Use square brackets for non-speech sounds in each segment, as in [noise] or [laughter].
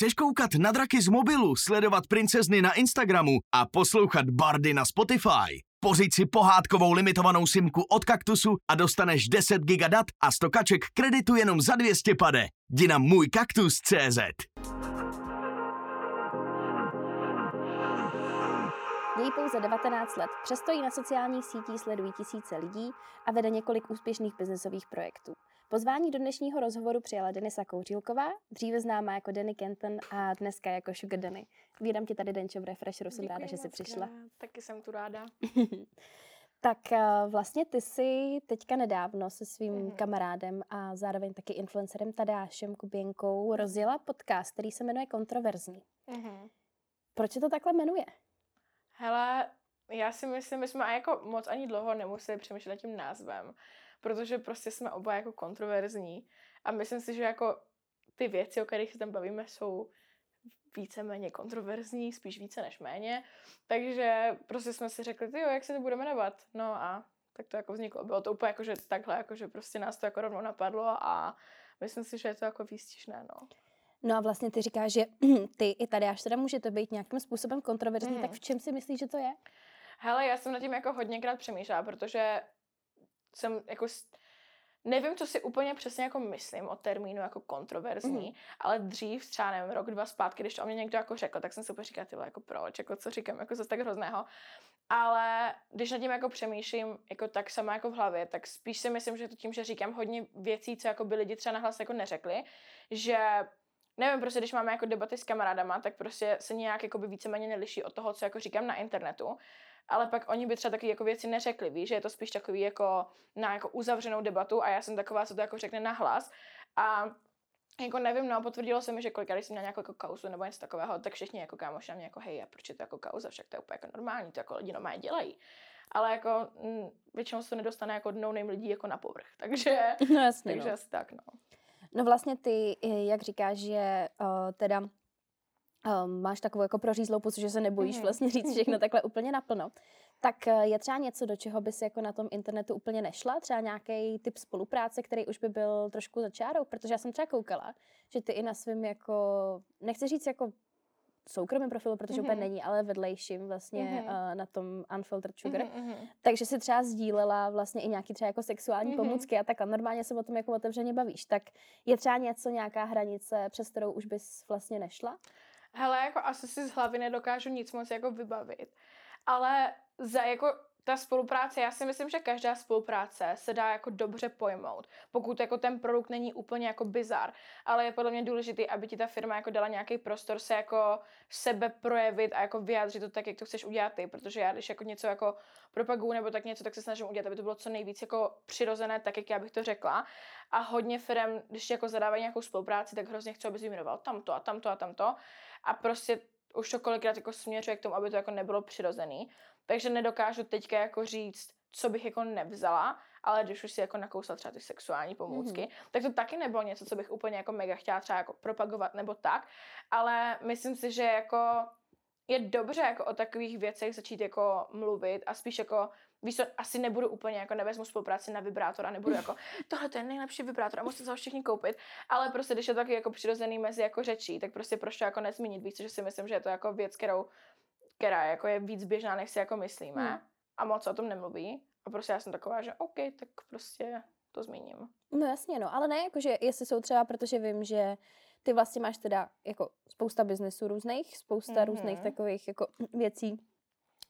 Chceš koukat na draky z mobilu, sledovat princezny na Instagramu a poslouchat bardy na Spotify? Pořiď si pohádkovou limitovanou simku od Kaktusu a dostaneš 10 giga dat a 100 kaček kreditu jenom za 200 pade. Jdi na můj kaktus.cz. Je pouze 19 let, přesto ji na sociálních sítích sledují tisíce lidí a vede několik úspěšných biznesových projektů. Pozvání do dnešního rozhovoru přijala Denisa Kouřílková, dříve známá jako Denny Kenton a dneska jako Sugar Denny. Vídám tě tady, Denčo, v Refresheru, jsem Děkuji ráda, že jsi přišla. krát, Taky jsem tu ráda. [laughs] tak eh, vlastně ty jsi teďka nedávno se svým Mhm. kamarádem a zároveň taky influencerem Tadášem Kuběnkou rozjela podcast, který se jmenuje Kontroverzní. Mhm. Proč se to takhle jmenuje? Hele, já si myslím, my jsme jako moc ani dlouho nemuseli přemýšlet nad tím názvem, protože prostě jsme oba jako kontroverzní a myslím si, že jako ty věci, o kterých se tam bavíme, jsou víceméně kontroverzní, spíš více než méně, takže prostě jsme si řekli, ty jo, jak se to bude jmenovat, no a tak to jako vzniklo. Bylo to úplně jako, že takhle, jako, že prostě nás to jako rovnou napadlo a myslím si, že je to jako výstižné, no. No a vlastně ty říkáš, že [clears throat] ty i tady až teda můžete být nějakým způsobem kontroverzní, Mhm. tak v čem si myslíš, že to je? Hele, já jsem nad tím jako hodněkrát přemýšlela, protože jsem jako... Nevím, co si úplně přesně jako myslím o termínu jako kontroverzní, Mhm. ale dřív, třeba nevím, rok, dva zpátky, když to o mě někdo jako řekl, tak jsem si úplně říkala, ty vole, jako proč, jako co říkám, jako zase tak hrozného. Ale když nad tím jako přemýšlím, jako tak sama jako v hlavě, tak spíš si myslím, že to tím, že říkám hodně věcí, co jako by lidi třeba nahlas jako neřekli, že nevím, prostě když máme jako debaty s kamarádama, tak prostě se nějak jako by víceméně neliší od toho, co jako říkám na internetu. Ale pak oni by třeba taky jako věci neřekli, víš, že je to spíš takový jako na jako uzavřenou debatu a já jsem taková, co to jako řekne nahlas. A jako nevím, no, potvrdilo se mi, že kolikrát, když jsem měla nějakou jako kauzu nebo něco takového, tak všichni jako kámoši na mě jako, hej, a proč je to jako kauza, však to je úplně jako normální, to jako lidi normálně dělají. Ale jako mm, většinou se to nedostane jako no name lidí jako na povrch, takže, No jasně, takže no. asi tak, no. No vlastně ty, eh, jak říkáš, že uh, teda um, máš takovou jako prořízlou pusu, že se nebojíš Mhm. vlastně říct všechno [laughs] takhle úplně naplno, tak eh, je třeba něco, do čeho bys jako na tom internetu úplně nešla? Třeba nějaký typ spolupráce, který už by byl trošku za čárou? Protože já jsem třeba koukala, že ty i na svém jako, nechci říct jako soukromém profilu, protože úplně Mhm. není, ale vedlejším vlastně Mhm. uh, na tom Unfiltered Sugar, Mhm, mhm. takže si třeba sdílela vlastně i nějaký třeba jako sexuální Mhm. pomůcky a takhle. Normálně se o tom jako otevřeně bavíš. Tak je třeba něco, nějaká hranice, přes kterou už bys vlastně nešla? Hele, jako asi si z hlavy nedokážu nic moc jako vybavit. Ale za jako ta spolupráce, já si myslím, že každá spolupráce se dá jako dobře pojmout, pokud jako ten produkt není úplně jako bizar, ale je podle mě důležité, aby ti ta firma jako dala nějaký prostor se jako sebe projevit a jako vyjádřit to tak, jak to chceš udělat ty, protože já když jako něco jako propaguju nebo tak něco, tak se snažím udělat, aby to bylo co nejvíc jako přirozené, tak jak já bych to řekla. A hodně firm, když jako zadávají nějakou spolupráci, tak hrozně chci, aby jsi jmenoval tamto a tamto a tamto. A prostě už to kolikrát jako směřuje k tomu, aby to jako nebylo přirozený. Takže nedokážu teďka jako říct, co bych jako nevzala, ale když už si jako nakousla třeba ty sexuální pomůcky, mm-hmm. tak to taky nebylo něco, co bych úplně jako mega chtěla třeba jako propagovat nebo tak, ale myslím si, že jako je dobře jako o takových věcech začít jako mluvit a spíš jako víš co, asi nebudu úplně, jako nevezmu spolupráci na vibrátor a nebudu jako, [laughs] tohle to je nejlepší vibrátor a musíte se ho všichni koupit, ale prostě když je to taky jako přirozený mezi jako řečí, tak prostě proč to jako nezmínit víc, že si myslím, že je to jako věc, kterou, která jako je víc běžná, než si jako myslíme Hmm. a moc o tom nemluví a prostě já jsem taková, že OK, tak prostě to zmíním. No jasně, no, ale ne, jakože jestli jsou třeba, protože vím, že ty vlastně máš teda jako spousta biznesů různých, spousta mm-hmm. různých takových jako [clears throat] věcí,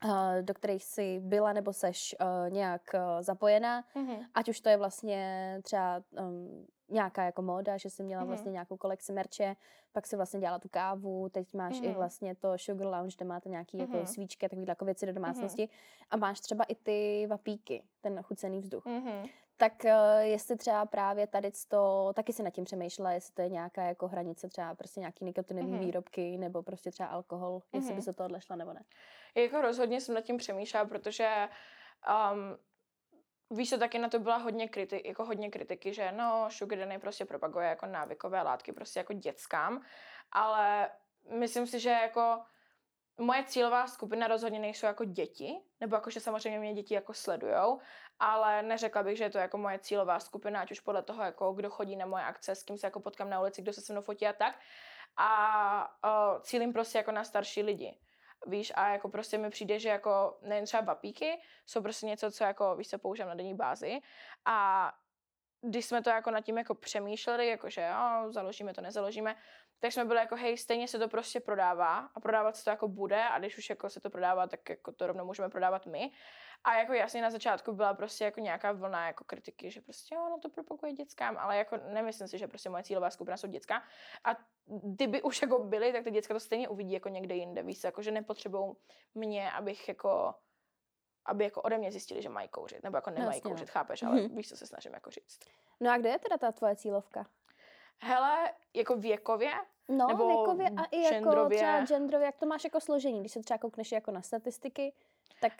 eh, do kterých jsi byla nebo seš eh, nějak eh, zapojená, Mm-hmm. ať už to je vlastně třeba um, nějaká jako móda, že jsi měla Mhm. vlastně nějakou kolekci merče, pak si vlastně dělala tu kávu, teď máš i Mhm. vlastně to Sugar Lounge, kde máte nějaký jako Mhm. svíčky a takovýhle jako věci do domácnosti a máš třeba i ty vapíky, ten chucený vzduch. Mm-hmm. Tak eh, jestli třeba právě tady to, taky si nad tím přemýšlela, jestli to je nějaká jako hranice třeba prostě nějaký nikotinový Mhm. výrobky nebo prostě třeba alkohol, jestli by Mhm. se to odlešla nebo ne. Jako rozhodně jsem nad tím přemýšlela, protože um, víš, co taky na to byla hodně, kriti- jako hodně kritiky, že no, Sugar Daddy prostě propaguje jako návykové látky prostě jako dětskám, ale myslím si, že jako moje cílová skupina rozhodně nejsou jako děti, nebo jako, že samozřejmě mě děti jako sledujou, ale neřekla bych, že je to jako moje cílová skupina, ať už podle toho, jako kdo chodí na moje akce, s kým se jako potkám na ulici, kdo se se mnou fotí a tak. a uh, cílím prostě jako na starší lidi. Víš, a jako prostě mi přijde, že jako nejen třeba vapíky, jsou prostě něco, co jako, víš, se používám na denní bázi a když jsme to jako nad tím jako přemýšleli, jako že jo, založíme to, nezaložíme, tak jsme byli jako, hej, stejně se to prostě prodává a prodávat se to jako bude a když už jako se to prodává, tak jako to rovnou můžeme prodávat my. A jako jasně na začátku byla prostě jako nějaká vlna jako kritiky, že prostě jo, no to propaguje dětskám, ale jako nemyslím si, že prostě moje cílová skupina jsou dětská. A kdyby už jako byly, tak ty děcka to stejně uvidí jako někde jinde, víš, jako že nepotřebují mě, abych jako aby jako ode mě zjistili, že mají kouřit, nebo jako nemají Jasně, no. kouřit, chápeš, ale mm-hmm. víš, co se snažím jako říct. No a kde je teda ta tvoje cílovka? Hele, jako věkově, No, nebo věkově a i jako třeba genderově, jak to máš jako složení, když se třeba koukneš jako na statistiky, tak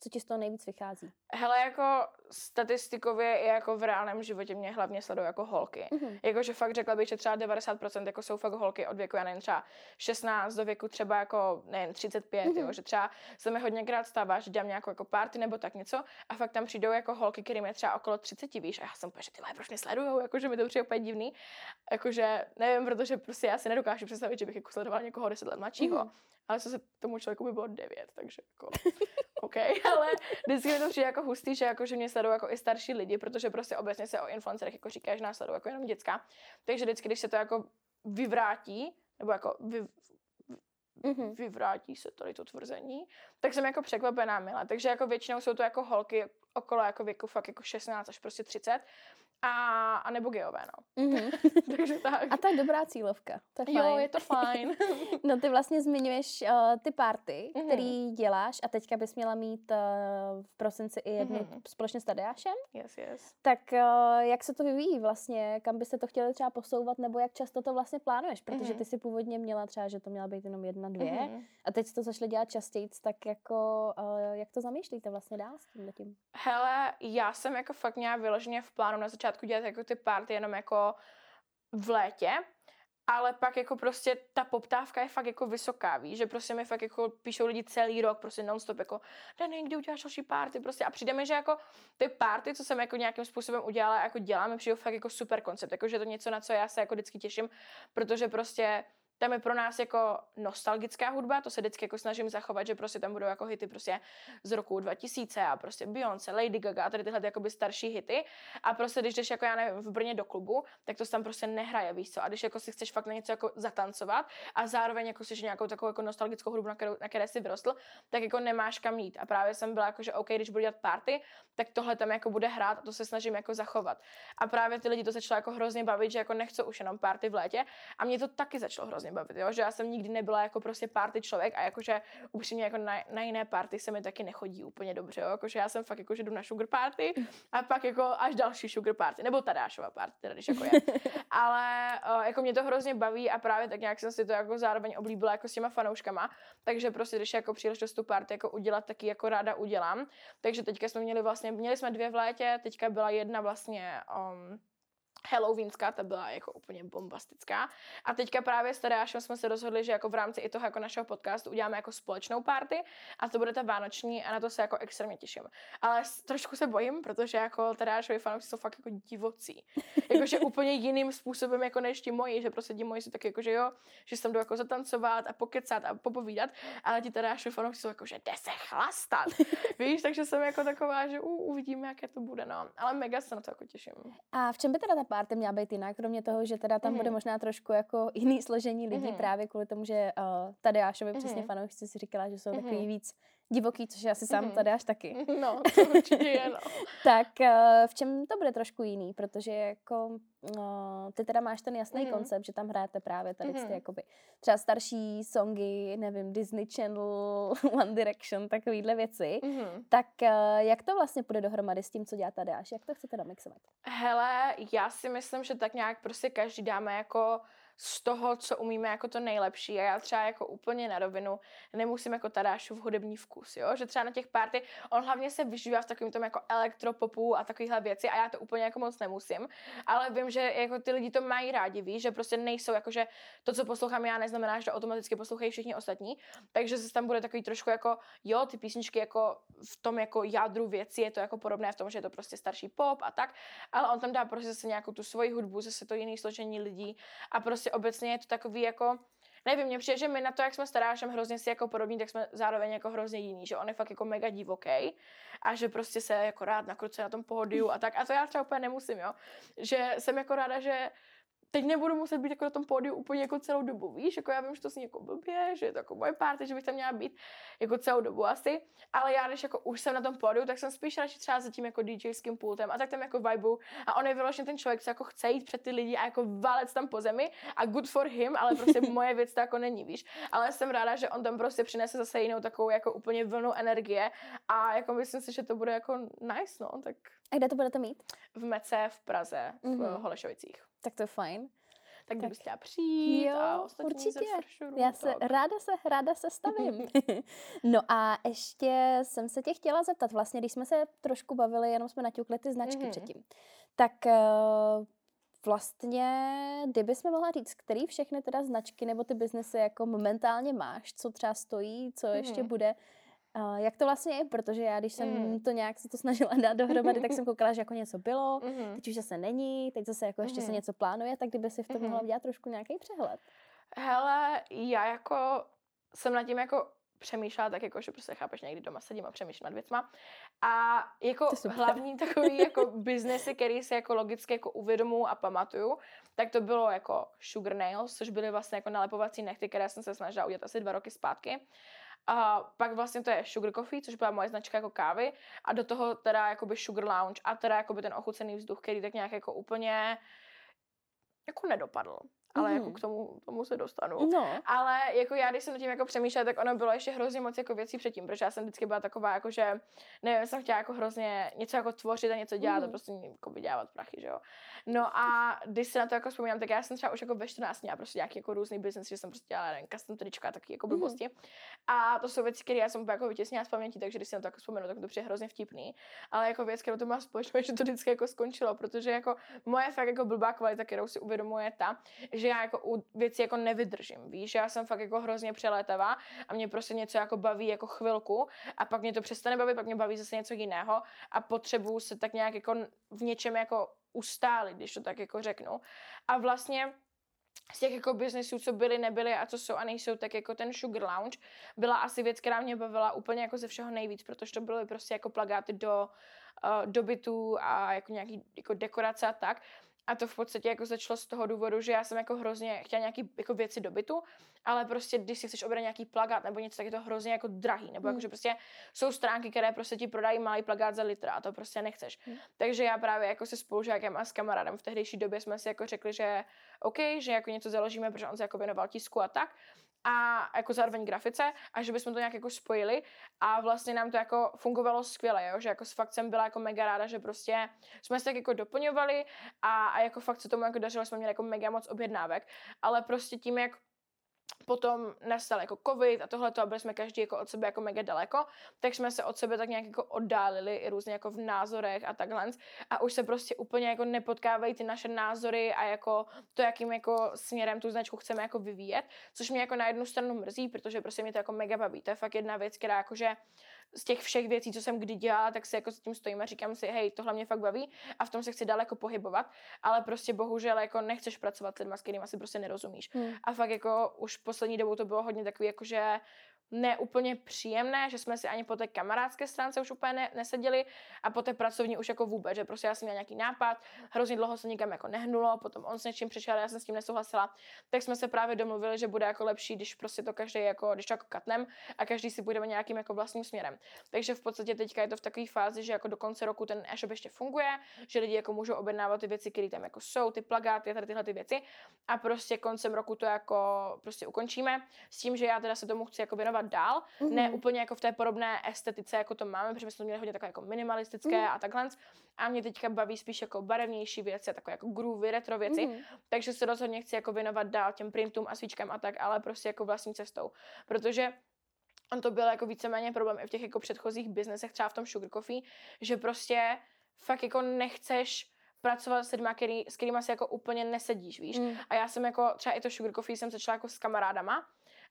co ti z toho nejvíc vychází? Hele, jako statistikově i jako v reálném životě mě hlavně sledují jako holky. Mm-hmm. Jakože fakt řekla bych, že třeba 90% jako jsou fakt holky od věku, já nevím, třeba 16 do věku třeba jako, nevím, 35, mm-hmm. jo, že třeba se mi hodněkrát stává, že dělám nějakou jako party nebo tak něco a fakt tam přijdou jako holky, kterým je třeba okolo 30, víš, a já jsem že ty proč mě sledujou, jakože mi to přijde úplně divný, jakože nevím, protože prostě já si nedokážu představit, že bych jako sledoval někoho 10 let mladšího. Mm-hmm ale co se tomu člověku by bylo 9, takže jako, [laughs] OK, [laughs] ale vždycky mi to přijde jako hustý, že, jako, že mě sledují jako i starší lidi, protože prostě obecně se o influencerech jako říká, že nás sledují jako jenom dětská, takže vždycky, když se to jako vyvrátí, nebo jako vy, mm-hmm. vyvrátí se tady to tvrzení, tak jsem jako překvapená milá. Takže jako většinou jsou to jako holky okolo jako věku fakt jako 16 až prostě 30 a, a nebo geové, no. Mm-hmm. [laughs] Takže tak. A to je dobrá cílovka. To je jo, fajn. je to fajn. [laughs] no ty vlastně zmiňuješ uh, ty party, mm-hmm. který děláš a teďka bys měla mít uh, v prosinci i jedny mm-hmm. společně s Tadeášem. Yes, yes. Tak uh, jak se to vyvíjí vlastně? Kam byste to chtěli třeba posouvat nebo jak často to vlastně plánuješ? Protože mm-hmm. ty si původně měla třeba, že to měla být jenom jedna, dvě mm-hmm. a teď to zašli dělat častěji, tak jako uh, jak to zamýšlíte vlastně dál s tím? Hele, já jsem jako fakt měla vyloženě v plánu na začátku začátku dělat jako ty party jenom jako v létě, ale pak jako prostě ta poptávka je fakt jako vysoká, víš, že prostě mi fakt jako píšou lidi celý rok, prostě nonstop jako, Dany, kdy uděláš další party, prostě. A přijde mi, že jako ty party, co jsem jako nějakým způsobem udělala, jako děláme, přijde fakt jako super koncept, jako že to něco, na co já se jako vždycky těším, protože prostě tam je pro nás jako nostalgická hudba, to se vždycky jako snažím zachovat, že prostě tam budou jako hity prostě z roku 2000 a prostě Beyoncé, Lady Gaga a tady tyhle jakoby starší hity. A prostě když jdeš jako já nevím, v Brně do klubu, tak to tam prostě nehraje, víš co, a když jako si chceš fakt na něco jako zatancovat a zároveň jako si nějakou takovou jako nostalgickou hudbu, na, kterou, na které jsi vyrostl, tak jako nemáš kam jít. A právě jsem byla jako, že OK, když budu dělat party, tak tohle tam jako bude hrát a to se snažím jako zachovat. A právě ty lidi to začalo jako hrozně bavit, že jako nechcou už jenom party v létě. A mě to taky začalo hrozně bavit, jo? že já jsem nikdy nebyla jako prostě party člověk a jakože upřímně jako na, na jiné party se mi taky nechodí úplně dobře, jo? jakože já jsem fakt jako, že jdu na sugar party a pak jako až další sugar party, nebo Tadášova party, teda když jako je. [laughs] Ale uh, jako mě to hrozně baví a právě tak nějak jsem si to jako zároveň oblíbila jako s těma fanouškama, takže prostě když jako příležitost tu party jako udělat, taky jako ráda udělám. Takže teďka jsme měli vlastně, měli jsme dvě v létě, teďka byla jedna vlastně um, Halloweenská, ta byla jako úplně bombastická. A teďka právě s Tadeášem jsme se rozhodli, že jako v rámci i toho jako našeho podcastu uděláme jako společnou party a to bude ta vánoční a na to se jako extrémně těším. Ale trošku se bojím, protože jako Tadeášovi fanoušci jsou fakt jako divocí. [laughs] Jakože úplně jiným způsobem jako než ti moji, že prostě ti moji jsou tak jako, že jo, že se tam jdou jako zatancovat a pokecat a popovídat, ale ti Tadeášovi fanoušci jsou jako, že jde se chlastat. [laughs] Víš, takže jsem jako taková, že u, uvidíme, jaké to bude, no. Ale mega se na to jako těším. A v čem by teda ta party měla být jinak, kromě toho, že teda tam mm. bude možná trošku jako [laughs] jiný složení lidí mm. právě kvůli tomu, že uh, Tadeášovi mm. přesně fanoušci si říkala, že jsou mm. takový víc divoký, což je asi sám mm. Tadeáš taky. [laughs] No, to [laughs] určitě je, no. tak uh, v čem to bude trošku jiný, protože jako uh, ty teda máš ten jasný mm. koncept, že tam hrajete právě tady mm. ty jakoby třeba starší songy, nevím, Disney Channel, [laughs] One Direction, takovýhle věci. Mm. Tak uh, jak to vlastně půjde dohromady s tím, co dělá Tadeáš? Jak to chcete namixovat? Hele, já si myslím, že tak nějak prostě každý dáme jako z toho, co umíme jako to nejlepší. A já třeba jako úplně na rovinu nemusím jako Tadášův hudební vkus, jo? že třeba na těch party, on hlavně se vyžívá v takovým tom jako elektropopu a takovýchhle věci a já to úplně jako moc nemusím, ale vím, že jako ty lidi to mají rádi, víš, že prostě nejsou jako, že to, co poslouchám já, neznamená, že automaticky poslouchají všichni ostatní, takže se tam bude takový trošku jako, jo, ty písničky jako v tom jako jádru věci je to jako podobné v tom, že je to prostě starší pop a tak, ale on tam dá prostě zase nějakou tu svoji hudbu, zase to jiný složení lidí a prostě prostě obecně je to takový jako, nevím, mně přijde, že my na to, jak jsme starášem hrozně si jako podobní, tak jsme zároveň jako hrozně jiný, že on je fakt jako mega divoký a že prostě se jako rád nakrucuje na tom pódiu a tak. A to já třeba úplně nemusím, jo. Že jsem jako ráda, že teď nebudu muset být jako na tom pódiu úplně jako celou dobu, víš, jako já vím, že to zní jako blbě, že je to jako moje party, že bych tam měla být jako celou dobu asi, ale já když jako už jsem na tom pódiu, tak jsem spíš radši třeba za tím jako DJským pultem a tak tam jako vibu a on je vyloženě ten člověk, co jako chce jít před ty lidi a jako válec tam po zemi a good for him, ale prostě [laughs] moje věc to jako není, víš, ale jsem ráda, že on tam prostě přinese zase jinou takovou jako úplně vlnu energie a jako myslím si, že to bude jako nice, no, tak. A kde to budete mít? V Mece v Praze, v mm-hmm. Holešovicích tak to je fajn. Tak, tak bys chtěla přijít jo, a ostatní určitě. Fršuru, Já se, ráda se, ráda se stavím. [laughs] [laughs] no a ještě jsem se tě chtěla zeptat, vlastně, když jsme se trošku bavili, jenom jsme naťukli ty značky mm-hmm. předtím, tak uh, vlastně, kdyby jsme mohla říct, který všechny teda značky nebo ty biznesy jako momentálně máš, co třeba stojí, co mm-hmm. ještě bude, Uh, jak to vlastně je, protože já, když jsem mm. to nějak se to snažila dát dohromady, tak [laughs] jsem koukala, že jako něco bylo, mm. teď už zase není, teď zase jako ještě mm. se něco plánuje, tak kdyby si v tom mm. mohla udělat trošku nějaký přehled. Hele, já jako jsem nad tím jako přemýšlela tak jako, že prostě chápeš, někdy doma sedím a přemýšlím nad věcma. A jako hlavní takový jako [laughs] biznesy, který si jako logicky jako uvědomuji a pamatuju, tak to bylo jako Sugar Nails, což byly vlastně jako nalepovací nechty, které jsem se snažila udělat asi dva roky zpátky. A pak vlastně to je Sugar Coffee, což byla moje značka jako kávy. A do toho teda jakoby Sugar Lounge a teda jakoby ten ochucený vzduch, který tak nějak jako úplně jako nedopadl ale mm. jako mhm. k tomu, tomu se dostanu. No. Ale jako já, když jsem nad tím jako přemýšlela, tak ono bylo ještě hrozně moc jako věcí předtím, protože já jsem vždycky byla taková, jako že nevím, jsem chtěla jako hrozně něco jako tvořit a něco dělat mm. a prostě jako vydělávat prachy, že jo. No a když se na to jako vzpomínám, tak já jsem třeba už jako ve 14 měla prostě nějaký jako různý business, že jsem prostě dělala nevím, custom trička a taky jako mhm. blbosti. Mm. A to jsou věci, které já jsem jako vytěsnila z paměti, takže když si na to jako vzpomenu, tak to přijde hrozně vtipný. Ale jako věc, kterou to má společné, [laughs] že to vždycky jako skončilo, protože jako moje fakt jako blbá kvalita, kterou si uvědomuje ta, že já jako u věci jako nevydržím, víš, já jsem fakt jako hrozně přelétavá a mě prostě něco jako baví jako chvilku a pak mě to přestane bavit, pak mě baví zase něco jiného a potřebuju se tak nějak jako v něčem jako ustálit, když to tak jako řeknu. A vlastně z těch jako biznesů, co byly, nebyly a co jsou a nejsou, tak jako ten Sugar Lounge byla asi věc, která mě bavila úplně jako ze všeho nejvíc, protože to byly prostě jako plagáty do, uh, do bytů a jako nějaký jako dekorace a tak. A to v podstatě jako začalo z toho důvodu, že já jsem jako hrozně chtěla nějaký jako věci do bytu, ale prostě když si chceš obrat nějaký plagát nebo něco, tak je to hrozně jako drahý. Nebo jako, že prostě jsou stránky, které prostě ti prodají malý plagát za litra a to prostě nechceš. Hmm. Takže já právě jako se spolužákem a s kamarádem v tehdejší době jsme si jako řekli, že OK, že jako něco založíme, protože on se jako věnoval tisku a tak a jako zároveň grafice a že bychom to nějak jako spojili a vlastně nám to jako fungovalo skvěle, jo? že jako s fakt jsem byla jako mega ráda, že prostě jsme se tak jako doplňovali a, a jako fakt se tomu jako dařilo, jsme měli jako mega moc objednávek, ale prostě tím, jak potom nastal jako covid a tohle a byli jsme každý jako od sebe jako mega daleko, tak jsme se od sebe tak nějak jako oddálili i různě jako v názorech a takhle a už se prostě úplně jako nepotkávají ty naše názory a jako to, jakým jako směrem tu značku chceme jako vyvíjet, což mě jako na jednu stranu mrzí, protože prostě mě to jako mega baví. To je fakt jedna věc, která jakože z těch všech věcí, co jsem kdy dělala, tak si jako s tím stojím a říkám si, hej, tohle mě fakt baví a v tom se chci daleko pohybovat, ale prostě bohužel jako nechceš pracovat s lidmi, s kterými asi prostě nerozumíš. Hmm. A fakt jako už poslední dobou to bylo hodně takový, jako že ne úplně příjemné, že jsme si ani po té kamarádské stránce už úplně ne, neseděli a po té pracovní už jako vůbec, že prostě já jsem měla nějaký nápad, hrozně dlouho se nikam jako nehnulo, potom on s něčím přišel, já jsem s tím nesouhlasila, tak jsme se právě domluvili, že bude jako lepší, když prostě to každý jako, když to jako katnem a každý si půjdeme nějakým jako vlastním směrem. Takže v podstatě teďka je to v takové fázi, že jako do konce roku ten e-shop ještě funguje, že lidi jako můžou objednávat ty věci, které tam jako jsou, ty plagáty, tady tyhle ty věci a prostě koncem roku to jako prostě ukončíme s tím, že já teda se tomu chci jako věnovat věnovat dál, mm-hmm. ne úplně jako v té podobné estetice, jako to máme, protože my jsme to měli hodně takové jako minimalistické mm-hmm. a takhle. A mě teďka baví spíš jako barevnější věci, takové jako groovy, retro věci, mm-hmm. takže se rozhodně chci jako věnovat dál těm printům a svíčkám a tak, ale prostě jako vlastní cestou, protože on to byl jako víceméně problém i v těch jako předchozích biznesech, třeba v tom Sugar Coffee, že prostě fakt jako nechceš pracovat s lidmi, který, s kterými si jako úplně nesedíš, víš. Mm. A já jsem jako, třeba i to Sugar Coffee jsem začala jako s kamarádama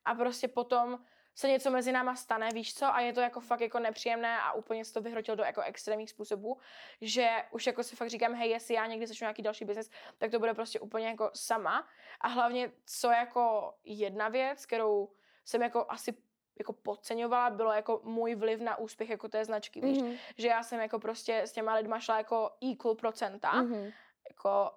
a prostě potom se něco mezi náma stane, víš co, a je to jako fakt jako nepříjemné a úplně se to vyhrotil do jako extrémních způsobů, že už jako si fakt říkám, hej, jestli já někdy začnu nějaký další biznes, tak to bude prostě úplně jako sama. A hlavně, co jako jedna věc, kterou jsem jako asi jako podceňovala, bylo jako můj vliv na úspěch jako té značky, víš, mm-hmm. že já jsem jako prostě s těma lidma šla jako equal procenta, mm-hmm. jako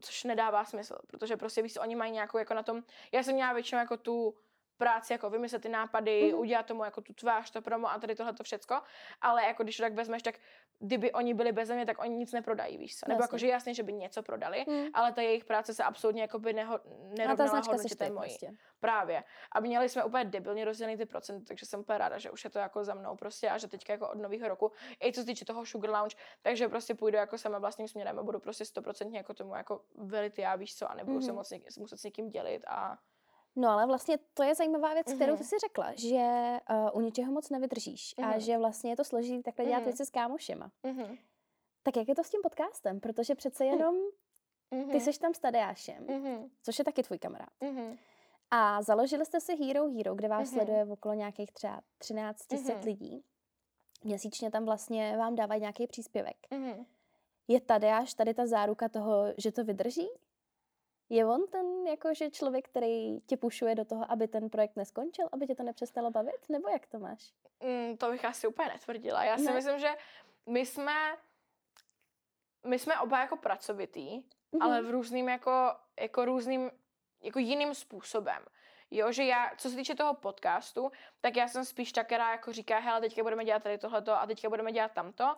což nedává smysl, protože prostě víš, oni mají nějakou jako na tom, já jsem měla většinou jako tu práci, jako vymyslet ty nápady, mm-hmm. udělat tomu jako tu tvář, to promo a tady tohle to všecko, ale jako když to tak vezmeš, tak kdyby oni byli bez mě, tak oni nic neprodají, víš co? Nebo jako, že jasně, že by něco prodali, mm. ale ta jejich práce se absolutně jako by neho, nerovnala hodnotě té mojí. Prostě. Právě. A měli jsme úplně debilně rozdělený ty procenty, takže jsem úplně ráda, že už je to jako za mnou prostě a že teďka jako od nového roku, i co se týče toho Sugar Lounge, takže prostě půjdu jako sama vlastním směrem a budu prostě stoprocentně jako tomu jako velit já, víš co, a nebudu mm. se moc muset s někým dělit a No ale vlastně to je zajímavá věc, kterou mhm. ty si řekla, že uh, u ničeho moc nevydržíš mm-hmm. a mhm. že vlastně je to složitý takhle dělat mm-hmm. věci s kámošema. Mm-hmm. Tak jak je to s tím podcastem? Protože přece jenom mm-hmm. ty seš tam s Tadeášem, mm-hmm. což je taky tvůj kamarád. Mm-hmm. A založili jste si Hero Hero, kde vás mm-hmm. sleduje okolo nějakých třeba 13 000 mm-hmm. lidí. Měsíčně tam vlastně vám dávají nějaký příspěvek. Mm-hmm. Je Tadeáš tady ta záruka toho, že to vydrží? Je on ten jakože člověk, který tě pušuje do toho, aby ten projekt neskončil, aby tě to nepřestalo bavit? Nebo jak to máš? Mm, to bych asi úplně netvrdila. Já si ne. myslím, že my jsme, my jsme oba jako pracovitý, mm-hmm. ale v různým jako, jako různým, jako jiným způsobem. Jo, že já, co se týče toho podcastu, tak já jsem spíš ta, která jako říká, hele, teďka budeme dělat tady tohleto a teďka budeme dělat tamto.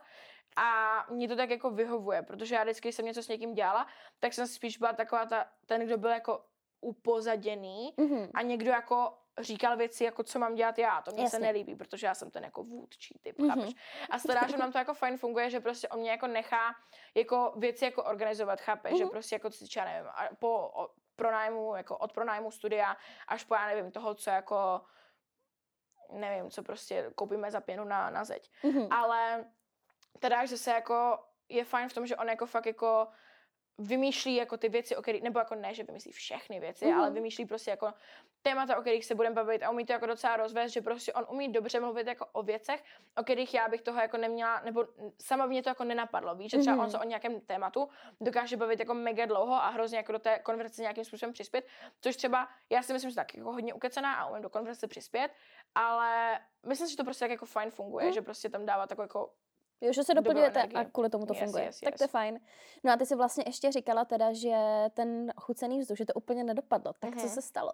A mě to tak jako vyhovuje, protože já vždycky, když jsem něco s někým dělala, tak jsem spíš byla taková ta, ten, kdo byl jako upozaděný mm-hmm. a někdo jako říkal věci, jako co mám dělat já. To mě Jasně. se nelíbí, protože já jsem ten jako vůdčí typ, mm-hmm. chápeš? A stará, že nám to jako fajn funguje, že prostě on mě jako nechá jako věci jako organizovat, chápeš? Mm-hmm. Že prostě jako co já nevím, po pronájmu, jako od pronájmu studia až po, já nevím, toho, co jako nevím, co prostě koupíme za pěnu na, na zeď. Mm-hmm. Ale teda, že se jako je fajn v tom, že on jako fakt jako vymýšlí jako ty věci, o kterých, nebo jako ne, že vymyslí všechny věci, mm-hmm. ale vymýšlí prostě jako témata, o kterých se budeme bavit a umí to jako docela rozvést, že prostě on umí dobře mluvit jako o věcech, o kterých já bych toho jako neměla, nebo sama mě to jako nenapadlo, víš, že třeba mm-hmm. on se o nějakém tématu dokáže bavit jako mega dlouho a hrozně jako do té konverzace nějakým způsobem přispět, což třeba já si myslím, že tak jako hodně ukecená a umím do konverzace přispět, ale myslím si, že to prostě tak jako fajn funguje, mm. že prostě tam dává takovou jako Jo, že se doplňujete a kvůli tomu to yes, funguje. Yes, yes. Tak to je fajn. No a ty jsi vlastně ještě říkala teda, že ten chucený vzduch, že to úplně nedopadlo. Tak mm-hmm. co mhm. se stalo?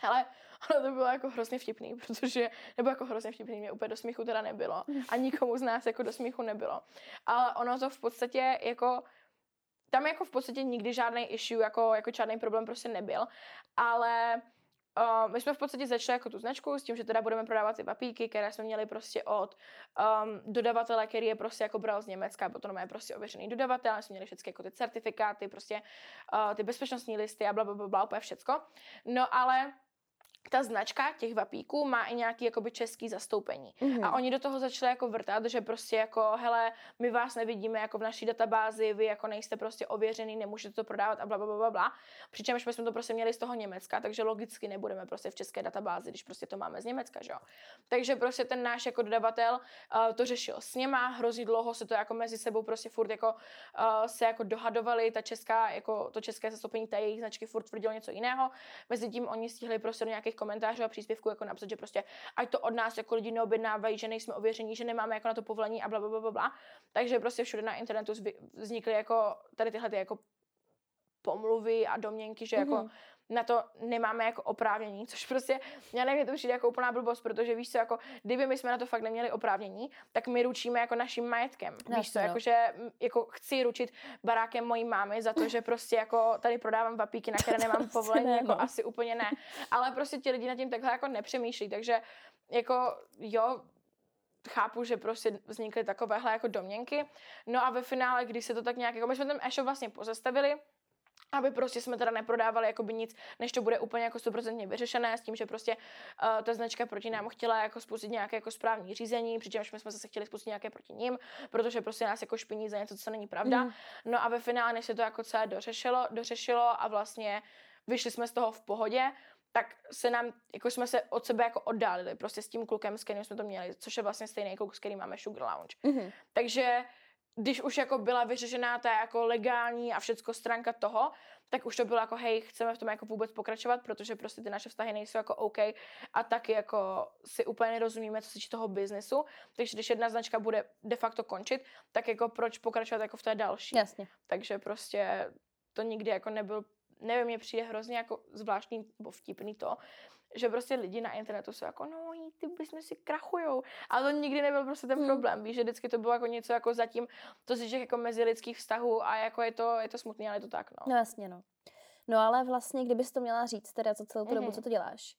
Hele, ono to bylo jako hrozně vtipný, protože, nebo jako hrozně vtipný, mě úplně do smíchu teda nebylo. A nikomu z nás jako do smíchu nebylo. Ale ono to v podstatě jako tam jako v podstatě nikdy žádný issue, jako, jako žádný problém prostě nebyl, ale Uh, my jsme v podstatě začali jako tu značku s tím, že teda budeme prodávat ty papíky, které jsme měli prostě od um, dodavatele, který je prostě jako bral z Německa, potom je prostě ověřený dodavatel, jsme měli všechny jako ty certifikáty, prostě uh, ty bezpečnostní listy a bla, bla, bla, bla, úplně všecko. No ale ta značka těch vapíků má i nějaký jakoby český zastoupení. Mm-hmm. A oni do toho začali jako vrtat, že prostě jako, hele, my vás nevidíme jako v naší databázi, vy jako nejste prostě ověřený, nemůžete to prodávat a bla, bla, bla, bla. Přičemž my jsme to prostě měli z toho Německa, takže logicky nebudeme prostě v české databázi, když prostě to máme z Německa, že jo. Takže prostě ten náš jako dodavatel uh, to řešil s něma, hrozně dlouho se to jako mezi sebou prostě furt jako uh, se jako dohadovali, ta česká, jako to české zastoupení té jejich značky furt tvrdilo něco jiného. Mezi tím oni stihli prostě do nějakých komentářů a příspěvků jako napsat, že prostě ať to od nás jako lidi neobjednávají, že nejsme ověření, že nemáme jako na to povolení a bla, bla, bla, bla. Takže prostě všude na internetu vznikly jako tady tyhle ty jako pomluvy a domněnky, že jako mm-hmm na to nemáme jako oprávnění, což prostě, já nevím, to přijde jako úplná blbost, protože víš co, jako, kdyby my jsme na to fakt neměli oprávnění, tak my ručíme jako naším majetkem. Jasně, víš co, jako, že jako chci ručit barákem mojí mámy za to, že prostě jako tady prodávám vapíky, na které [laughs] nemám povolení, ne, jako no. asi úplně ne. Ale prostě ti lidi nad tím takhle jako nepřemýšlí, takže jako jo, chápu, že prostě vznikly takovéhle jako domněnky. No a ve finále, když se to tak nějak, jako my jsme ten e-shop vlastně pozastavili, aby prostě jsme teda neprodávali jakoby nic, než to bude úplně jako 100% vyřešené s tím, že prostě uh, ta značka proti nám chtěla jako spustit nějaké jako správní řízení, přičemž my jsme zase chtěli spustit nějaké proti ním, protože prostě nás jako špiní za něco, co není pravda. Mm. No a ve finále, než se to jako celé dořešilo, dořešilo a vlastně vyšli jsme z toho v pohodě, tak se nám, jako jsme se od sebe jako oddálili prostě s tím klukem, s kterým jsme to měli, což je vlastně stejný kluk, s kterým máme Sugar Lounge. Mhm. Takže když už jako byla vyřešená ta jako legální a všecko stránka toho, tak už to bylo jako hej, chceme v tom jako vůbec pokračovat, protože prostě ty naše vztahy nejsou jako OK a taky jako si úplně nerozumíme, co se týče toho biznesu. Takže když jedna značka bude de facto končit, tak jako proč pokračovat jako v té další. Jasně. Takže prostě to nikdy jako nebyl, nevím, mě přijde hrozně jako zvláštní nebo vtipný to, že prostě lidi na internetu jsou jako, no, ty biznesy krachujou. Ale to nikdy nebyl prostě ten Hmm. problém. Víš, že vždycky to bylo jako něco jako zatím, to se týče jako mezi lidských vztahů a jako je to, je to smutný, ale je to tak, no. No jasně, no. No ale vlastně, kdybys to měla říct, teda za celou tu dobu, Mhm. co to děláš,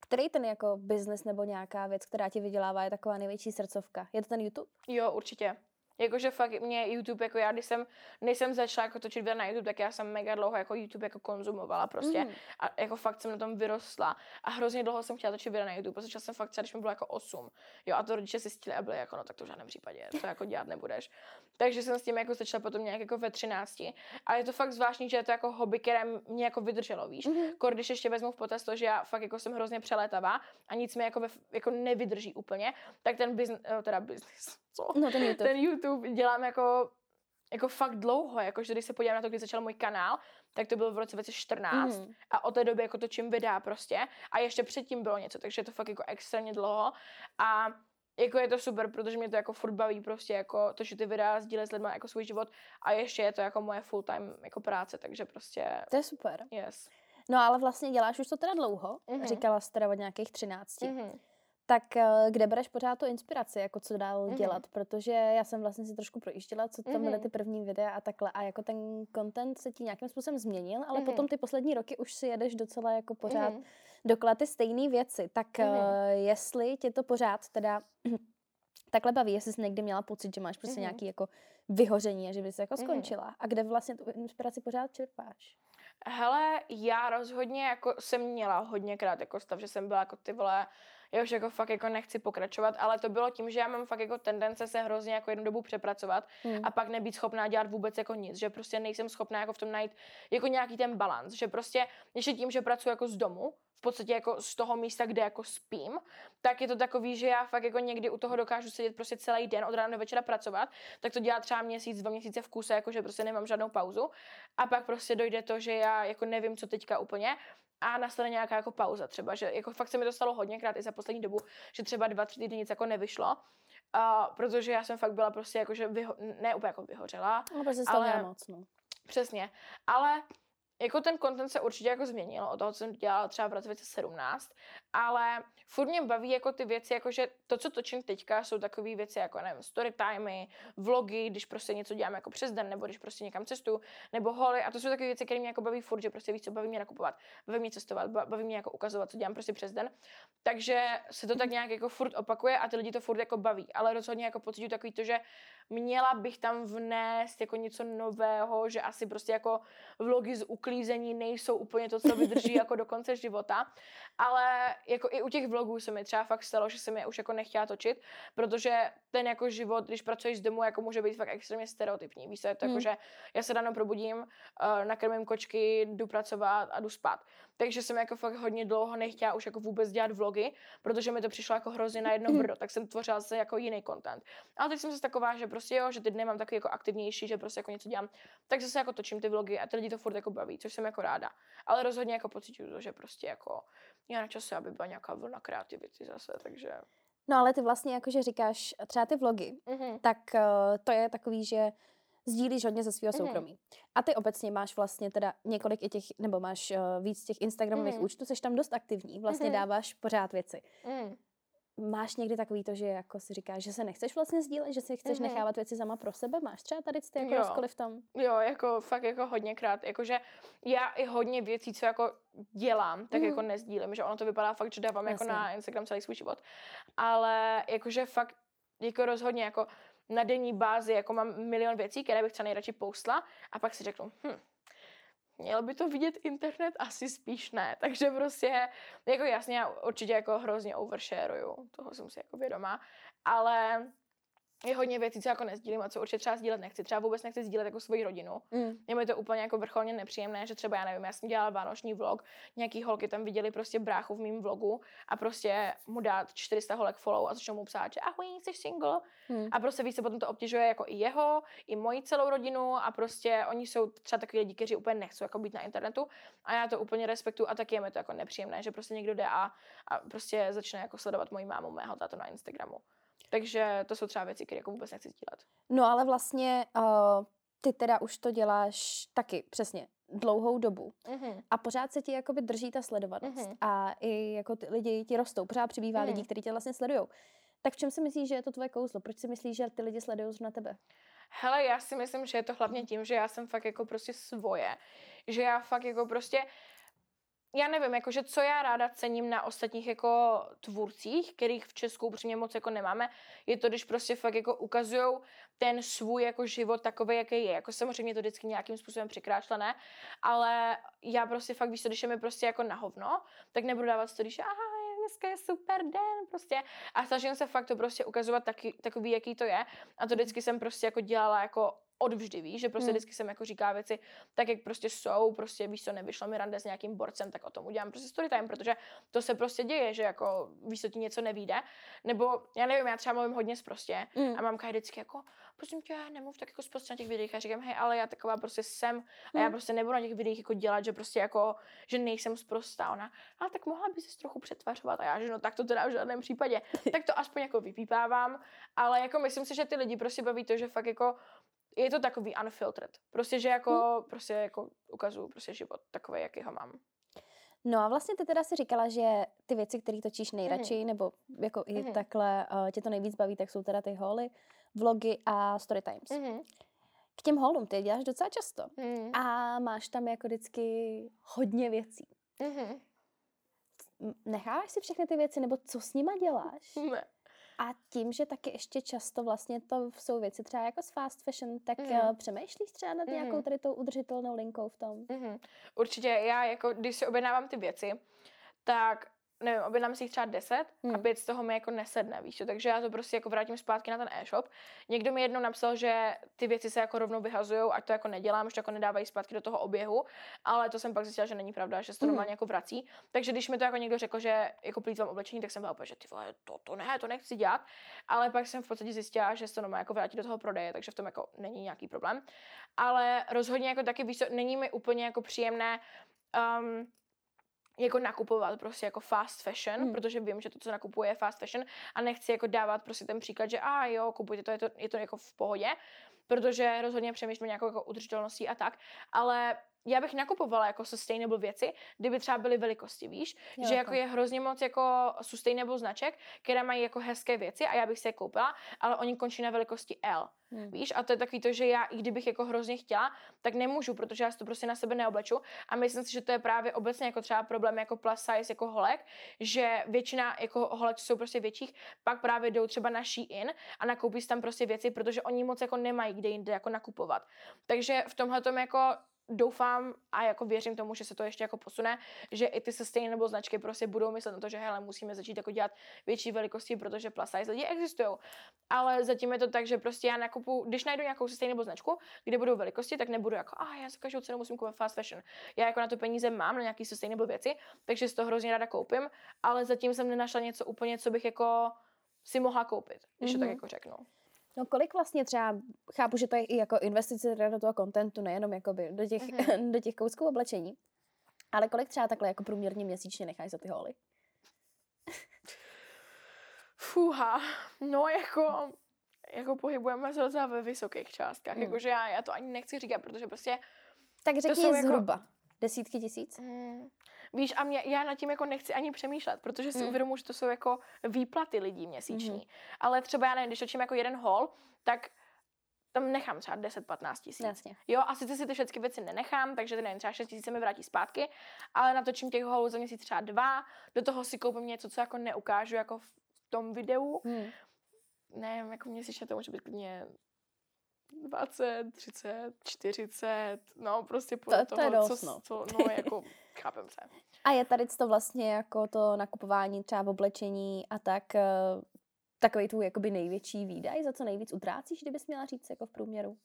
který ten jako biznes nebo nějaká věc, která ti vydělává, je taková největší srdcovka? Je to ten YouTube? Jo, určitě. Jakože fakt mě YouTube, jako já, když jsem, než jsem začala jako točit videa na YouTube, tak já jsem mega dlouho jako YouTube jako konzumovala prostě. Mhm. A jako fakt jsem na tom vyrostla. A hrozně dlouho jsem chtěla točit videa na YouTube. Začala jsem fakt třeba, když mi bylo jako 8. Jo, a to rodiče zjistili a byli jako, no tak to v žádném případě, to jako dělat nebudeš. Takže jsem s tím jako začala potom nějak jako ve 13. A je to fakt zvláštní, že je to jako hobby, které mě jako vydrželo, víš. Mhm. Kor, když ještě vezmu v potaz to, že já fakt jako jsem hrozně přelétavá a nic mi jako, ve, jako nevydrží úplně, tak ten biznes, teda biznis, co? No ten YouTube. ten YouTube dělám jako, jako fakt dlouho, jakože když se podívám na to, kdy začal můj kanál, tak to bylo v roce 2014 Mhm. a od té doby jako točím videa prostě a ještě předtím bylo něco, takže je to fakt jako extrémně dlouho a jako je to super, protože mě to jako furt baví prostě jako točit ty videa, sdílet s lidmi jako svůj život a ještě je to jako moje full time jako práce, takže prostě To je super. yes. No ale vlastně děláš už to teda dlouho, Mhm. říkala jsi teda od nějakých 13. Mhm. Tak eh, kde bereš pořád tu inspiraci, jako co dál Mhm. dělat? Protože já jsem vlastně si trošku projížděla, co tam byly Mhm. ty první videa a takhle. A jako ten content se ti nějakým způsobem změnil, ale Mhm. potom ty poslední roky už si jedeš docela jako pořád Mhm. dokola ty stejné věci. Tak Mhm. eh, jestli tě to pořád teda [clears throat] takhle baví, jestli jsi někdy měla pocit, že máš prostě Mhm. nějaký jako vyhoření a že bys jako Mhm. skončila. A kde vlastně tu inspiraci pořád čerpáš? Hele, já rozhodně jako jsem měla hodněkrát jako stav, že jsem byla jako ty vole, já už jako fakt jako nechci pokračovat, ale to bylo tím, že já mám fakt jako tendence se hrozně jako jednu dobu přepracovat Hmm. a pak nebýt schopná dělat vůbec jako nic, že prostě nejsem schopná jako v tom najít jako nějaký ten balans, že prostě ještě tím, že pracuji jako z domu, v podstatě jako z toho místa, kde jako spím, tak je to takový, že já fakt jako někdy u toho dokážu sedět prostě celý den od rána do večera pracovat, tak to dělá třeba měsíc, dva měsíce v kuse, jako že prostě nemám žádnou pauzu a pak prostě dojde to, že já jako nevím, co teďka úplně a nastane nějaká jako pauza třeba, že jako fakt se mi to stalo hodněkrát i za poslední dobu, že třeba dva, tři týdny nic jako nevyšlo, a protože já jsem fakt byla prostě jako, že vyho- ne úplně jako vyhořela, No, prostě ale- moc, no. Přesně. Ale jako ten content se určitě jako změnil, od toho, co jsem dělala třeba v roce 2017, ale furt mě baví jako ty věci, jako že to, co točím teďka, jsou takové věci jako, nevím, story timey, vlogy, když prostě něco dělám jako přes den, nebo když prostě někam cestu, nebo holy, a to jsou takové věci, které mě jako baví furt, že prostě víc, co baví mě nakupovat, baví mě cestovat, ba- baví mě jako ukazovat, co dělám prostě přes den. Takže se to tak nějak jako furt opakuje a ty lidi to furt jako baví, ale rozhodně jako pocituju takový to, že měla bych tam vnést jako něco nového, že asi prostě jako vlogy z uklízení nejsou úplně to, co vydrží [laughs] jako do konce života, ale jako i u těch vlogů se mi třeba fakt stalo, že jsem je už jako nechtěla točit, protože ten jako život, když pracuješ z domu, jako může být fakt extrémně stereotypní. Víš, co, je to jako, Hmm. že já se ráno probudím, uh, nakrmím kočky, jdu pracovat a jdu spát. Takže jsem jako fakt hodně dlouho nechtěla už jako vůbec dělat vlogy, protože mi to přišlo jako hrozně na jedno brdo, tak jsem tvořila se jako jiný content. Ale teď jsem zase taková, že prostě jo, že ty dny mám takový jako aktivnější, že prostě jako něco dělám, tak zase jako točím ty vlogy a ty lidi to furt jako baví, což jsem jako ráda. Ale rozhodně jako pocituju to, že prostě jako je na čase, aby byla nějaká vlna kreativity zase, takže... No ale ty vlastně jakože říkáš třeba ty vlogy, Mhm. tak uh, to je takový, že sdílíš hodně ze svého Mhm. soukromí. A ty obecně máš vlastně teda několik i těch, nebo máš uh, víc těch Instagramových Mhm. účtů, jsi tam dost aktivní, vlastně Mhm. dáváš pořád věci. Mhm. Máš někdy takový to, že jako si říkáš, že se nechceš vlastně sdílet, že si chceš Mhm. nechávat věci sama pro sebe? Máš třeba tady ty jako Jo. rozkoly v tom? Jo, jako fakt jako hodněkrát, jakože já i hodně věcí, co jako dělám, tak Mhm. jako nezdílím, že ono to vypadá fakt, že dávám jako Jasně. na Instagram celý svůj život, ale jakože fakt jako rozhodně jako na denní bázi jako mám milion věcí, které bych třeba nejradši postla a pak si řeknu, hm, měl by to vidět internet? Asi spíš ne. [laughs] Takže prostě, jako jasně, já určitě jako hrozně overshareuju, toho jsem si jako vědomá, ale je hodně věcí, co jako nezdílím a co určitě třeba sdílet nechci. Třeba vůbec nechci sdílet jako svoji rodinu. Mm. Je mi to úplně jako vrcholně nepříjemné, že třeba já nevím, já jsem dělala vánoční vlog, nějaký holky tam viděli prostě bráchu v mém vlogu a prostě mu dát 400 holek follow a začnou mu psát, že ahoj, jsi single. Mm. A prostě víc se potom to obtěžuje jako i jeho, i moji celou rodinu a prostě oni jsou třeba takový lidi, kteří úplně nechcou jako být na internetu a já to úplně respektuju a taky je mi to jako nepříjemné, že prostě někdo jde a, a prostě začne jako sledovat moji mámu, mého tátu na Instagramu. Takže to jsou třeba věci, které jako vůbec nechci sdílet. No ale vlastně uh, ty teda už to děláš taky, přesně, dlouhou dobu. Mm-hmm. A pořád se ti jakoby drží ta sledovanost. Mhm. A i jako ty lidi ti rostou, pořád přibývá Mhm. lidí, kteří tě vlastně sledují. Tak v čem si myslíš, že je to tvoje kouzlo? Proč si myslíš, že ty lidi sledují na tebe? Hele, já si myslím, že je to hlavně tím, že já jsem fakt jako prostě svoje. Že já fakt jako prostě, já nevím, jakože co já ráda cením na ostatních jako tvůrcích, kterých v Česku upřímně moc jako nemáme, je to, když prostě fakt jako ukazujou ten svůj jako život takový, jaký je. Jako samozřejmě to vždycky nějakým způsobem překrášlené, ale já prostě fakt víš, když je mi prostě jako na hovno, tak nebudu dávat story, že aha, dneska je super den, prostě. A snažím se fakt to prostě ukazovat taky, takový, jaký to je. A to vždycky jsem prostě jako dělala jako odvždy, víš, že prostě Hmm. vždycky jsem jako říká věci tak, jak prostě jsou, prostě víš co, nevyšlo mi rande s nějakým borcem, tak o tom udělám prostě story time, protože to se prostě děje, že jako víš, co ti něco nevíde, nebo já nevím, já třeba mluvím hodně prostě Mm. a mamka je vždycky jako, prosím tě, nemluv tak jako prostě na těch videích a říkám, hej, ale já taková prostě jsem a já Hmm. prostě nebudu na těch videích jako dělat, že prostě jako, že nejsem zprostá. Ona, ale tak mohla by si trochu přetvařovat a já, že no tak to teda v žádném případě. [laughs] tak to aspoň jako vypípávám, ale jako myslím si, že ty lidi prostě baví to, že fakt jako je to takový unfiltered. Prostě, že jako, prostě jako ukazuju prostě život takový, jaký ho mám. No a vlastně ty teda si říkala, že ty věci, které točíš nejradši, nebo jako i Mhm. takhle uh, tě to nejvíc baví, tak jsou teda ty holy, vlogy a story times. Mm-hmm. K těm holům ty děláš docela často. Mm-hmm. A máš tam jako vždycky hodně věcí. Mm-hmm. M- Necháváš si všechny ty věci, nebo co s nima děláš? Ne. A tím, že taky ještě často vlastně to jsou věci třeba jako z fast fashion, tak mm. přemýšlíš třeba nad nějakou Mhm. tady tou udržitelnou linkou v tom? Mm-hmm. Určitě já jako, když si objednávám ty věci, tak nevím, objednám si jich třeba 10 hmm. a pět z toho mi jako nesedne, víš takže já to prostě jako vrátím zpátky na ten e-shop. Někdo mi jednou napsal, že ty věci se jako rovnou vyhazujou, ať to jako nedělám, že to jako nedávají zpátky do toho oběhu, ale to jsem pak zjistila, že není pravda, že se to Hmm. normálně jako vrací. Takže když mi to jako někdo řekl, že jako plýtvám oblečení, tak jsem byla úplně, že ty vole, to, to ne, to nechci dělat. Ale pak jsem v podstatě zjistila, že se to normálně jako vrátí do toho prodeje, takže v tom jako není nějaký problém. Ale rozhodně jako taky víš, není mi úplně jako příjemné um, jako nakupovat prostě jako fast fashion, Hmm. protože vím, že to, co nakupuje, je fast fashion a nechci jako dávat prostě ten příklad, že a jo, kupujte to, je to, je to jako v pohodě, protože rozhodně přemýšlím nějakou jako udržitelností a tak, ale já bych nakupovala jako sustainable věci, kdyby třeba byly velikosti, víš, Jo, že jako tak. je hrozně moc jako sustainable značek, které mají jako hezké věci a já bych si je koupila, ale oni končí na velikosti L. Hmm. Víš, a to je takový to, že já, i kdybych jako hrozně chtěla, tak nemůžu, protože já si to prostě na sebe neobleču. A myslím si, že to je právě obecně jako třeba problém jako plus size jako holek, že většina jako holek jsou prostě větších, pak právě jdou třeba na Shein a nakoupí si tam prostě věci, protože oni moc jako nemají kde jinde jako nakupovat. Takže v tomhle tom jako doufám a jako věřím tomu, že se to ještě jako posune, že i ty sustainable značky prostě budou myslet na to, že hele, musíme začít jako dělat větší velikosti, protože plus size lidi existují. Ale zatím je to tak, že prostě já nakupu, když najdu nějakou sustainable značku, kde budou velikosti, tak nebudu jako, a já za každou cenu musím koupit fast fashion. Já jako na to peníze mám, na nějaký sustainable věci, takže si to hrozně ráda koupím, ale zatím jsem nenašla něco úplně, co bych jako si mohla koupit, když mm-hmm. to tak Mhm. jako řeknu. No kolik vlastně třeba, chápu, že to je i jako investice do toho kontentu, nejenom jakoby do těch, Mhm. [laughs] do těch kousků oblečení, ale kolik třeba takhle jako průměrně měsíčně necháš za ty holy? Fuha, no jako, jako pohybujeme se docela ve vysokých částkách, Mm. jakože já, já to ani nechci říkat, protože prostě Tak řekni jsou jako- zhruba. Desítky tisíc? Mm. Víš, a mě, já nad tím jako nechci ani přemýšlet, protože si Mm. mm. uvědomuji, že to jsou jako výplaty lidí měsíční. Mm. Ale třeba já nevím, když točím jako jeden hol, tak tam nechám třeba 10-15 tisíc. Jasně. Jo, a sice si ty všechny věci nenechám, takže ty nevím, třeba 6 tisíc se mi vrátí zpátky, ale natočím těch holů za měsíc třeba dva, do toho si koupím něco, co jako neukážu jako v tom videu. Hmm. Ne, jako měsíčně to může být klidně 20, 30, 40, no prostě podle To- to toho, je dost, co, no. co, no jako, [laughs] chápem se. A je tady to vlastně jako to nakupování třeba v oblečení a tak, eh, takový tvůj jakoby největší výdaj, za co nejvíc utrácíš, kdybys měla říct jako v průměru?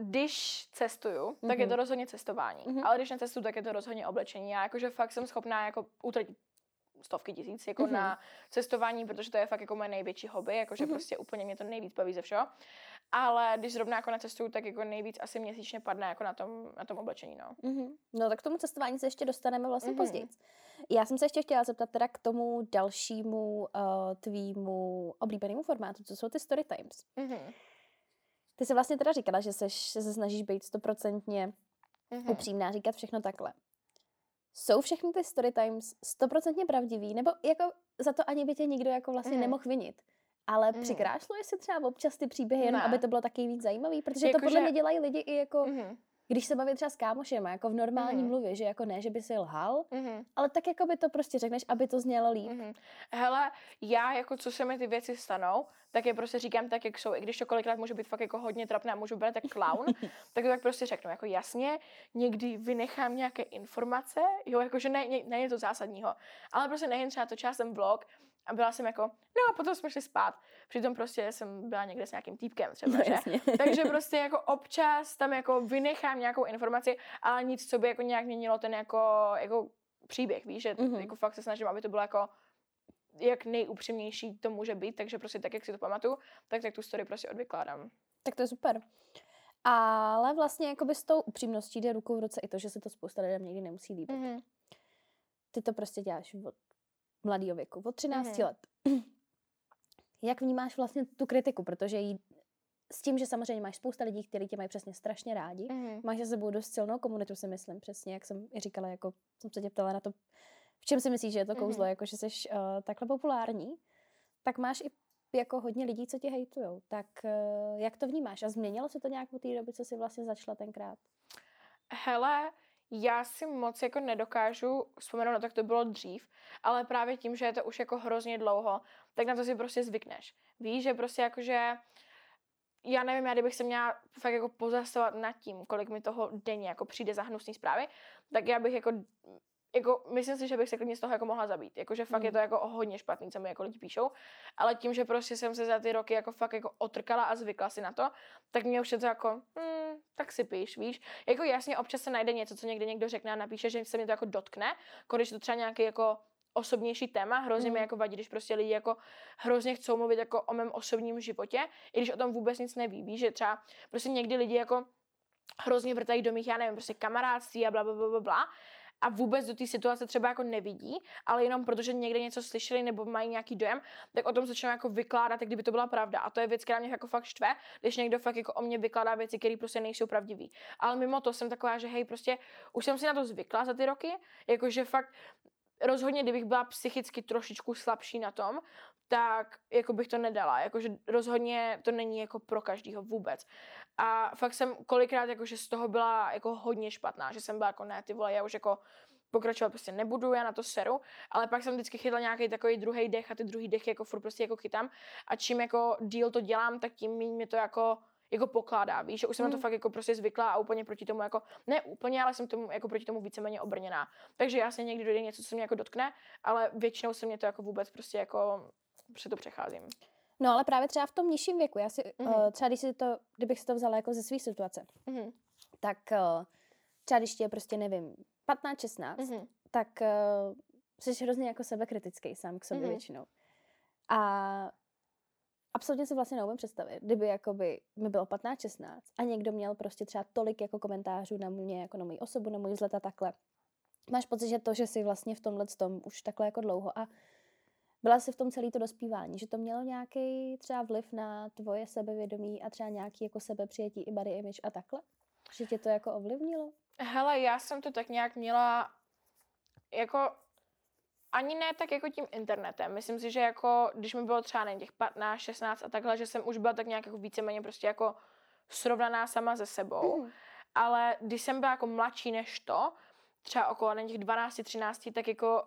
Když cestuju, mm-hmm. tak je to Mhm. rozhodně cestování. Mhm. Mm-hmm. Ale když necestuju, tak je to rozhodně oblečení. Já jakože fakt jsem schopná jako utratit stovky tisíc jako Mhm. mm-hmm. na cestování, protože to je fakt jako moje největší hobby, jakože Mhm. mm-hmm. prostě úplně mě to nejvíc baví ze všeho. Ale když zrovna jako necestuju, tak jako nejvíc asi měsíčně padne jako na tom, na tom oblečení, no. Mm-hmm. No tak k tomu cestování se ještě dostaneme vlastně mm-hmm. Mhm. později. Já jsem se ještě chtěla zeptat teda k tomu dalšímu uh, tvýmu oblíbenému formátu, co jsou ty story times. Mm-hmm. Ty jsi vlastně teda říkala, že, seš, že se snažíš být stoprocentně Mm-hmm. upřímná, říkat všechno takhle. Jsou všechny ty story times stoprocentně pravdivý, nebo jako za to ani by tě nikdo jako vlastně Mhm. nemohl vinit? Ale Mhm. přikrášluje si třeba občas ty příběhy, jenom Ne. aby to bylo taky víc zajímavý, protože to Jako, podle že- mě dělají lidi i jako, Mm-hmm. Když se baví třeba s kámošema, jako v normální Mhm. mluvě, že jako ne, že by si lhal, Mm-hmm. ale tak jako by to prostě řekneš, aby to znělo líp. Mm-hmm. Hele, já jako co se mi ty věci stanou, tak je prostě říkám tak, jak jsou. I když to kolikrát může být fakt jako hodně trapné a můžu být tak clown, [laughs] tak to tak prostě řeknu. Jako jasně, někdy vynechám nějaké informace, jo, jakože ne, ne, není to zásadního, ale prostě nejen třeba točila jsem vlog a byla jsem jako, no a potom jsme šli spát. Přitom prostě jsem byla někde s nějakým týpkem třeba, No, že? jasně. [laughs] Takže prostě jako občas tam jako vynechám nějakou informaci, ale nic, co by jako nějak měnilo ten jako, jako příběh, víš, že Mhm. jako fakt se snažím, aby to bylo jako jak nejupřímnější to může být, takže prostě tak, jak si to pamatuju, tak, tak tu story prostě odvykládám. Tak to je super. Ale vlastně jakoby s tou upřímností jde ruku v ruce i to, že se to spousta lidem někdy nemusí líbit. Mm-hmm. Ty to prostě děláš od mladého věku, od 13 Mhm. let. [clears throat] Jak vnímáš vlastně tu kritiku, protože jí, s tím, že samozřejmě máš spousta lidí, kteří tě mají přesně strašně rádi, Mm-hmm. máš za sebou dost silnou komunitu, si myslím, přesně, jak jsem i říkala, jako jsem se tě ptala na to, v čem si myslíš, že je to kouzlo, Mhm. jako že jsi uh, takhle populární, tak máš i jako hodně lidí, co tě hejtujou. Tak uh, jak to vnímáš? A změnilo se to nějak od té doby, co jsi vlastně začala tenkrát? Hele, já si moc jako nedokážu vzpomenout na to, jak to bylo dřív, ale právě tím, že je to už jako hrozně dlouho, tak na to si prostě zvykneš. Víš, že prostě jakože já nevím, já kdybych se měla fakt jako pozastavovat nad tím, kolik mi toho denně jako přijde za hnusný zprávy, tak já bych jako jako, myslím si, že bych se klidně z toho jako mohla zabít. Jakože fakt Mm. je to jako hodně špatný, co mi jako lidi píšou. Ale tím, že prostě jsem se za ty roky jako fakt jako otrkala a zvykla si na to, tak mě už je to jako, hmm, tak si píš, víš. Jako jasně, občas se najde něco, co někde někdo řekne a napíše, že se mi to jako dotkne, když to třeba nějaký jako osobnější téma, hrozně mm. mi Mm. jako vadí, když prostě lidi jako hrozně chcou mluvit jako o mém osobním životě, i když o tom vůbec nic neví, víš, že třeba prostě někdy lidi jako hrozně vrtají do mých, já nevím, prostě kamarádství a bla, bla, bla, bla, bla a vůbec do té situace třeba jako nevidí, ale jenom protože někde něco slyšeli nebo mají nějaký dojem, tak o tom začnou jako vykládat, jak kdyby to byla pravda. A to je věc, která mě jako fakt štve, když někdo fakt jako o mě vykládá věci, které prostě nejsou pravdivé. Ale mimo to jsem taková, že hej, prostě už jsem si na to zvykla za ty roky, jakože fakt rozhodně, kdybych byla psychicky trošičku slabší na tom, tak jako bych to nedala, jakože rozhodně to není jako pro každýho vůbec. A fakt jsem kolikrát jakože z toho byla jako hodně špatná, že jsem byla jako ne, ty vole, já už jako pokračovat prostě nebudu, já na to seru, ale pak jsem vždycky chytla nějaký takový druhý dech a ty druhý dech jako furt prostě jako chytám a čím jako díl to dělám, tak tím méně mě to jako jako pokládá, víš, že už jsem na to Mm. fakt jako prostě zvykla a úplně proti tomu jako, ne úplně, ale jsem tomu jako proti tomu víceméně obrněná. Takže já se někdy dojde něco, co se mě jako dotkne, ale většinou se mě to jako vůbec prostě jako při to přecházím. No ale právě třeba v tom nižším věku, já si, Mhm. uh, třeba když si to, kdybych si to vzala jako ze své situace, Mhm. tak uh, třeba když ti je prostě, nevím, 15, 16, Mhm. tak uh, jsi hrozně jako sebekritický sám k sobě Mhm. většinou. A absolutně si vlastně neumím představit, kdyby jakoby mi bylo 15, 16 a někdo měl prostě třeba tolik jako komentářů na mě, jako na moji osobu, na můj vzhled a takhle. Máš pocit, že to, že jsi vlastně v tomhle tom už takhle jako dlouho a byla jsi v tom celý to dospívání, že to mělo nějaký třeba vliv na tvoje sebevědomí a třeba nějaký jako sebepřijetí i body image a takhle? Že tě to jako ovlivnilo? Hele, já jsem to tak nějak měla jako ani ne tak jako tím internetem. Myslím si, že jako, když mi bylo třeba nevím, těch 15, 16 a takhle, že jsem už byla tak nějak jako víceméně prostě jako srovnaná sama se sebou. Mhm. Ale když jsem byla jako mladší než to, třeba okolo nevím, těch 12, 13, tak jako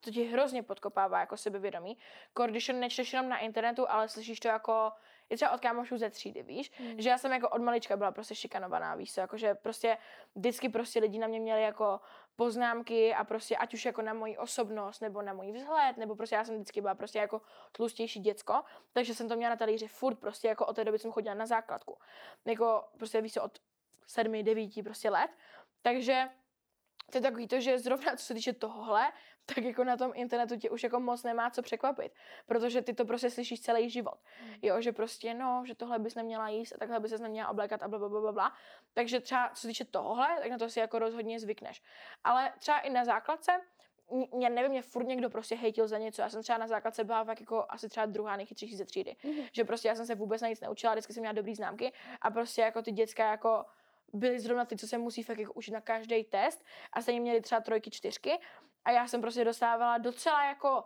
to ti hrozně podkopává jako sebevědomí. Když to nečteš jenom na internetu, ale slyšíš to jako i třeba od kámošů ze třídy, víš? Mm. Že já jsem jako od malička byla prostě šikanovaná, víš co? Jakože prostě vždycky prostě lidi na mě měli jako poznámky a prostě ať už jako na moji osobnost, nebo na můj vzhled, nebo prostě já jsem vždycky byla prostě jako tlustější děcko, takže jsem to měla na talíři furt prostě jako od té doby jsem chodila na základku. Jako prostě víš od sedmi, devíti prostě let. Takže to je takový to, že zrovna co se týče tohohle, tak jako na tom internetu tě už jako moc nemá co překvapit, protože ty to prostě slyšíš celý život. Hmm. Jo, že prostě no, že tohle bys neměla jíst a takhle bys se neměla oblékat a bla, bla, bla, bla. Takže třeba co se týče tohohle, tak na to si jako rozhodně zvykneš. Ale třeba i na základce, mě nevím, mě furt někdo prostě hejtil za něco. Já jsem třeba na základce byla fakt jako asi třeba druhá nejchytřejší ze třídy. Mm-hmm. Že prostě já jsem se vůbec na nic neučila, vždycky jsem měla dobrý známky a prostě jako ty děcka jako byly zrovna ty, co se musí fakt jako učit na každý test a stejně měli třeba trojky, čtyřky a já jsem prostě dostávala docela jako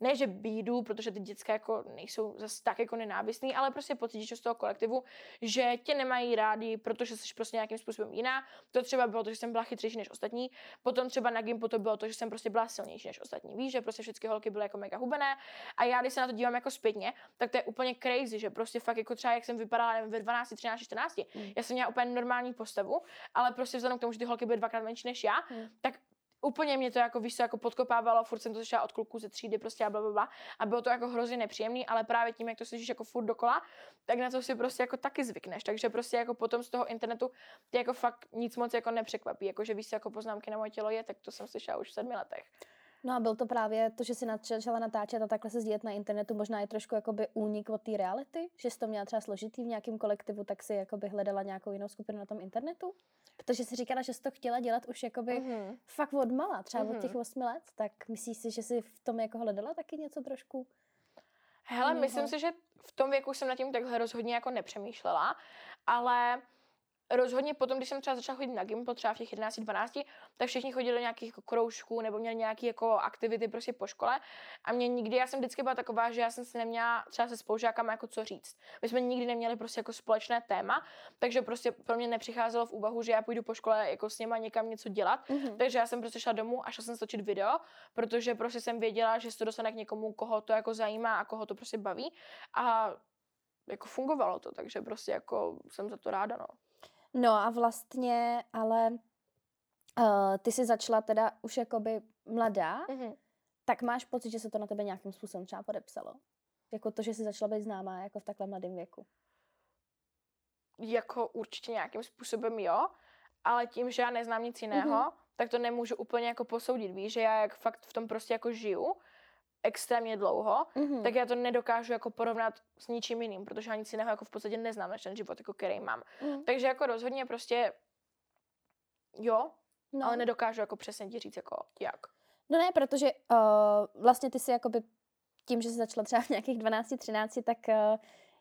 ne, že bídu, protože ty děcka jako nejsou zase tak jako nenávistný, ale prostě pocítíš z toho kolektivu, že tě nemají rádi, protože jsi prostě nějakým způsobem jiná. To třeba bylo to, že jsem byla chytřejší než ostatní. Potom třeba na Gimpu to bylo to, že jsem prostě byla silnější než ostatní. Víš, že prostě všechny holky byly jako mega hubené. A já, když se na to dívám jako zpětně, tak to je úplně crazy, že prostě fakt jako třeba, jak jsem vypadala nevím, ve 12, 13, 14, mm. já jsem měla úplně normální postavu, ale prostě vzhledem k tomu, že ty holky byly dvakrát menší než já, mm. tak úplně mě to jako, víš, jako podkopávalo, furt jsem to slyšela od kluků ze třídy prostě a blablabla. A bylo to jako hrozně nepříjemný, ale právě tím, jak to slyšíš jako furt dokola, tak na to si prostě jako taky zvykneš. Takže prostě jako potom z toho internetu ty jako fakt nic moc jako nepřekvapí. Jako, že víš, jako poznámky na moje tělo je, tak to jsem slyšela už v sedmi letech. No a byl to právě to, že si začala natáčet a takhle se sdílet na internetu, možná je trošku jakoby únik od té reality, že jsi to měla třeba složitý v nějakém kolektivu, tak si jakoby hledala nějakou jinou skupinu na tom internetu? Protože jsi říkala, že jsi to chtěla dělat už jakoby uh-huh. fakt od mala, třeba uh-huh. od mhm. těch 8 let, tak myslíš si, že jsi v tom jako hledala taky něco trošku? Hele, jiného? myslím si, že v tom věku jsem nad tím takhle rozhodně jako nepřemýšlela, ale rozhodně potom, když jsem třeba začala chodit na gym, třeba v těch 11, 12, tak všichni chodili do nějakých jako kroužků nebo měli nějaké jako aktivity prostě po škole. A mě nikdy, já jsem vždycky byla taková, že já jsem si neměla třeba se spolužákama jako co říct. My jsme nikdy neměli prostě jako společné téma, takže prostě pro mě nepřicházelo v úvahu, že já půjdu po škole jako s něma někam něco dělat. Mm-hmm. Takže já jsem prostě šla domů a šla jsem stočit video, protože prostě jsem věděla, že se to dostane k někomu, koho to jako zajímá a koho to prostě baví. A jako fungovalo to, takže prostě jako jsem za to ráda, no. No a vlastně, ale uh, ty jsi začala teda už jakoby mladá, mm-hmm. tak máš pocit, že se to na tebe nějakým způsobem třeba podepsalo? Jako to, že jsi začala být známá jako v takhle mladém věku. Jako určitě nějakým způsobem jo, ale tím, že já neznám nic jiného, mm-hmm. tak to nemůžu úplně jako posoudit. Víš, že já jak fakt v tom prostě jako žiju, extrémně dlouho, mm-hmm. tak já to nedokážu jako porovnat s ničím jiným, protože já nic jiného jako v podstatě neznám než ten život, jako který mám. Mm. Takže jako rozhodně prostě jo, no. ale nedokážu jako přesně ti říct jako jak. No ne, protože uh, vlastně ty si jakoby tím, že jsi začala třeba v nějakých 12, 13, tak uh,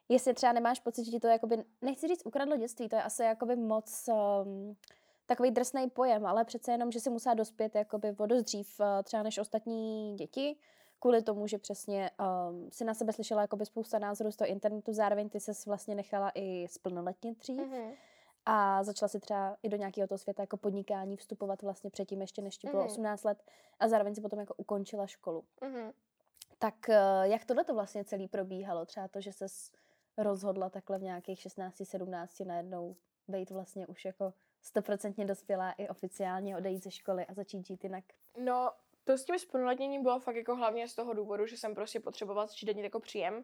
jestli třeba nemáš pocit, že ti to jakoby, nechci říct ukradlo dětství, to je asi jakoby moc um, takový drsný pojem, ale přece jenom, že si musela dospět jakoby o dost dřív uh, třeba než ostatní děti, kvůli tomu, že přesně um, si na sebe slyšela jakoby spousta názorů z toho internetu, zároveň ty se vlastně nechala i splnoletně dřív. Mm-hmm. A začala si třeba i do nějakého toho světa jako podnikání vstupovat vlastně předtím, ještě než ti bylo mm-hmm. 18 let a zároveň si potom jako ukončila školu. Mm-hmm. Tak uh, jak tohle to vlastně celý probíhalo? Třeba to, že se rozhodla takhle v nějakých 16, 17 najednou být vlastně už jako stoprocentně dospělá i oficiálně odejít ze školy a začít žít jinak? No, to s tím splnoletněním bylo fakt jako hlavně z toho důvodu, že jsem prostě potřebovala začít jako příjem.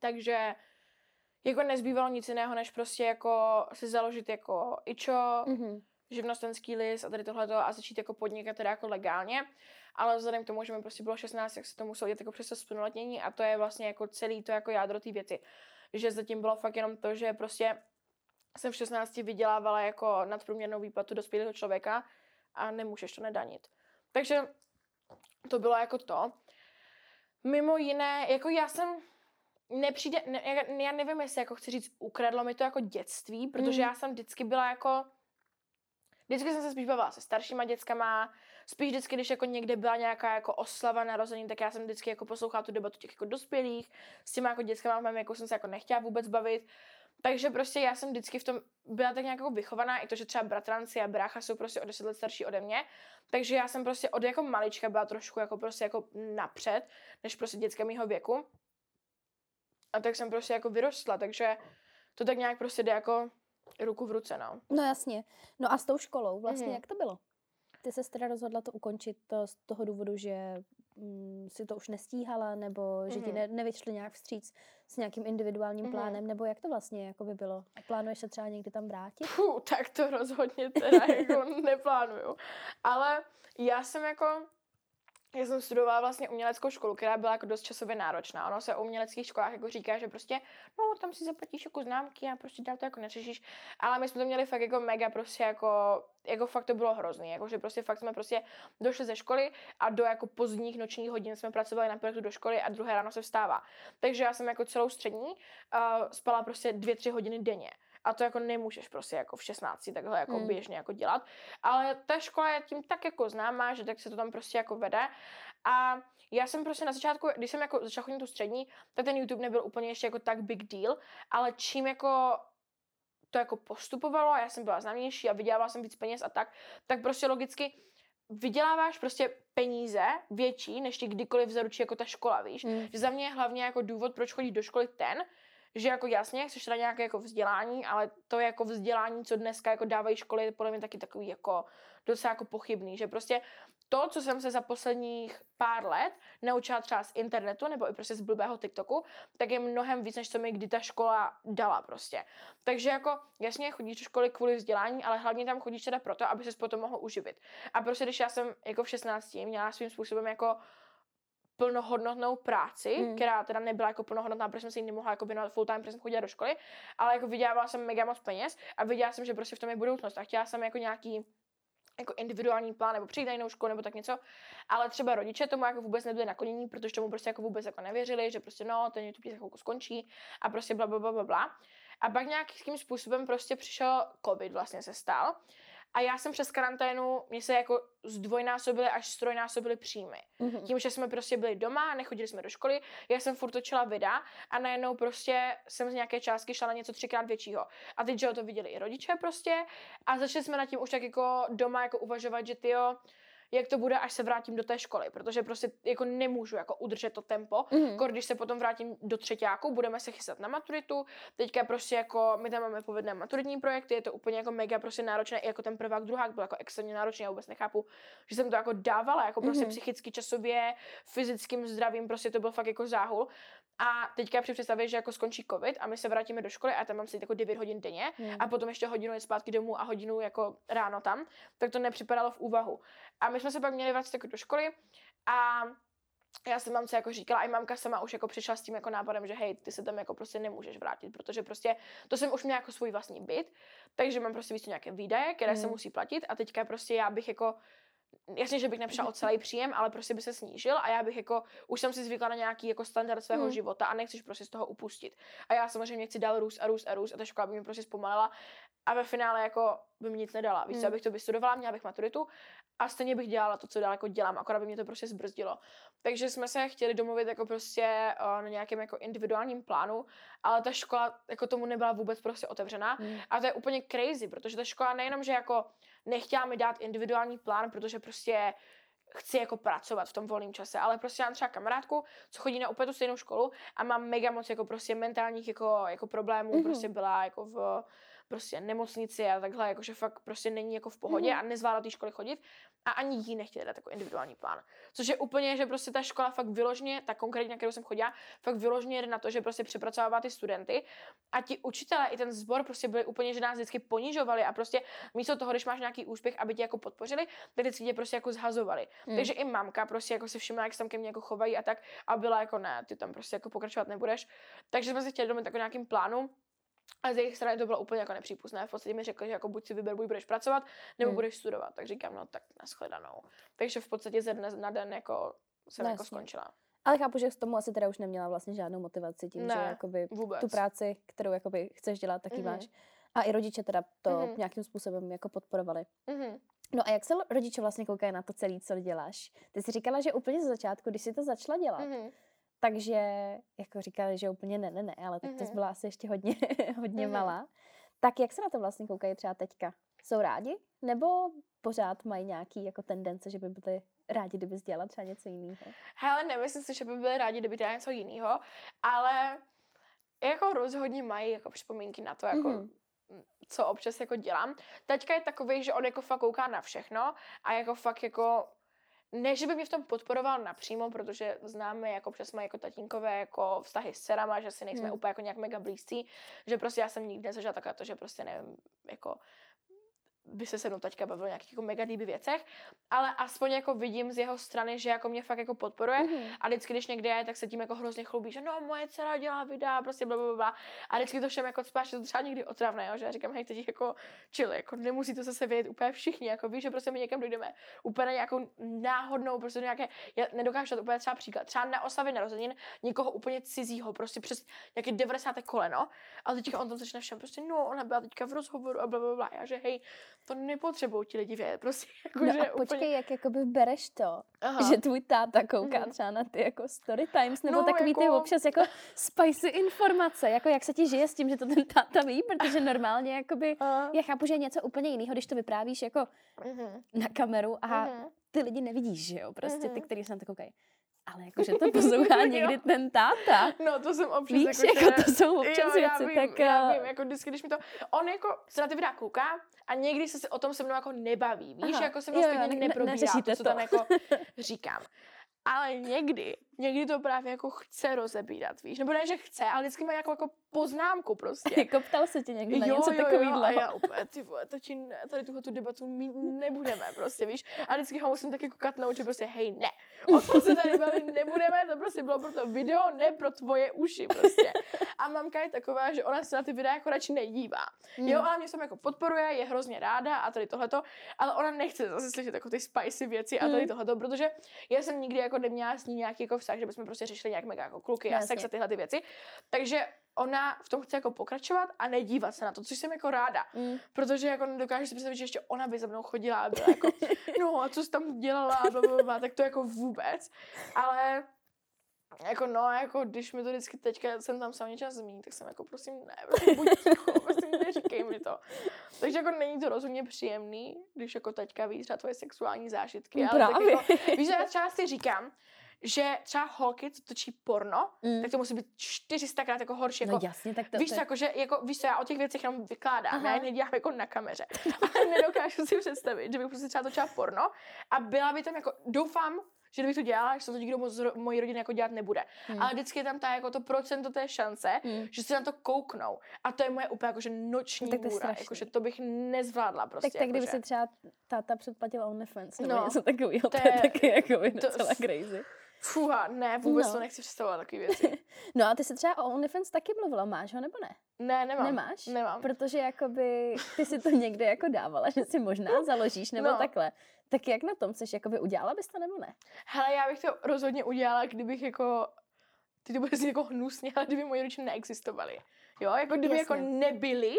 Takže jako nezbývalo nic jiného, než prostě jako si založit jako ičo, mm-hmm. živnostenský list a tady tohleto a začít jako podnikat teda jako legálně. Ale vzhledem k tomu, že mi prostě bylo 16, tak se to muselo dělat jako přes to splnoletnění a to je vlastně jako celý to jako jádro té věci. Že zatím bylo fakt jenom to, že prostě jsem v 16 vydělávala jako nadprůměrnou výplatu dospělého člověka a nemůžeš to nedanit. Takže to bylo jako to. Mimo jiné, jako já jsem nepřijde, ne, já nevím, jestli jako chci říct, ukradlo mi to jako dětství, protože mm. já jsem vždycky byla jako, vždycky jsem se spíš bavila se staršíma dětskama, spíš vždycky, když jako někde byla nějaká jako oslava narození, tak já jsem vždycky jako poslouchala tu debatu těch jako dospělých, s těma jako dětskama v mém jako jsem se jako nechtěla vůbec bavit, Takže prostě já jsem vždycky v tom byla tak nějak jako vychovaná, i to, že třeba bratranci a brácha jsou prostě o 10 let starší ode mě, takže já jsem prostě od jako malička byla trošku jako prostě jako napřed, než prostě dětské mýho věku. A tak jsem prostě jako vyrostla, takže to tak nějak prostě jde jako ruku v ruce, no. No jasně. No a s tou školou vlastně, mm-hmm. jak to bylo? Ty se teda rozhodla to ukončit to z toho důvodu, že si to už nestíhala, nebo že mm-hmm. ti ne, nevyšli nějak vstříc s nějakým individuálním mm-hmm. plánem, nebo jak to vlastně jako by bylo? Plánuješ se třeba někdy tam vrátit? Puh, tak to rozhodně teda [laughs] jako neplánuju. Ale já jsem jako já jsem studovala vlastně uměleckou školu, která byla jako dost časově náročná. Ono se o uměleckých školách jako říká, že prostě, no, tam si zaplatíš jako známky a prostě dál to jako neřešíš. Ale my jsme to měli fakt jako mega prostě jako, jako fakt to bylo hrozný. Jako, že prostě fakt jsme prostě došli ze školy a do jako pozdních nočních hodin jsme pracovali na projektu do školy a druhé ráno se vstává. Takže já jsem jako celou střední uh, spala prostě dvě, tři hodiny denně a to jako nemůžeš prostě jako v 16 takhle jako hmm. běžně jako dělat, ale ta škola je tím tak jako známá, že tak se to tam prostě jako vede a já jsem prostě na začátku, když jsem jako začala chodit tu střední, tak ten YouTube nebyl úplně ještě jako tak big deal, ale čím jako to jako postupovalo a já jsem byla známější a vydělávala jsem víc peněz a tak, tak prostě logicky vyděláváš prostě peníze větší, než ti kdykoliv zaručí jako ta škola, víš. Mm. Že za mě je hlavně jako důvod, proč chodit do školy ten, že jako jasně, chceš teda nějaké jako vzdělání, ale to jako vzdělání, co dneska jako dávají školy, je podle mě taky takový jako docela jako pochybný, že prostě to, co jsem se za posledních pár let naučila třeba z internetu nebo i prostě z blbého TikToku, tak je mnohem víc, než co mi kdy ta škola dala prostě. Takže jako jasně chodíš do školy kvůli vzdělání, ale hlavně tam chodíš teda proto, aby se potom mohl uživit. A prostě když já jsem jako v 16 měla svým způsobem jako plnohodnotnou práci, mm. která teda nebyla jako plnohodnotná, protože jsem si ji nemohla jako věnovat full time, protože jsem chodila do školy, ale jako vydělávala jsem mega moc peněz a viděla jsem, že prostě v tom je budoucnost a chtěla jsem jako nějaký jako individuální plán nebo přijít na jinou školu nebo tak něco, ale třeba rodiče tomu jako vůbec nebyli naklonění, protože tomu prostě jako vůbec jako nevěřili, že prostě no, ten YouTube jako skončí a prostě bla, bla, bla, bla, bla. A pak nějakým způsobem prostě přišel covid vlastně se stal a já jsem přes karanténu, mě se jako zdvojnásobily až strojnásobily příjmy. Mm-hmm. Tím, že jsme prostě byli doma, nechodili jsme do školy, já jsem furt točila videa a najednou prostě jsem z nějaké částky šla na něco třikrát většího. A teď, že to viděli i rodiče prostě a začali jsme nad tím už tak jako doma jako uvažovat, že ty jo, jak to bude, až se vrátím do té školy, protože prostě jako nemůžu jako udržet to tempo, mm-hmm. když se potom vrátím do třetíku, budeme se chystat na maturitu, teďka prostě jako my tam máme povedné maturitní projekty, je to úplně jako mega prostě náročné, i jako ten prvák, druhák byl jako extrémně náročný, já vůbec nechápu, že jsem to jako dávala, jako prostě mm-hmm. psychicky, časově, fyzickým zdravím, prostě to byl fakt jako záhul a teďka při představě, že jako skončí covid a my se vrátíme do školy a tam mám si jako 9 hodin denně mm. a potom ještě hodinu je zpátky domů a hodinu jako ráno tam, tak to nepřipadalo v úvahu. A my jsme se pak měli vrátit jako do školy a já jsem mamce jako říkala, i mamka sama už jako přišla s tím jako nápadem, že hej, ty se tam jako prostě nemůžeš vrátit, protože prostě to jsem už měla jako svůj vlastní byt, takže mám prostě víc nějaké výdaje, které mm. se musí platit a teďka prostě já bych jako jasně, že bych nepřišla o celý příjem, ale prostě by se snížil a já bych jako, už jsem si zvykla na nějaký jako standard svého hmm. života a nechceš prostě z toho upustit. A já samozřejmě chci dál růst a růst a růst a ta škola by mě prostě zpomalila a ve finále jako by mi nic nedala. Víš, hmm. abych to vystudovala, měla bych maturitu a stejně bych dělala to, co dál jako dělám, akorát by mě to prostě zbrzdilo. Takže jsme se chtěli domluvit jako prostě uh, na nějakém jako individuálním plánu, ale ta škola jako tomu nebyla vůbec prostě otevřená hmm. a to je úplně crazy, protože ta škola nejenom, že jako nechtěla mi dát individuální plán, protože prostě chci jako pracovat v tom volném čase, ale prostě mám třeba kamarádku, co chodí na úplně tu stejnou školu a má mega moc jako prostě mentálních jako, jako problémů, mm-hmm. prostě byla jako v prostě nemocnici a takhle, jakože fakt prostě není jako v pohodě mm-hmm. a nezvládla té školy chodit a ani jí nechtěli dát jako individuální plán. Což je úplně, že prostě ta škola fakt vyložně, ta konkrétní, na kterou jsem chodila, fakt vyložně jde na to, že prostě přepracovává ty studenty a ti učitelé i ten sbor prostě byli úplně, že nás vždycky ponižovali a prostě místo toho, když máš nějaký úspěch, aby tě jako podpořili, tak vždycky tě prostě jako zhazovali. Mm. Takže i mamka prostě jako si všimla, jak se tam ke mně jako chovají a tak a byla jako ne, ty tam prostě jako pokračovat nebudeš. Takže jsme se chtěli domluvit jako nějakým plánu, a z jejich strany to bylo úplně jako nepřípustné. V podstatě mi řekli, že jako buď si vyber, buď budeš pracovat, nebo hmm. budeš studovat. Tak říkám, no tak nashledanou. Takže v podstatě ze dne na den jako jsem no, jako skončila. Ale chápu, že k tomu asi teda už neměla vlastně žádnou motivaci tím, ne, že jakoby vůbec. tu práci, kterou jakoby chceš dělat, taky mm-hmm. máš. A i rodiče teda to mm-hmm. nějakým způsobem jako podporovali. Mm-hmm. No a jak se rodiče vlastně koukají na to celé, co děláš? Ty jsi říkala, že úplně ze začátku, když jsi to začala dělat, mm-hmm takže jako říkali, že úplně ne, ne, ne, ale tak to Mhm. byla asi ještě hodně, [laughs] hodně Mhm. malá. Tak jak se na to vlastně koukají třeba teďka? Jsou rádi? Nebo pořád mají nějaký jako tendence, že by byli rádi, kdyby dělala třeba něco jiného? Hele, nemyslím si, že by byli rádi, kdyby dělali něco jiného, ale jako rozhodně mají jako připomínky na to, jako Mhm. co občas jako dělám. Teďka je takový, že on jako fakt kouká na všechno a jako fakt jako ne, že by mě v tom podporoval napřímo, protože známe, jako občas mají jako tatínkové jako vztahy s dcerama, že si nejsme Hmm. úplně jako nějak mega blízcí, že prostě já jsem nikdy nezažila takové to, že prostě nevím, jako by se se mnou taťka bavil o nějakých jako mega deep věcech, ale aspoň jako vidím z jeho strany, že jako mě fakt jako podporuje Mhm. a vždycky, když někde je, tak se tím jako hrozně chlubí, že no, moje dcera dělá videa, prostě bla, bla, bla. A vždycky to všem jako spáš, že to třeba někdy otravné, jo? že já říkám, hej, teď jako chill, jako nemusí to zase vědět úplně všichni, jako víš, že prostě my někam dojdeme úplně nějakou náhodnou, prostě nějaké, já nedokážu dát úplně třeba příklad, třeba na oslavě narozenin někoho úplně cizího, prostě přes nějaké 90. koleno, a teďka on tam začne všem, prostě no, ona byla teďka v rozhovoru a bla, bla, bla. Já, že hej, to nepotřebují ti lidi vědět, prostě, [laughs] jako, No že a počkej, úplně, jak jakoby bereš to, Aha. že tvůj táta kouká Mhm. třeba na ty jako story times, nebo No, takový ty jako- občas jako spicy informace, jako jak se ti žije s tím, že to ten táta ví, protože normálně jakoby, A- já chápu, že je něco úplně jiného, když to vyprávíš jako Mhm, na kameru a mhm. ty lidi nevidíš, že jo, prostě ty, Mhm. kteří se na to koukají. Ale jakože to poslouchá [laughs] Jo. někdy ten táta, No, to jsem občas víš, jako, jako to jsou občas jo, věci, vím, tak... já eh, vím, jako vždycky, když mi to, on jako se na ty videa kouká a někdy se o tom se mnou jako nebaví, víš, Aha, jako se jo, mnou jo, stejně ne- ne- neprobírá to, co to. tam jako [laughs] říkám. Ale někdy, někdy to právě jako chce rozebírat, víš, nebo ne, že chce, ale vždycky má jako, jako poznámku prostě. [laughs] Jako ptal se tě někdy na Jo, něco jo, jo, a takového. já úplně, ty vole, ne, tady tuhle tu debatu mít nebudeme, prostě, víš. A vždycky ho musím tak jako katnout, že prostě, hej, ne, o tom se tady bavit nebudeme, to prostě bylo pro to video, ne pro tvoje uši, prostě. A mamka je taková, že ona se na ty videa jako radši nedívá. Mm. Jo, ona mě tam jako podporuje, je hrozně ráda a tady tohleto, ale ona nechce zase slyšet jako ty spicy věci a tady Mm. tohleto, protože já jsem nikdy jako neměla s ní nějaký jako vztah, že bychom prostě řešili nějak mega jako kluky a Jasně. sex a tyhle ty věci. Takže ona v tom chce jako pokračovat a nedívat se na to, což jsem jako ráda. Mm. Protože jako nedokážu si představit, že ještě ona by za mnou chodila a byla jako, [laughs] no a co jsi tam dělala a bla, bla, bla, tak to jako vůbec. Ale jako no, jako když mi to vždycky teďka jsem tam sám něčas zmíní, tak jsem jako prosím ne, prosím buď ticho, prosím neříkej mi to. Takže jako není to rozhodně příjemný, když jako teďka víš třeba tvoje sexuální zážitky, ale tak Právě. jako, víš, já třeba si říkám, že třeba holky, co točí porno, Mm. tak to musí být 400krát jako horší, jako No jasně, tak to, Víš to jako, že, jako, víš co, já o těch věcech jenom vykládám, Aha. já je nedělám jako na kameře. [laughs] Ale nedokážu si představit, že bych prostě třeba točila porno a byla by tam jako, doufám, že kdybych to dělala, že to nikdo moc z mojí rodiny jako dělat nebude. Hmm. Ale vždycky je tam ta, jako to procento té šance, Hmm. že se na to kouknou. A to je moje úplně jakože noční Tak to můra, jakože to bych nezvládla prostě. tak, tak kdyby jakože. si třeba táta předplatil OnlyFans nebo No. něco takového, to To je taky jako by to- docela crazy. Fuha, ne, vůbec No. to nechci představovat takové věci. [laughs] No a ty se třeba o OnlyFans taky mluvila, máš ho nebo ne? Ne, nemám. Nemáš? Nemám. Protože jakoby ty si to někde jako dávala, že si možná [laughs] založíš nebo No. takhle. Tak jak na tom seš, jakoby udělala bys to nebo ne? Hele, já bych to rozhodně udělala, kdybych jako, ty to bude jako hnusně, ale kdyby moji rodiče neexistovali. Jo, jako kdyby Jasně. jako nebyli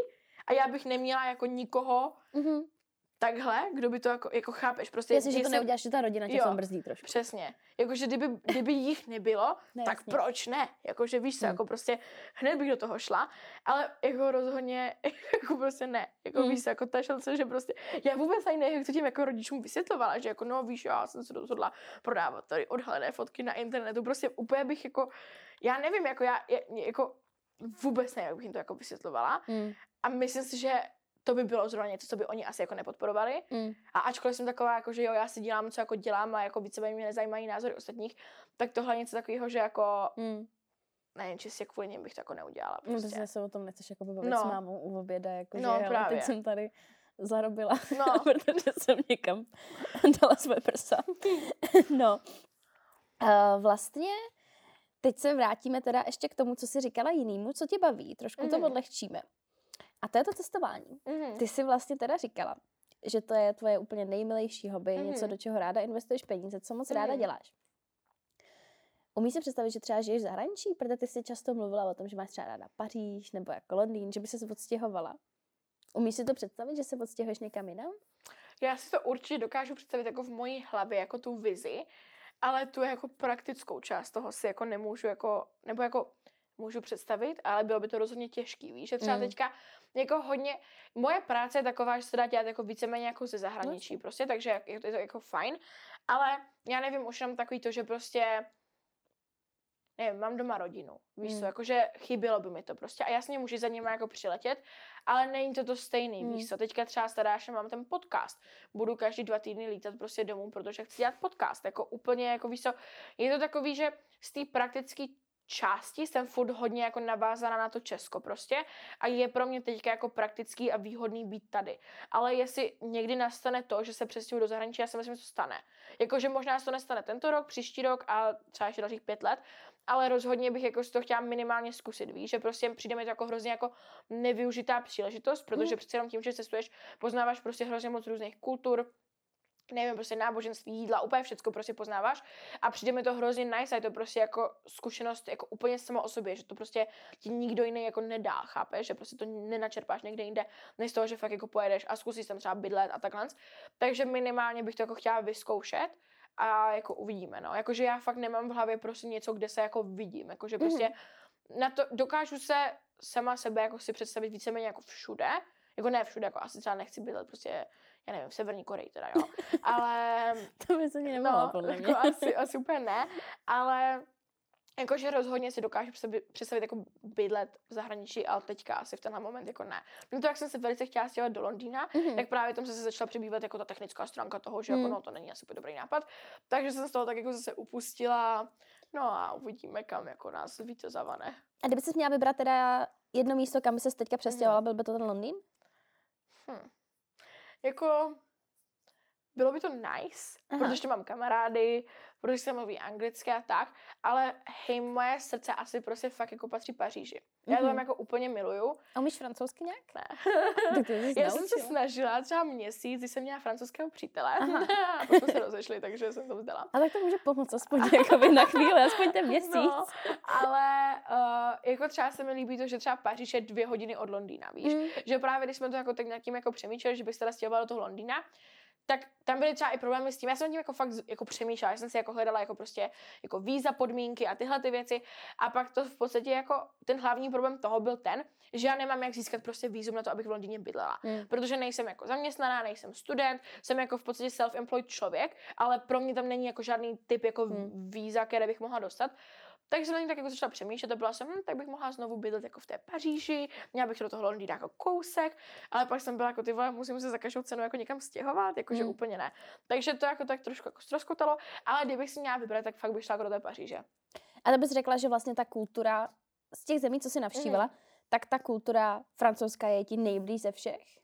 a já bych neměla jako nikoho Mhm. Takhle, kdo by to jako, jako chápeš, prostě. Jestli, že to jsem- neuděláš, že ta rodina tě Jo. brzdí trošku. Přesně. Jakože kdyby, kdyby jich nebylo, Ne, tak jasně. proč ne? Jakože víš co, Hmm. jako prostě hned bych do toho šla, ale jako rozhodně, [laughs] jako prostě ne. Jako Hmm. víš co, jako ta šance, že prostě, já vůbec ani nevím, jak to tím jako rodičům vysvětlovala, že jako no víš, já jsem se rozhodla prodávat tady odhalené fotky na internetu, prostě úplně bych jako, já nevím, jako já, jako vůbec nevím, jak bych jim to jako vysvětlovala Mm. a myslím si, že to by bylo zrovna něco, co by oni asi jako nepodporovali. Mm. A ačkoliv jsem taková, jako, že jo, já si dělám, co jako dělám a jako více mě nezajímají názory ostatních, tak tohle je něco takového, že jako, Mm. nevím, čistě kvůli něm bych to jako neudělala. No, Prostě. protože se o tom nechceš jako bavit No. s mámou u oběda, jako No, že právě. teď jsem tady zarobila, No. [laughs] protože jsem někam [laughs] dala své prsa. [laughs] no. Uh, vlastně teď se vrátíme teda ještě k tomu, co jsi říkala jinýmu, co tě baví, trošku to Mhm. odlehčíme. A to je to cestování. Mhm. Ty jsi vlastně teda říkala, že to je tvoje úplně nejmilejší hobby, něco, Mhm. do čeho ráda investuješ peníze, co moc ráda Mhm. děláš. Umíš si představit, že třeba žiješ v zahraničí, protože ty jsi často mluvila o tom, že máš třeba ráda Paříž nebo jako Londýn, že by se odstěhovala. Umíš si to představit, že se odstěhuješ někam jinam? Já si to určitě dokážu představit jako v mojí hlavě, jako tu vizi, ale tu jako praktickou část toho si jako nemůžu jako, nebo jako můžu představit, ale bylo by to rozhodně těžký, víš, že třeba mm. teďka jako hodně, moje práce je taková, že se dá dělat jako víceméně jako ze zahraničí no. prostě, takže je to, je to jako fajn, ale já nevím, už jenom takový to, že prostě nevím, mám doma rodinu, víš mm. co, jakože chybělo by mi to prostě a jasně můžu za nimi jako přiletět, ale není to to stejný, mm. víš co, teďka třeba staráš, mám ten podcast, budu každý dva týdny lítat prostě domů, protože chci dělat podcast, jako úplně, jako víš co, je to takový, že z té praktické části jsem furt hodně jako navázaná na to Česko prostě a je pro mě teďka jako praktický a výhodný být tady. Ale jestli někdy nastane to, že se přestěhuji do zahraničí, já si myslím, že to stane. Jakože možná se to nestane tento rok, příští rok a třeba ještě dalších pět let, ale rozhodně bych jako to chtěla minimálně zkusit, víš, že prostě přijde mi to jako hrozně jako nevyužitá příležitost, protože mm. přece jenom tím, že cestuješ, poznáváš prostě hrozně moc různých kultur, nevím, prostě náboženství, jídla, úplně všechno prostě poznáváš a přijde mi to hrozně nice a je to prostě jako zkušenost jako úplně samo o sobě, že to prostě ti nikdo jiný jako nedá, chápeš, že prostě to nenačerpáš někde jinde, než z toho, že fakt jako pojedeš a zkusíš tam třeba bydlet a takhle. Takže minimálně bych to jako chtěla vyzkoušet a jako uvidíme, no. Jakože já fakt nemám v hlavě prostě něco, kde se jako vidím, jakože prostě mm-hmm. na to dokážu se sama sebe jako si představit víceméně jako všude, jako ne všude, jako asi třeba nechci bydlet prostě já nevím, v Severní Koreji teda, jo. [laughs] Ale... to by se ani nemohla, no, podle mě. Jako [laughs] asi, asi úplně ne, ale Jakože rozhodně si dokážu představit jako bydlet v zahraničí, ale teďka asi v tenhle moment jako ne. No to, jak jsem se velice chtěla stěhovat do Londýna, mm-hmm. tak právě tam se začala přibývat jako ta technická stránka toho, že mm. jako mhm. no to není asi dobrý nápad. Takže jsem z toho tak jako zase upustila. No a uvidíme, kam jako nás více zavane. A kdyby jsi měla vybrat teda jedno místo, kam by se teďka přestěhovala, mm. byl by to ten Londýn? Hm jako bylo by to nice, Aha. protože mám kamarády, protože se mluví anglicky a tak, ale hej, moje srdce asi prostě fakt jako patří Paříži. Já to tam mhm. jako úplně miluju. A umíš francouzsky nějak? Ne. [laughs] Já jsem se snažila třeba měsíc, když jsem měla francouzského přítele. [laughs] a potom jsme se rozešli, takže jsem to vzdala. A tak to může pomoct aspoň [laughs] jako na chvíli, aspoň ten měsíc. No, ale uh, jako třeba se mi líbí to, že třeba Paříž je dvě hodiny od Londýna, víš? Mm. Že právě když jsme to jako tak nějakým jako přemýšleli, že bych se teda stěhovala do toho Londýna, tak tam byly třeba i problémy s tím, já jsem tím jako fakt jako přemýšlela, já jsem si jako hledala jako prostě jako víza, podmínky a tyhle ty věci a pak to v podstatě jako ten hlavní problém toho byl ten, že já nemám jak získat prostě vízum na to, abych v Londýně bydlela, mm. protože nejsem jako zaměstnaná, nejsem student, jsem jako v podstatě self-employed člověk, ale pro mě tam není jako žádný typ jako mm. víza, které bych mohla dostat. Takže jsem na tak jako začala přemýšlet a byla jsem, hm, tak bych mohla znovu bydlet jako v té Paříži, měla bych do toho Londýna jako kousek, ale pak jsem byla jako ty vole, musím se za každou cenu jako někam stěhovat, jakože mm. úplně ne. Takže to jako tak trošku jako stroskotalo, ale kdybych si měla vybrat, tak fakt bych šla jako do té Paříže. A to bys řekla, že vlastně ta kultura z těch zemí, co jsi navštívila, mm. tak ta kultura francouzská je ti nejblíž ze všech?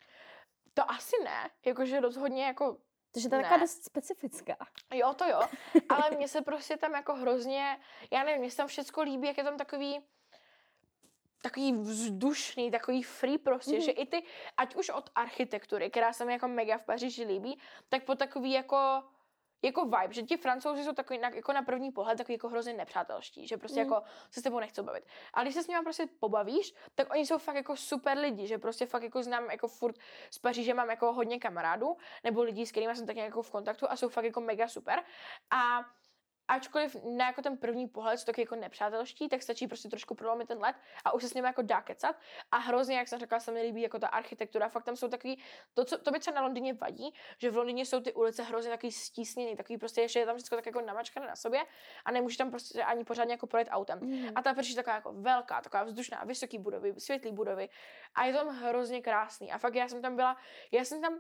To asi ne, jakože rozhodně jako takže to je taková dost specifická. Jo, to jo. Ale mně se [laughs] prostě tam jako hrozně, já nevím, mně se tam všechno líbí, jak je tam takový, takový vzdušný, takový free prostě, mm. že i ty, ať už od architektury, která se mi jako mega v Paříži líbí, tak po takový jako jako vibe, že ti francouzi jsou takový na, jako na první pohled takový jako hrozně nepřátelští, že prostě mm. jako se s tebou nechcou bavit. Ale když se s nimi prostě pobavíš, tak oni jsou fakt jako super lidi, že prostě fakt jako znám jako furt z Paříže mám jako hodně kamarádů, nebo lidí, s kterými jsem tak jako v kontaktu a jsou fakt jako mega super. A ačkoliv na jako ten první pohled jsou taky jako nepřátelští, tak stačí prostě trošku prolomit ten let a už se s nimi jako dá kecat. A hrozně, jak jsem řekla, se mi líbí jako ta architektura. Fakt tam jsou takový, to, co, to by třeba na Londýně vadí, že v Londýně jsou ty ulice hrozně takový stísněný, takový prostě ještě je tam všechno tak jako namačkané na sobě a nemůžeš tam prostě ani pořádně jako projet autem. Mm. A ta je taková jako velká, taková vzdušná, vysoké budovy, světlé budovy a je tam hrozně krásný. A fakt já jsem tam byla, já jsem tam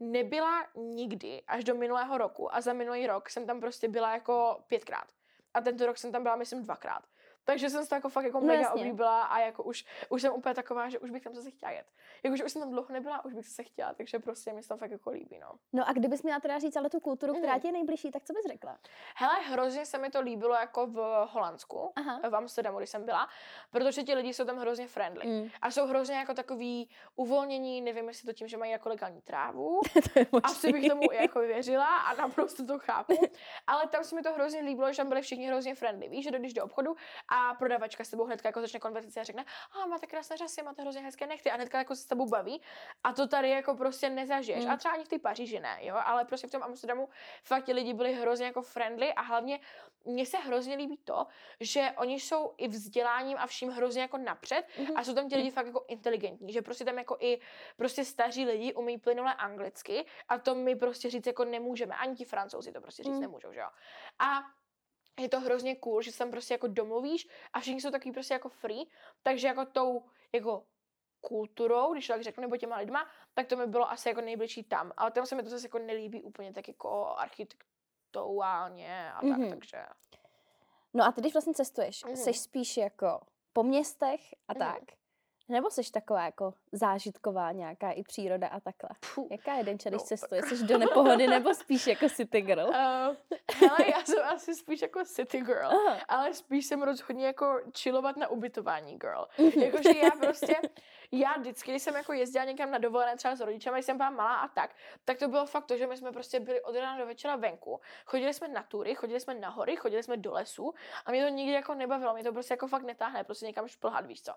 nebyla nikdy až do minulého roku a za minulý rok jsem tam prostě byla jako pětkrát. A tento rok jsem tam byla, myslím, dvakrát. Takže jsem se to jako fakt jako no mega jasně. oblíbila a jako už, už jsem úplně taková, že už bych tam zase chtěla jet. Jakože už jsem tam dlouho nebyla, už bych se chtěla, takže prostě mi se to fakt jako líbí, no. No a kdybys měla teda říct ale tu kulturu, která mm. ti je nejbližší, tak co bys řekla? Hele, hrozně se mi to líbilo jako v Holandsku, Aha. v Amsterdamu, když jsem byla, protože ti lidi jsou tam hrozně friendly mm. a jsou hrozně jako takový uvolnění, nevím, jestli to tím, že mají jako legální trávu. [laughs] Asi bych tomu jako věřila a naprosto to chápu. [laughs] Ale tam se mi to hrozně líbilo, že tam byli všichni hrozně friendly, víš, že jdeš do obchodu a a prodavačka s tebou hnedka jako začne konverzace a řekne, a máte krásné řasy, máte hrozně hezké nechty a hnedka jako se s tebou baví a to tady jako prostě nezažiješ. Mm. A třeba ani v té Paříži ne, jo, ale prostě v tom Amsterdamu fakt ti lidi byli hrozně jako friendly a hlavně mně se hrozně líbí to, že oni jsou i vzděláním a vším hrozně jako napřed Mhm. a jsou tam ti lidi fakt jako inteligentní, že prostě tam jako i prostě staří lidi umí plynule anglicky a to my prostě říct jako nemůžeme, ani ti francouzi to prostě říct Mm. nemůžou, že jo. A je to hrozně cool, že se tam prostě jako domluvíš a všichni jsou takový prostě jako free, takže jako tou jako kulturou, když tak řeknu, nebo těma lidma, tak to mi bylo asi jako nejbližší tam. Ale tam se mi to zase jako nelíbí úplně tak jako architektuálně a tak, Mhm. takže... No a ty, když vlastně cestuješ, Mhm. jsi spíš jako po městech a Mhm. tak? Nebo jsi taková jako zážitková nějaká i příroda a takhle? Puh. Jaká je denča, když No. cestuješ? Jsi do nepohody nebo spíš jako city girl? Uh, [laughs] hele, já jsem asi spíš jako city girl, Aha. ale spíš jsem rozhodně jako chillovat na ubytování girl. Mhm. Jakože já prostě, [laughs] já vždycky, když jsem jako jezdila někam na dovolené třeba s rodičem, když jsem byla malá a tak, tak to bylo fakt to, že my jsme prostě byli od rána do večera venku. Chodili jsme na tury, chodili jsme na hory, chodili jsme do lesu a mě to nikdy jako nebavilo, mě to prostě jako fakt netáhne, prostě někam šplhat, víš co.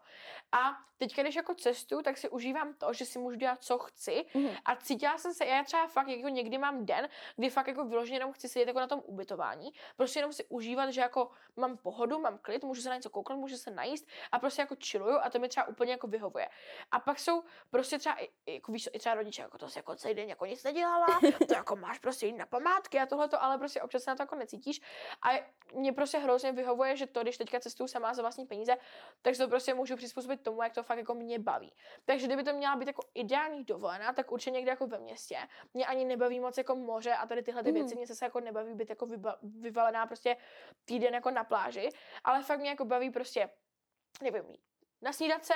A teď, když jako cestu, tak si užívám to, že si můžu dělat, co chci Mhm. a cítila jsem se, já třeba fakt jako někdy mám den, kdy fakt jako vyloženě jenom chci sedět jako na tom ubytování, prostě jenom si užívat, že jako mám pohodu, mám klid, můžu se na něco kouknout, můžu se najíst a prostě jako chilluju a to mi třeba úplně jako vyhovuje. A pak jsou prostě třeba jako víš, i třeba rodiče, jako to si jako celý den jako nic nedělala, to jako máš prostě jít na památky a tohleto, ale prostě občas se na to jako necítíš. A mě prostě hrozně vyhovuje, že to, když teďka cestuju sama za vlastní peníze, tak to prostě můžu přizpůsobit tomu, jak to fakt jako mě baví. Takže kdyby to měla být jako ideální dovolená, tak určitě někde jako ve městě. Mě ani nebaví moc jako moře a tady tyhle ty Mhm. věci, mě se jako nebaví být jako vyba, vyvalená prostě týden jako na pláži, ale fakt mě jako baví prostě, nevím, jít na snídace,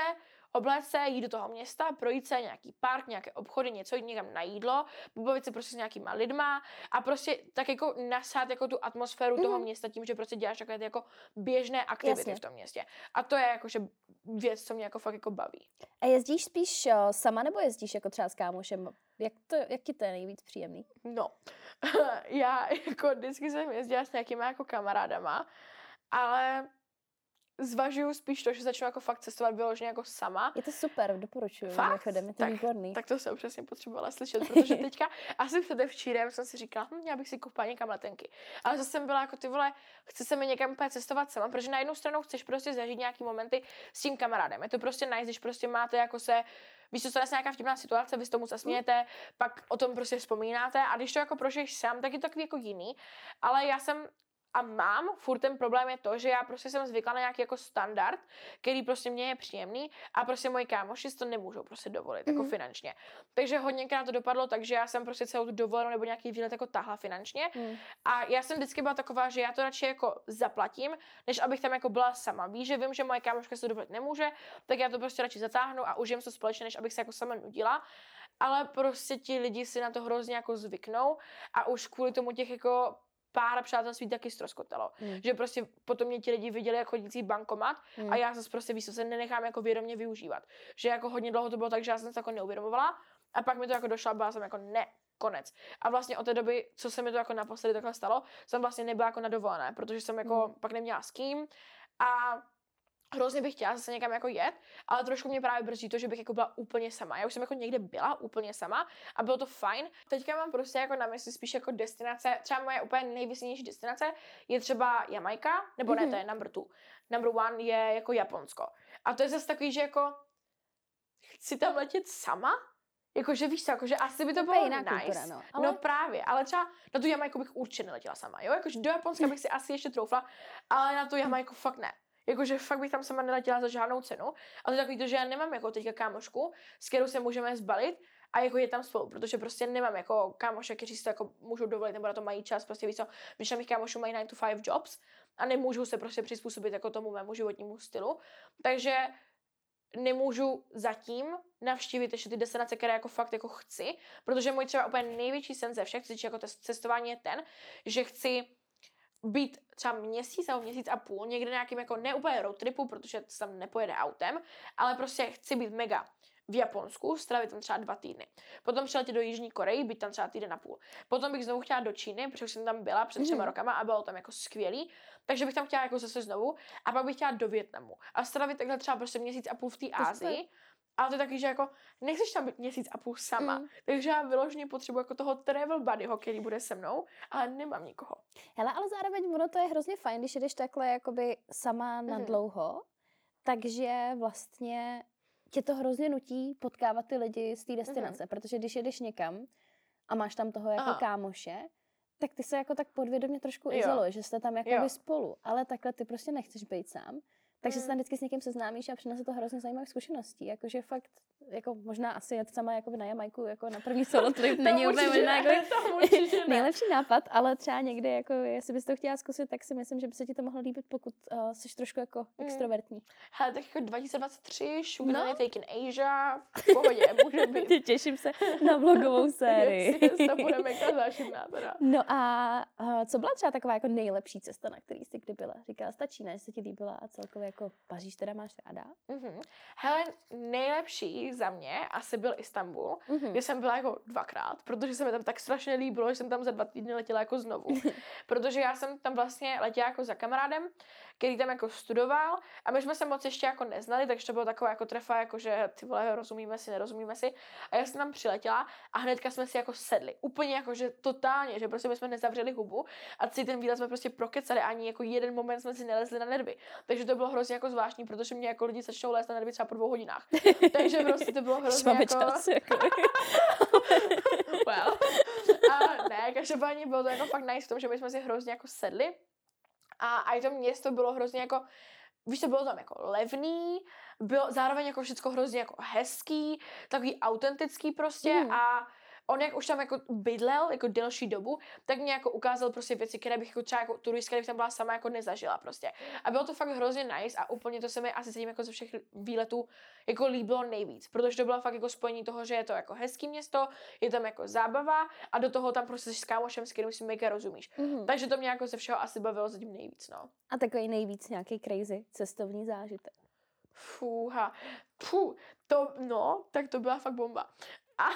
obléct se, jít do toho města, projít se nějaký park, nějaké obchody, něco, jít někam na jídlo, pobavit se prostě s nějakýma lidma a prostě tak jako nasát jako tu atmosféru toho Mhm. města tím, že prostě děláš takové ty jako běžné aktivity Jasně. v tom městě. A to je jakože věc, co mě jako fakt jako baví. A jezdíš spíš uh, sama nebo jezdíš jako třeba s kámošem? Jak, to, jak ti to je nejvíc příjemný? No, [laughs] já jako vždycky jsem jezdila s nějakýma jako kamarádama, ale zvažuju spíš to, že začnu jako fakt cestovat vyloženě jako sama. Je to super, doporučuju. Fakt? Mimochodem, je to Tak- výborný. Tak to jsem přesně potřebovala slyšet, [laughs] protože teďka asi předevčírem jsem si říkala, hm, já bych si koupila někam letenky. Ale zase jsem byla jako ty vole, chce se mi někam úplně cestovat sama, protože na jednu stranu chceš prostě zažít nějaký momenty s tím kamarádem. Je to prostě nice, když prostě máte jako se Víš, co se stane nějaká vtipná situace, vy s tomu zasmějete, pak o tom prostě vzpomínáte a když to jako prožiješ sám, tak je to takový jako jiný. Ale já jsem a mám, furt ten problém je to, že já prostě jsem zvykla na nějaký jako standard, který prostě mě je příjemný a prostě moji kámoši si to nemůžou prostě dovolit, jako Mhm. finančně. Takže hodněkrát to dopadlo tak, že já jsem prostě celou tu dovolenou nebo nějaký výlet jako tahla finančně Hmm. a já jsem vždycky byla taková, že já to radši jako zaplatím, než abych tam jako byla sama. Víš, že vím, že moje kámoška si to dovolit nemůže, tak já to prostě radši zatáhnu a užijem to společně, než abych se jako sama nudila. Ale prostě ti lidi si na to hrozně jako zvyknou a už kvůli tomu těch jako pár přátelství taky ztroskotalo. Hmm. Že prostě potom mě ti lidi viděli jako chodící bankomat Hmm. a já zase prostě víš, co se nenechám jako vědomě využívat. Že jako hodně dlouho to bylo tak, že já jsem se to jako neuvědomovala a pak mi to jako došlo a byla jsem jako ne, konec. A vlastně od té doby, co se mi to jako naposledy takhle stalo, jsem vlastně nebyla jako na dovolené, protože jsem jako Hmm. pak neměla s kým a hrozně bych chtěla zase někam jako jet, ale trošku mě právě brzdí to, že bych jako byla úplně sama. Já už jsem jako někde byla úplně sama a bylo to fajn. Teďka mám prostě jako na mysli spíš jako destinace, třeba moje úplně nejvysnější destinace je třeba Jamaika, nebo ne, Mhm. to je number two. Number one je jako Japonsko. A to je zase takový, že jako chci tam letět sama, Jakože víš co, jakože asi by to Úplně bylo jiná nice. kultura, no. Ale... Ale- No právě, ale třeba na tu Jamajku bych určitě neletěla sama, jo? Jakože do Japonska [laughs] bych si asi ještě troufla, ale na tu Jamajku fakt ne. Jakože fakt bych tam sama neletěla za žádnou cenu. A to je takový to, že já nemám jako teďka kámošku, s kterou se můžeme zbalit a jako je tam spolu, protože prostě nemám jako kámoše, kteří si to jako můžou dovolit nebo na to mají čas, prostě víš co, většina mých kámošů mají 9 to 5 jobs a nemůžou se prostě přizpůsobit jako tomu mému životnímu stylu. Takže nemůžu zatím navštívit ještě ty destinace, které jako fakt jako chci, protože můj třeba úplně největší sen ze všech, co jako cestování je ten, že chci být třeba měsíc nebo měsíc a půl někde na nějakým jako ne úplně road tripu, protože se tam nepojede autem, ale prostě chci být mega v Japonsku, strávit tam třeba dva týdny. Potom přiletět do Jižní Koreji, být tam třeba týden a půl. Potom bych znovu chtěla do Číny, protože už jsem tam byla před třema Mhm. rokama a bylo tam jako skvělý. Takže bych tam chtěla jako zase znovu. A pak bych chtěla do Větnamu. A strávit takhle třeba prostě měsíc a půl v té je super. Ale to je taky, že jako nechceš tam být měsíc a půl sama. Mm. Takže já vyloženě potřebuji jako toho travel buddyho, který bude se mnou, ale nemám nikoho. Hele, ale zároveň ono to je hrozně fajn, když jdeš takhle jakoby sama na Mhm. dlouho, takže vlastně tě to hrozně nutí potkávat ty lidi z té destinace, protože když jedeš někam a máš tam toho jako Aha. kámoše, tak ty se jako tak podvědomě trošku izoluješ, že jste tam jako Jo. spolu, ale takhle ty prostě nechceš být sám. Takže se Mm. tam vždycky s někým seznámíš a přinese to hrozně zajímavé zkušeností. Jakože fakt, jako možná asi jet sama jako na Jamajku jako na první solo trip [laughs] není [laughs] To úplně možná ne, jako to nejlepší nápad, ale třeba někdy, jako, jestli bys to chtěla zkusit, tak si myslím, že by se ti to mohlo líbit, pokud uh, jsi trošku jako Mm. extrovertní. Hele, tak jako 2023, Sugar No. Taken Asia, v pohodě, [laughs] může být. Těším se na vlogovou sérii. Teda. No a uh, co byla třeba taková jako nejlepší cesta, na který jsi kdy byla? Říkala, stačí, ne, že se ti líbila a celkově jako Paříž teda máš ráda? Mm-hmm. Hele, nejlepší za mě asi byl Istanbul, Mhm. kde jsem byla jako dvakrát, protože se mi tam tak strašně líbilo, že jsem tam za dva týdny letěla jako znovu. [laughs] protože já jsem tam vlastně letěla jako za kamarádem, který tam jako studoval a my jsme se moc ještě jako neznali, takže to bylo taková jako trefa, jako že ty vole, rozumíme si, nerozumíme si. A já jsem tam přiletěla a hnedka jsme si jako sedli. Úplně jako, že totálně, že prostě my jsme nezavřeli hubu a celý ten výlet jsme prostě prokecali, ani jako jeden moment jsme si nelezli na nervy. Takže to bylo hrozně jako zvláštní, protože mě jako lidi začnou lézt na nervy třeba po dvou hodinách. [laughs] Takže prostě to bylo hrozně máme jako... čas, jako. [laughs] well. A ne, každopádně bylo to jako fakt nice v tom, že my jsme si hrozně jako sedli a, a i to město bylo hrozně jako Víš, to bylo tam jako levný, bylo zároveň jako všechno hrozně jako hezký, takový autentický prostě Mm. a on jak už tam jako bydlel jako delší dobu, tak mě jako ukázal prostě věci, které bych jako třeba jako turistka, kdybych tam byla sama jako nezažila prostě. A bylo to fakt hrozně nice a úplně to se mi asi zatím jako ze všech výletů jako líbilo nejvíc, protože to bylo fakt jako spojení toho, že je to jako hezký město, je tam jako zábava a do toho tam prostě s kámošem, s kterým si mega rozumíš. Mhm. Takže to mě jako ze všeho asi bavilo zatím nejvíc, no. A takový nejvíc nějaký crazy cestovní zážitek. Fúha. Fú, to, no, tak to byla fakt bomba. [laughs] A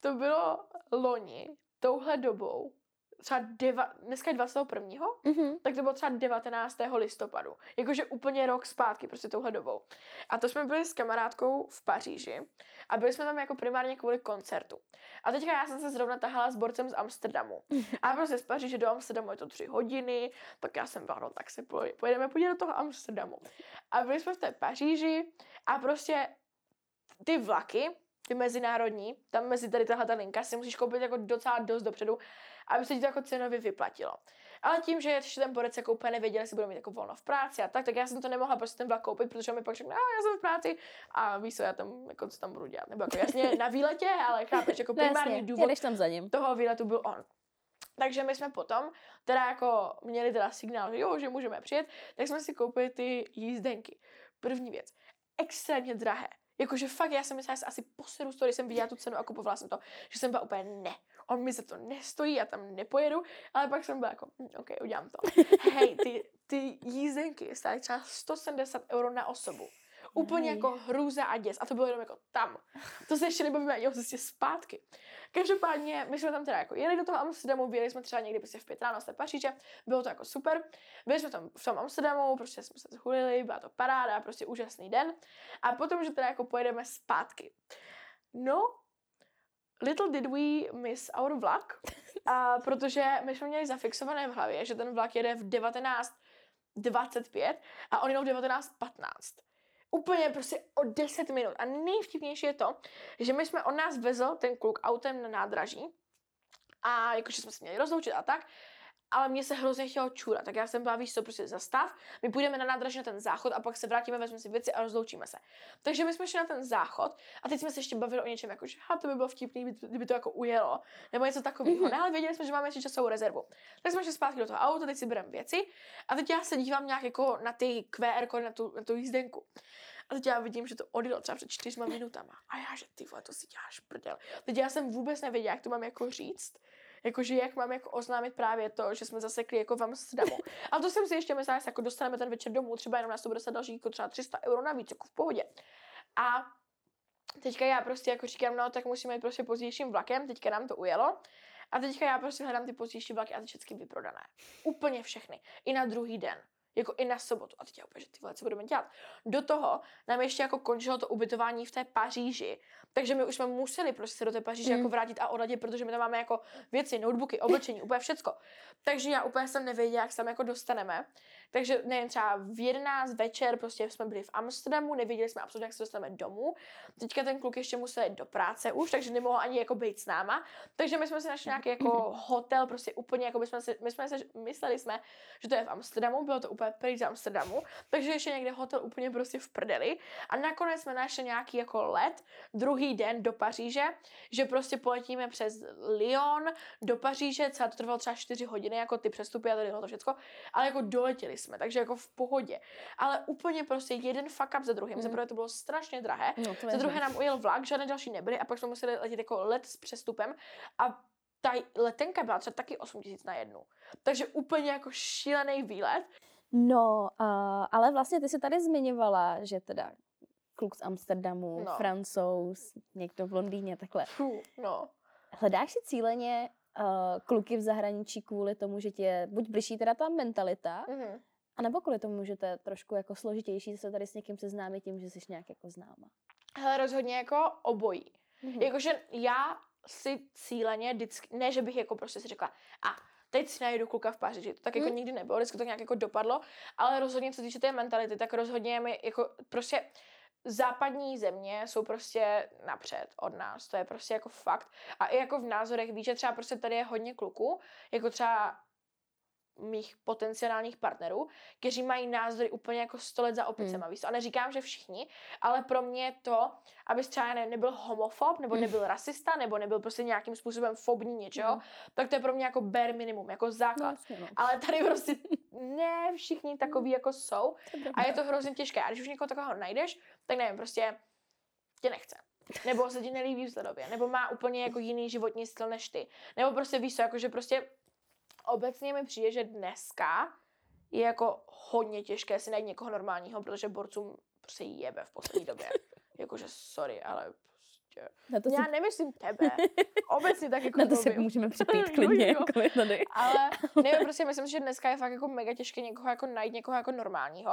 to bylo loni, touhle dobou, třeba deva, dneska je 21. Mhm. tak to bylo třeba 19. listopadu. Jakože úplně rok zpátky, prostě touhle dobou. A to jsme byli s kamarádkou v Paříži a byli jsme tam jako primárně kvůli koncertu. A teďka já jsem se zrovna tahala s borcem z Amsterdamu. [laughs] A prostě z Paříže do Amsterdamu je to tři hodiny, tak já jsem byla, no tak se poj- pojedeme podívat do toho Amsterdamu. A byli jsme v té Paříži a prostě ty vlaky, ty mezinárodní, tam mezi tady tahle ta linka si musíš koupit jako docela dost dopředu, aby se ti to jako cenově vyplatilo. Ale tím, že ještě ten borec jako úplně nevěděl, jestli budou mít jako volno v práci a tak, tak já jsem to nemohla prostě ten vlak koupit, protože on mi pak řekl, no, já jsem v práci a víš co, já tam, jako co tam budu dělat. Nebo jako jasně na výletě, ale chápeš, jako primární jasně, důvod tam za ním. toho výletu byl on. Takže my jsme potom teda jako měli teda signál, že jo, že můžeme přijet, tak jsme si koupili ty jízdenky. První věc, extrémně drahé. Jakože fakt, já jsem myslela, že asi poseru z toho, když jsem viděla tu cenu a kupovala jsem to, že jsem byla úplně ne. On mi za to nestojí, já tam nepojedu, ale pak jsem byla jako, hm, OK, udělám to. [laughs] Hej, ty, ty jízdenky stály třeba 170 euro na osobu. Úplně jako hrůza a děs. A to bylo jenom jako tam. To se ještě nebavíme ani o cestě zpátky. Každopádně, my jsme tam teda jako jeli do toho Amsterdamu, byli jsme třeba někdy prostě v pět ráno z té Paříže, bylo to jako super. Byli jsme tam v tom Amsterdamu, prostě jsme se zhulili, byla to paráda, prostě úžasný den. A potom, že teda jako pojedeme zpátky. No, little did we miss our vlak, a protože my jsme měli zafixované v hlavě, že ten vlak jede v 19.25 a on jenom v 19.15 úplně prostě o 10 minut. A nejvtipnější je to, že my jsme, on nás vezl, ten kluk, autem na nádraží a jakože jsme se měli rozloučit a tak, ale mě se hrozně chtělo čůrat, tak já jsem byla, víš co, prostě zastav, my půjdeme na nádraží na ten záchod a pak se vrátíme, vezmeme si věci a rozloučíme se. Takže my jsme šli na ten záchod a teď jsme se ještě bavili o něčem, jako že ha, to by bylo vtipný, kdyby- to jako ujelo, nebo něco takového. Ne, ale věděli jsme, že máme ještě časovou rezervu. Tak jsme šli zpátky do toho auta, teď si bereme věci a teď já se dívám nějak jako na ty QR kódy, na tu, na tu jízdenku. A teď já vidím, že to odjelo třeba před čtyřma minutama. A já, že ty vole, to si děláš prdel. Teď já jsem vůbec nevěděla, jak to mám jako říct. Jakože jak mám jako oznámit právě to, že jsme zasekli jako v Amsterdamu. A to jsem si ještě myslela, že se jako dostaneme ten večer domů, třeba jenom nás to bude stát další jako třeba 300 euro navíc, jako v pohodě. A teďka já prostě jako říkám, no tak musíme jít prostě pozdějším vlakem, teďka nám to ujelo. A teďka já prostě hledám ty pozdější vlaky a ty všechny vyprodané. Úplně všechny. I na druhý den. Jako i na sobotu. A teď já úplně, že ty vole, co budeme dělat? Do toho nám ještě jako končilo to ubytování v té Paříži. Takže my už jsme museli prostě se do té Paříže mm. jako vrátit a odladit, protože my tam máme jako věci, notebooky, oblečení, úplně všecko. Takže já úplně jsem nevěděla, jak se tam jako dostaneme. Takže nevím, třeba v 11 večer prostě jsme byli v Amsterdamu, nevěděli jsme absolutně, jak se dostaneme domů. Teďka ten kluk ještě musel jít do práce už, takže nemohl ani jako být s náma. Takže my jsme si našli nějaký jako [clears throat] hotel, prostě úplně jako my jsme, si, my jsme si, mysleli jsme, že to je v Amsterdamu, bylo to úplně pryč z Amsterdamu, takže ještě někde hotel úplně prostě v prdeli. A nakonec jsme našli nějaký jako let, druhý den do Paříže, že prostě poletíme přes Lyon do Paříže, celé to trvalo třeba 4 hodiny, jako ty přestupy a tady to všechno, ale jako doletěli jsme, takže jako v pohodě. Ale úplně prostě jeden fuck up za druhým. Mm. Za prvé to bylo strašně drahé, no, za druhé nám ujel vlak, žádné další nebyly a pak jsme museli letět jako let s přestupem a ta letenka byla třeba taky 8 tisíc na jednu. Takže úplně jako šílený výlet. No, uh, ale vlastně ty si tady zmiňovala, že teda kluk z Amsterdamu, no. francouz, někdo v Londýně, takhle. Fuh, no. Hledáš si cíleně uh, kluky v zahraničí kvůli tomu, že tě buď blíží teda ta mentalita, mm-hmm. A nebo kvůli tomu, že to je trošku jako složitější se tady s někým seznámit tím, že jsi nějak jako známa? Hele, rozhodně jako obojí. Mm-hmm. Jakože já si cíleně vždycky, ne, že bych jako prostě si řekla, a teď si najdu kluka v Paříži. To tak jako mm. nikdy nebylo, vždycky to nějak jako dopadlo, ale rozhodně, co týče té mentality, tak rozhodně mi jako prostě západní země jsou prostě napřed od nás, to je prostě jako fakt. A i jako v názorech víš, že třeba prostě tady je hodně kluků, jako třeba mých potenciálních partnerů, kteří mají názory úplně jako 100 let za opicema, hmm. víš A neříkám, že všichni, ale pro mě je to, abys třeba ne, nebyl homofob, nebo hmm. nebyl rasista, nebo nebyl prostě nějakým způsobem fobní něčeho, hmm. tak to je pro mě jako bare minimum, jako základ. No, no. Ale tady prostě ne všichni takový jako jsou a je to hrozně těžké. A když už někoho takového najdeš, tak nevím, prostě tě nechce nebo se ti nelíbí vzhledově, nebo má úplně jako jiný životní styl než ty, nebo prostě víš co, jako že prostě obecně mi přijde, že dneska je jako hodně těžké si najít někoho normálního, protože borcům prostě jebe v poslední době. [laughs] Jakože sorry, ale prostě. Na to Já si... nemyslím tebe. Obecně tak [laughs] jako Na to se můžeme připít [laughs] klidně. Tady. Ale nevím, prostě myslím, že dneska je fakt jako mega těžké někoho jako najít někoho jako normálního.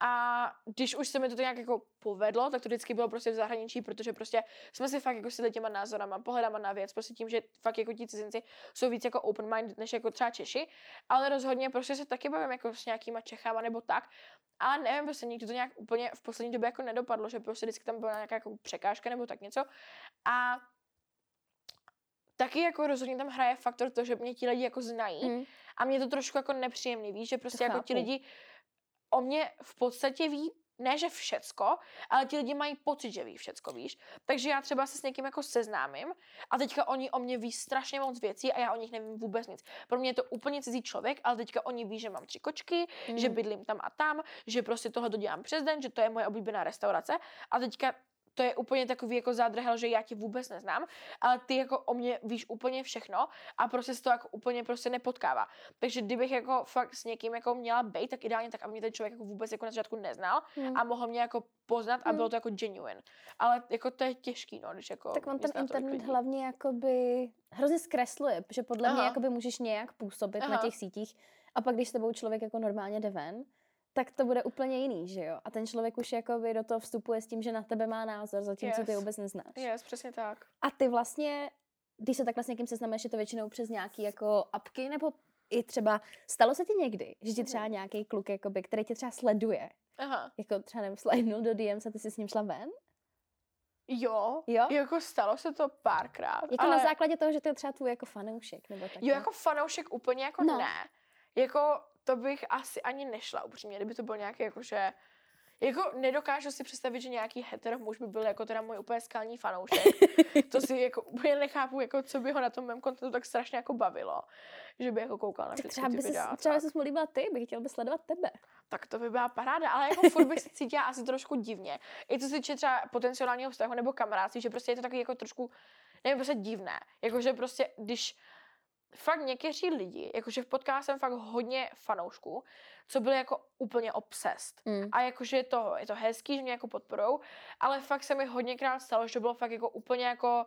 A když už se mi to nějak jako povedlo, tak to vždycky bylo prostě v zahraničí, protože prostě jsme si fakt jako si těma názorama, pohledama na věc, prostě tím, že fakt jako ti cizinci jsou víc jako open mind než jako třeba Češi, ale rozhodně prostě se taky bavím jako s nějakýma Čechama nebo tak, ale nevím, prostě nikdy to nějak úplně v poslední době jako nedopadlo, že prostě vždycky tam byla nějaká jako překážka nebo tak něco a taky jako rozhodně tam hraje faktor to, že mě ti lidi jako znají mm. a mě to trošku jako nepříjemný, víš, že prostě to jako chápu. ti lidi o mě v podstatě ví ne, že všecko, ale ti lidi mají pocit, že ví všecko, víš. Takže já třeba se s někým jako seznámím a teďka oni o mě ví strašně moc věcí a já o nich nevím vůbec nic. Pro mě je to úplně cizí člověk, ale teďka oni ví, že mám tři kočky, mm. že bydlím tam a tam, že prostě tohle to dělám přes den, že to je moje oblíbená restaurace a teďka to je úplně takový jako zádrhel, že já tě vůbec neznám, ale ty jako o mě víš úplně všechno a prostě se to jako úplně prostě nepotkává. Takže kdybych jako fakt s někým jako měla být, tak ideálně tak, aby mě ten člověk jako vůbec jako na začátku neznal hmm. a mohl mě jako poznat a bylo hmm. to jako genuine. Ale jako to je těžký, no, když jako... Tak on ten internet hlavně jakoby hrozně zkresluje, že podle Aha. mě jakoby můžeš nějak působit Aha. na těch sítích a pak když s tebou člověk jako normálně jde ven, tak to bude úplně jiný, že jo? A ten člověk už jakoby do toho vstupuje s tím, že na tebe má názor, zatímco yes. ty vůbec neznáš. Yes, přesně tak. A ty vlastně, když se takhle s někým seznámíš, je to většinou přes nějaký jako apky, nebo i třeba, stalo se ti někdy, že ti třeba mhm. nějaký kluk, jakoby, který tě třeba sleduje, Aha. jako třeba nevím, slidnul do DMs a ty jsi s ním šla ven? Jo, jo, jako stalo se to párkrát. Jako ale... na základě toho, že to je třeba tvůj jako fanoušek, nebo tak. Jo, jako fanoušek úplně jako no. ne. Jako to bych asi ani nešla upřímně, kdyby to byl nějaký jako, že jako nedokážu si představit, že nějaký hetero muž by byl jako teda můj úplně skalní fanoušek. to si [laughs] jako úplně nechápu, jako co by ho na tom mém kontentu tak strašně jako bavilo. Že by jako koukal na všechny ty videa. Třeba by se mu líbila ty, bych chtěl by sledovat tebe. Tak to by byla paráda, ale jako furt bych se cítila asi trošku divně. I co se týče třeba potenciálního vztahu nebo kamarádství, že prostě je to takový jako trošku, nevím, prostě divné. Jakože prostě, když fakt někteří lidi, jakože potkala jsem fakt hodně fanoušků, co byli jako úplně obsessed. Mm. A jakože je to, je to hezký, že mě jako podporou, ale fakt se mi hodněkrát stalo, že to bylo fakt jako úplně jako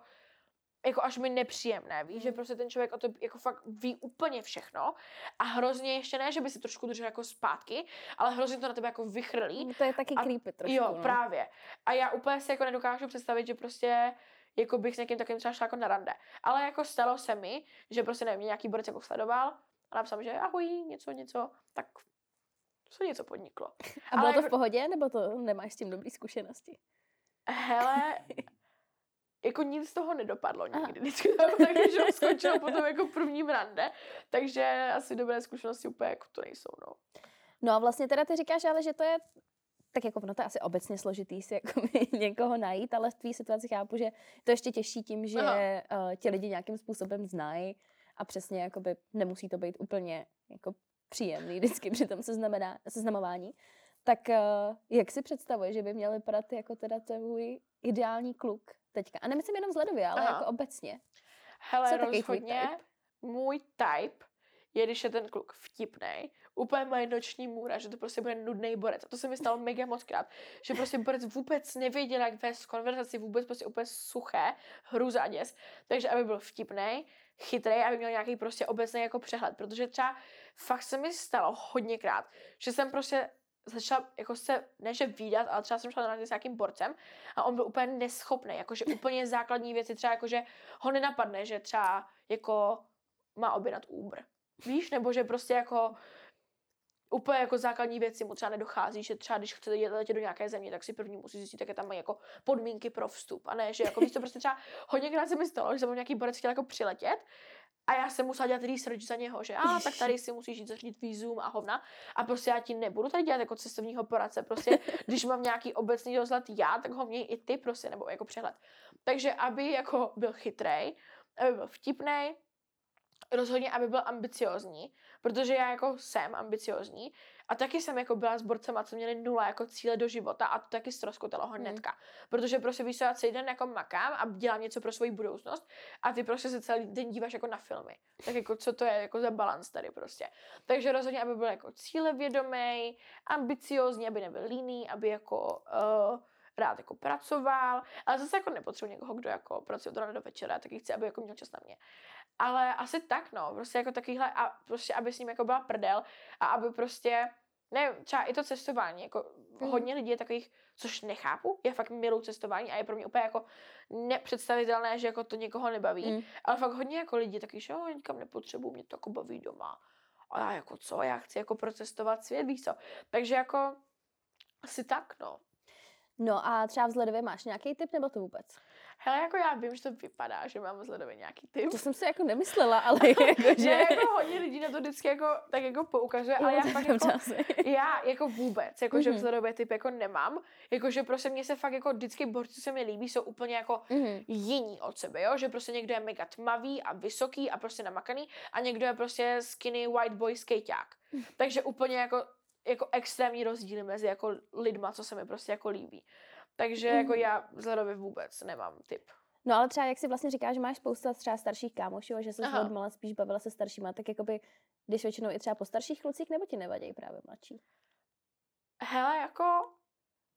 jako až mi nepříjemné, víš, že Mm. prostě ten člověk o to jako fakt ví úplně všechno a hrozně ještě ne, že by si trošku držel jako zpátky, ale hrozně to na tebe jako vychrlí. To je taky A- creepy trošku, Jo, no. právě. A já úplně si jako nedokážu představit, že prostě jako bych s někým takovým třeba šla jako na rande. Ale jako stalo se mi, že prostě nevím, nějaký borec jako sledoval a napsal že ahoj, něco, něco, tak se něco podniklo. [laughs] A bylo ale to v jako- pohodě, nebo to nemáš s tím dobrý zkušenosti? Hele, [laughs] jako nic z toho nedopadlo Aha. nikdy. Vždycky to bylo tak, že on skončil potom jako prvním rande, takže asi dobré zkušenosti úplně jako to nejsou, no. No a vlastně teda ty říkáš, ale že to je tak jako ono to je asi obecně složitý si jako [laughs] někoho najít, ale v tvý situaci chápu, že to je ještě těžší tím, že Aha. uh, ti lidi nějakým způsobem znají a přesně jakoby nemusí to být úplně jako příjemný vždycky při tom seznamená, seznamování. Tak uh, jak si představuješ, že by měl vypadat jako teda tvůj ideální kluk teďka? A nemyslím jenom vzhledově, ale Aha. jako obecně. Hele, Co rozhodně můj type je, když je ten kluk vtipnej, úplně mají noční můra, že to prostě bude nudný borec. A to se mi stalo mega moc krát, že prostě borec vůbec nevěděl, jak vést konverzaci, vůbec prostě úplně suché, hrůza a děs. Takže aby byl vtipný, chytrý, aby měl nějaký prostě obecný jako přehled, protože třeba fakt se mi stalo hodněkrát, že jsem prostě začala jako se, ne že výdat, ale třeba jsem šla na s nějakým borcem a on byl úplně neschopný, jakože úplně základní věci, třeba jakože ho nenapadne, že třeba jako má objednat Uber. Víš, nebo že prostě jako úplně jako základní věci mu třeba nedochází, že třeba když chcete letět do nějaké země, tak si první musí zjistit, jaké tam mají jako podmínky pro vstup. A ne, že jako víš, to prostě třeba hodněkrát se mi stalo, že jsem nějaký borec chtěl jako přiletět a já jsem musela dělat research za něho, že a tak tady si musíš jít zařídit vízum a hovna. A prostě já ti nebudu tady dělat jako cestovního poradce. Prostě, když mám nějaký obecný rozhled já, tak ho měj i ty prostě, nebo jako přehled. Takže aby jako byl chytrej, aby byl vtipný, rozhodně, aby byl ambiciozní, protože já jako jsem ambiciozní a taky jsem jako byla s borcema, co měli nula jako cíle do života a to taky ztroskotalo Hmm. hnedka. Protože prostě víš, já celý den jako makám a dělám něco pro svoji budoucnost a ty prostě se celý den díváš jako na filmy. Tak jako co to je jako za balans tady prostě. Takže rozhodně, aby byl jako cílevědomý, ambiciozní, aby nebyl líný, aby jako uh, rád jako pracoval, ale zase jako nepotřebuji někoho, kdo jako pracuje od rána do večera, taky chci, aby jako měl čas na mě. Ale asi tak, no, prostě jako takovýhle, a prostě, aby s ním jako byla prdel a aby prostě, nevím, třeba i to cestování, jako Mhm. hodně lidí je takových, což nechápu, je fakt milou cestování a je pro mě úplně jako nepředstavitelné, že jako to někoho nebaví, Mm. ale fakt hodně jako lidi taky, že jo, nikam nepotřebuju, mě to jako baví doma. A já jako co, já chci jako procestovat svět, víš co. Takže jako asi tak, no. No a třeba vzhledově máš nějaký tip nebo to vůbec? Hele, jako já vím, že to vypadá, že mám vzhledově nějaký typ. To jsem si jako nemyslela, ale [laughs] jako, že... Ne, jako hodně lidí na to vždycky jako, tak jako poukazuje, ale Jo, já fakt jako, [laughs] já jako vůbec, jako že Mhm. vzhledově typ jako nemám, jako že prostě mně se fakt jako vždycky borci, co se mi líbí, jsou úplně jako Mhm. jiní od sebe, jo, že prostě někdo je mega tmavý a vysoký a prostě namakaný a někdo je prostě skinny white boy skejťák. Takže úplně jako, jako extrémní rozdíly mezi jako lidma, co se mi prostě jako líbí. Takže jako Mhm. já vzhledově vůbec nemám typ. No ale třeba jak si vlastně říkáš, že máš spousta třeba starších kámošů a že se Aha. od mala spíš bavila se staršíma, tak jakoby, když většinou i třeba po starších klucích, nebo ti nevadí právě mladší? Hele, jako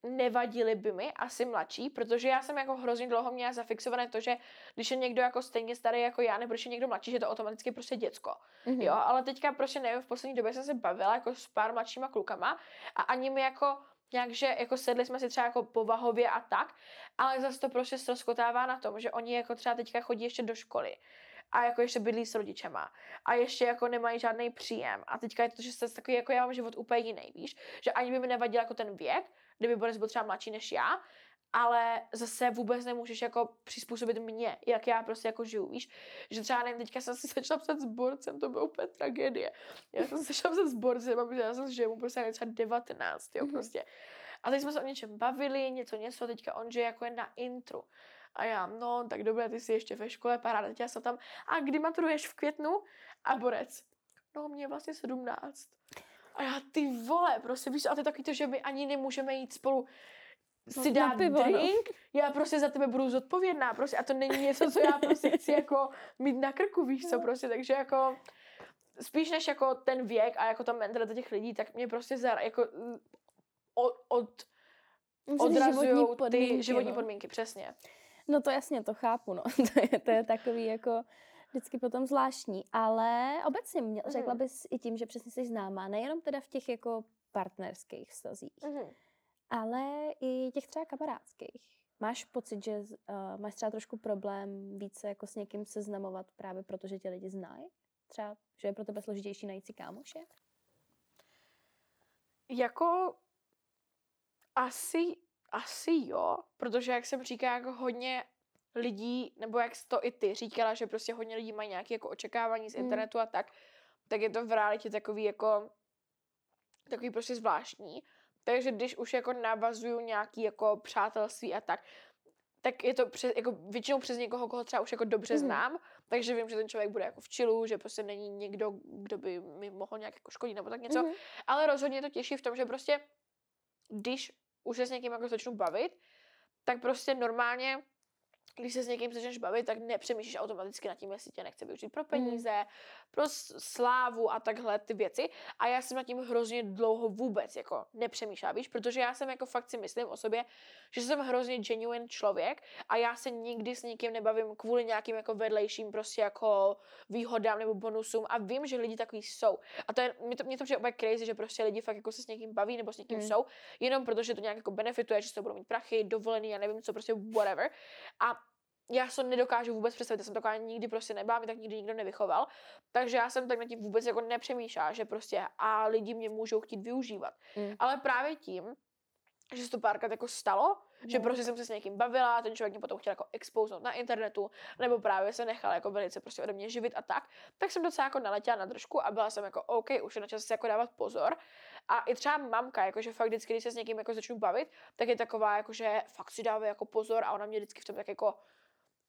nevadili by mi asi mladší, protože já jsem jako hrozně dlouho měla zafixované to, že když je někdo jako stejně starý jako já, nebo když je někdo mladší, že to automaticky prostě děcko. Mhm. Jo, ale teďka prostě nevím, v poslední době jsem se bavila jako s pár mladšíma klukama a ani mi jako nějak, že jako sedli jsme si třeba jako povahově a tak, ale zase to prostě ztroskotává na tom, že oni jako třeba teďka chodí ještě do školy a jako ještě bydlí s rodičema a ještě jako nemají žádný příjem. A teďka je to, že se takový jako já mám život úplně jiný, víš, že ani by mi nevadil jako ten věk, kdyby Boris byl třeba mladší než já, ale zase vůbec nemůžeš jako přizpůsobit mě, jak já prostě jako žiju, víš, že třeba nevím, teďka jsem si [laughs] začala psat s borcem, to bylo úplně tragédie. Já jsem se začala psat s borcem, protože já jsem, že mu prostě třeba 19, jo, Mhm. prostě. A teď jsme se o něčem bavili, něco, něco, teďka on, že jako je na intru. A já, no, tak dobré, ty jsi ještě ve škole, paráda, já jsem tam, a kdy maturuješ v květnu? A borec, no, mě je vlastně 17. A já, ty vole, prostě víš, a je taky to, že my ani nemůžeme jít spolu si na dát pivo, no. drink, [laughs] já prostě za tebe budu zodpovědná, prostě a to není něco, co já prostě chci jako mít na krku, víš co, prostě, takže jako spíš než jako ten věk a jako ta mentalita těch lidí, tak mě prostě za, jako od, od odrazují životní ty podmínky, životní no. podmínky, přesně. No to jasně, to chápu, no. [laughs] to, je, to je takový jako vždycky potom zvláštní, ale obecně mě, Mhm. řekla bys i tím, že přesně jsi známá, nejenom teda v těch jako partnerských vztazích, Mhm. Ale i těch třeba kamarádských. Máš pocit, že uh, máš třeba trošku problém více jako s někým seznamovat právě proto, že tě lidi znají? Třeba, že je pro tebe složitější najít si kámoše? Jako asi, asi jo, protože jak jsem říkala, jako hodně lidí, nebo jak jsi to i ty říkala, že prostě hodně lidí mají nějaké jako očekávání z Mm. internetu a tak, tak je to v realitě takový jako takový prostě zvláštní. Takže když už jako navazuju nějaký jako přátelství a tak, tak je to přes, jako většinou přes někoho, koho třeba už jako dobře Mhm. znám, takže vím, že ten člověk bude jako v čilu, že prostě není někdo, kdo by mi mohl nějak jako škodit nebo tak něco. Mhm. Ale rozhodně to těší v tom, že prostě, když už se s někým jako začnu bavit, tak prostě normálně, když se s někým začneš bavit, tak nepřemýšlíš automaticky nad tím, jestli tě nechce využít pro peníze, pro s- slávu a takhle ty věci. A já jsem nad tím hrozně dlouho vůbec jako nepřemýšlela, víš, protože já jsem jako fakt si myslím o sobě, že jsem hrozně genuine člověk a já se nikdy s nikým nebavím kvůli nějakým jako vedlejším prostě jako výhodám nebo bonusům a vím, že lidi takový jsou. A to je, mě to, mě to přijde úplně crazy, že prostě lidi fakt jako se s někým baví nebo s někým Mm. jsou, jenom protože to nějak jako benefituje, že se budou mít prachy, dovolený, já nevím co, prostě whatever. A já se to nedokážu vůbec představit, já jsem taková nikdy prostě nebyla, tak nikdy nikdo nevychoval, takže já jsem tak nad tím vůbec jako nepřemýšlela, že prostě a lidi mě můžou chtít využívat. Mm. Ale právě tím, že se to párkrát jako stalo, že No. prostě jsem se s někým bavila, ten člověk mě potom chtěl jako expouznout na internetu, nebo právě se nechal jako velice prostě ode mě živit a tak, tak jsem docela jako naletěla na držku a byla jsem jako OK, už je na čas si jako dávat pozor. A i třeba mamka, jakože fakt vždycky, když se s někým jako začnu bavit, tak je taková, jakože fakt si dává jako pozor a ona mě vždycky v tom tak jako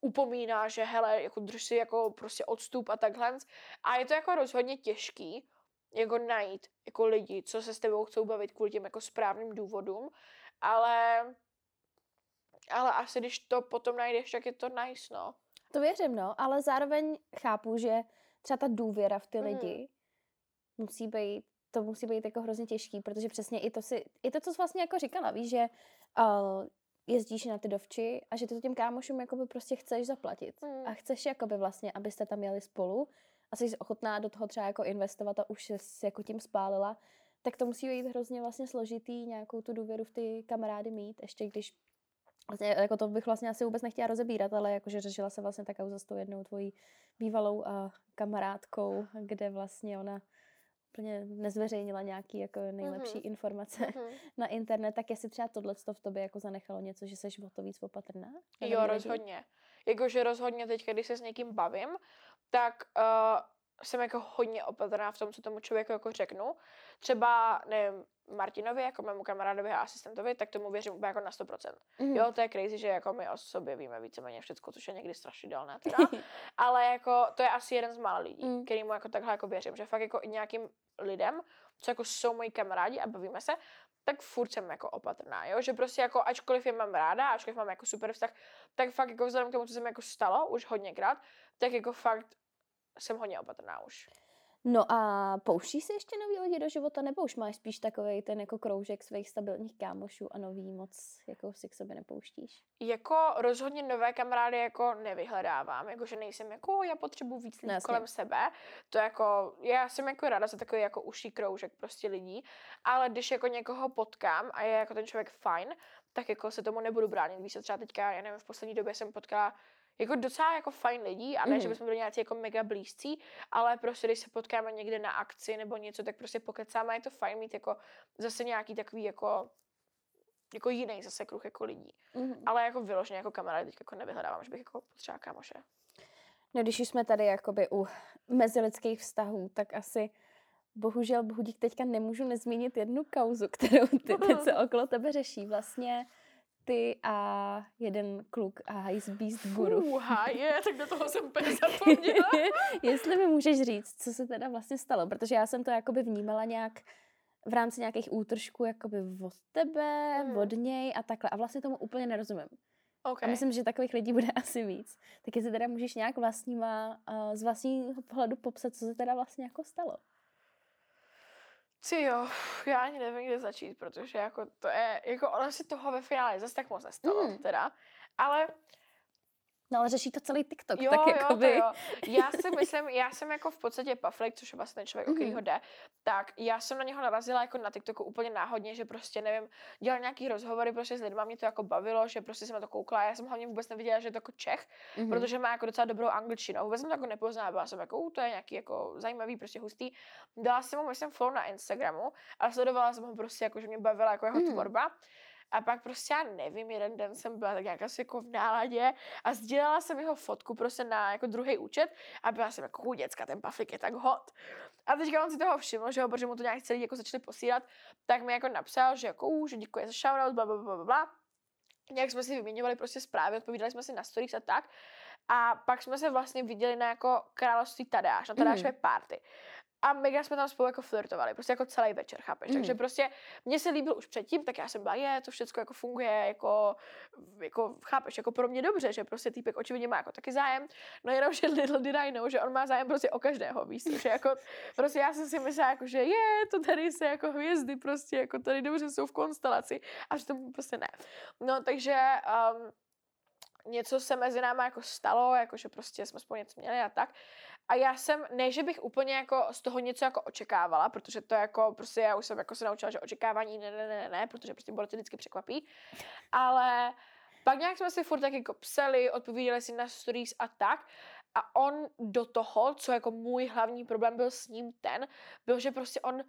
upomíná, že hele, jako drž si jako prostě odstup a takhle. A je to jako rozhodně těžký, jako najít jako lidi, co se s tebou chcou bavit kvůli těm jako správným důvodům, ale ale asi když to potom najdeš, tak je to nice, no. To věřím, no, ale zároveň chápu, že třeba ta důvěra v ty Mhm. lidi musí být, to musí být jako hrozně těžký, protože přesně i to si, i to, co jsi vlastně jako říkala, víš, že uh, jezdíš na ty dovči a že ty to těm kámošům jakoby prostě chceš zaplatit. Mm. A chceš jakoby vlastně, abyste tam jeli spolu a jsi ochotná do toho třeba jako investovat a už jsi jako tím spálila, tak to musí být hrozně vlastně složitý nějakou tu důvěru v ty kamarády mít, ještě když Vlastně, jako to bych vlastně asi vůbec nechtěla rozebírat, ale jakože řešila se vlastně ta kauza s tou jednou tvojí bývalou uh, kamarádkou, kde vlastně ona úplně nezveřejnila nějaký jako nejlepší Mhm. informace Mhm. na internet, tak jestli třeba tohle v tobě jako zanechalo něco, že jsi o to víc opatrná? Jo, rozhodně. Jakože rozhodně teď, když se s někým bavím, tak uh, jsem jako hodně opatrná v tom, co tomu člověku jako řeknu. Třeba, nevím, Martinovi, jako mému kamarádovi a asistentovi, tak tomu věřím úplně jako na 100%. Mhm. Jo, to je crazy, že jako my o sobě víme víceméně všechno, což je někdy strašidelné teda. [laughs] Ale jako to je asi jeden z mála lidí, Mm. mm. kterýmu jako takhle jako věřím, že fakt jako i nějakým lidem, co jako jsou moji kamarádi a bavíme se, tak furt jsem jako opatrná, jo, že prostě jako ačkoliv je mám ráda, ačkoliv mám jako super vztah, tak fakt jako vzhledem k tomu, co se mi jako stalo už hodněkrát, tak jako fakt jsem hodně opatrná už. No a pouštíš si ještě nový lidi do života, nebo už máš spíš takový ten jako kroužek svých stabilních kámošů a nový moc jako si k sobě nepouštíš? Jako rozhodně nové kamarády jako nevyhledávám, jakože nejsem jako já potřebuji víc lidí No, kolem sebe, to jako, já jsem jako ráda za takový jako uší kroužek prostě lidí, ale když jako někoho potkám a je jako ten člověk fajn, tak jako se tomu nebudu bránit, víš, třeba teďka, já nevím, v poslední době jsem potkala jako docela jako fajn lidí a ne, mm. že Mhm. bychom byli nějací jako mega blízcí, ale prostě když se potkáme někde na akci nebo něco, tak prostě pokecáme, je to fajn mít jako zase nějaký takový jako jako jiný zase kruh jako lidí. Mhm. Ale jako vyloženě jako kamarády teď jako nevyhledávám, že bych jako potřeba kámoše. No když jsme tady jakoby u mezilidských vztahů, tak asi bohužel Bohudík teďka nemůžu nezmínit jednu kauzu, kterou ty teď se okolo tebe řeší. Vlastně ty a jeden kluk a Ice Beast Guru. Uha, je, tak do toho jsem úplně [laughs] zapomněla. Jestli mi můžeš říct, co se teda vlastně stalo, protože já jsem to jakoby vnímala nějak v rámci nějakých útržků jakoby od tebe, Mhm. od něj a takhle. A vlastně tomu úplně nerozumím. Okay. A myslím, že takových lidí bude [laughs] asi víc. Tak jestli teda můžeš nějak vlastníma, uh, z vlastního pohledu popsat, co se teda vlastně jako stalo. Ty jo, já ani nevím, kde začít, protože jako to je, jako ono si toho ve finále zase tak moc nestalo, Mhm. teda, ale No ale řeší to celý TikTok, jo, tak jo, jakoby... to jo. Já [laughs] si myslím, já jsem jako v podstatě Paflik, což je vlastně ten člověk, o Mhm. kterýho jde, tak já jsem na něho narazila jako na TikToku úplně náhodně, že prostě nevím, dělal nějaký rozhovory prostě s lidmi, mě to jako bavilo, že prostě jsem na to koukla, já jsem hlavně vůbec neviděla, že je to jako Čech, Mhm. protože má jako docela dobrou angličtinu. Vůbec jsem to jako nepoznala, byla jsem jako, "U, to je nějaký jako zajímavý, prostě hustý. Dala jsem mu, myslím, follow na Instagramu a sledovala jsem ho prostě jako, že mě bavila jako jeho Mhm. tvorba. A pak prostě já nevím, jeden den jsem byla tak nějak asi jako v náladě a sdílela jsem jeho fotku prostě na jako druhý účet a byla jsem jako, "U, děcka, ten paflik je tak hot. A teďka on si toho všiml, že jo, protože mu to nějak celý jako začali posílat, tak mi jako napsal, že jako, "U, že děkuje za shoutout, bla, bla, bla, bla. Nějak jsme si vyměňovali prostě zprávy, odpovídali jsme si na stories a tak. A pak jsme se vlastně viděli na jako království Tadeáš, na Tadeášové Mhm. party. A mega jsme tam spolu jako flirtovali, prostě jako celý večer, chápeš? Takže Mhm. prostě mně se líbil už předtím, tak já jsem byla, je, to všechno jako funguje, jako, jako chápeš, jako pro mě dobře, že prostě týpek očividně má jako taky zájem, no jenom, že little did I know, že on má zájem prostě o každého, víš, že jako, [laughs] prostě já jsem si myslela, jako, že je, to tady se jako hvězdy prostě, jako tady dobře jsou v konstelaci, a přitom prostě ne. No, takže um, něco se mezi náma jako stalo, jakože prostě jsme spolu něco měli a tak. A já jsem, ne, že bych úplně jako z toho něco jako očekávala, protože to jako prostě já už jsem jako se naučila, že očekávání ne, ne, ne, ne, protože prostě borci vždycky překvapí. Ale pak nějak jsme si furt tak jako psali, odpovídali si na stories a tak. A on do toho, co jako můj hlavní problém byl s ním ten, byl, že prostě on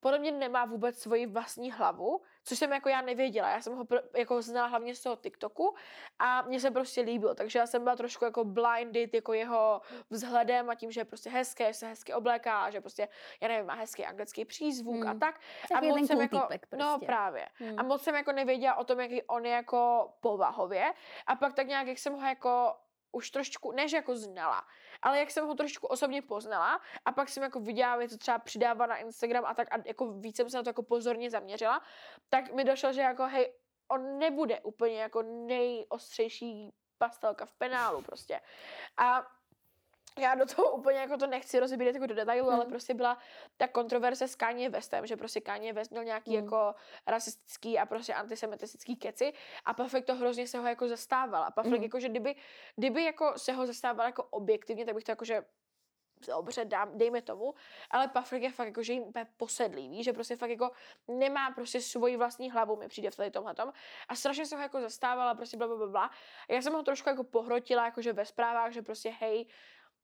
podle mě nemá vůbec svoji vlastní hlavu, což jsem jako já nevěděla. Já jsem ho pr- jako znala hlavně z toho TikToku a mně se prostě líbil, takže já jsem byla trošku jako blinded jako jeho vzhledem a tím, že je prostě hezké, že se hezky obléká, že prostě, já nevím, má hezký anglický přízvuk a Hmm. tak. Takový ten jsem jako, no prostě. právě. Hmm. A moc jsem jako nevěděla o tom, jaký on je jako povahově. A pak tak nějak, jak jsem ho jako už trošku, ne že jako znala, ale jak jsem ho trošku osobně poznala a pak jsem jako viděla, to třeba přidává na Instagram a tak a jako víc jsem se na to jako pozorně zaměřila, tak mi došlo, že jako hej, on nebude úplně jako nejostřejší pastelka v penálu prostě. A já do toho [laughs] úplně jako to nechci rozebírat jako do detailu, hmm. ale Hmm. prostě byla ta kontroverze s Kanye Westem, že prostě Kanye West měl nějaký Hmm. jako rasistický a prostě antisemitistický keci a Paflik to hrozně se ho jako zastával. A Paflik Hmm. jako, že kdyby, kdyby jako se ho zastával jako objektivně, tak bych to jako, že dobře, dám, dejme tomu, ale Paflik je fakt jako, že jim úplně posedlý, víš, že prostě fakt jako nemá prostě svoji vlastní hlavu, mi přijde v tady tomhletom a strašně se ho jako zastávala, prostě bla, bla, bla, bla. A já jsem ho trošku jako pohrotila, jakože ve zprávách, že prostě hej,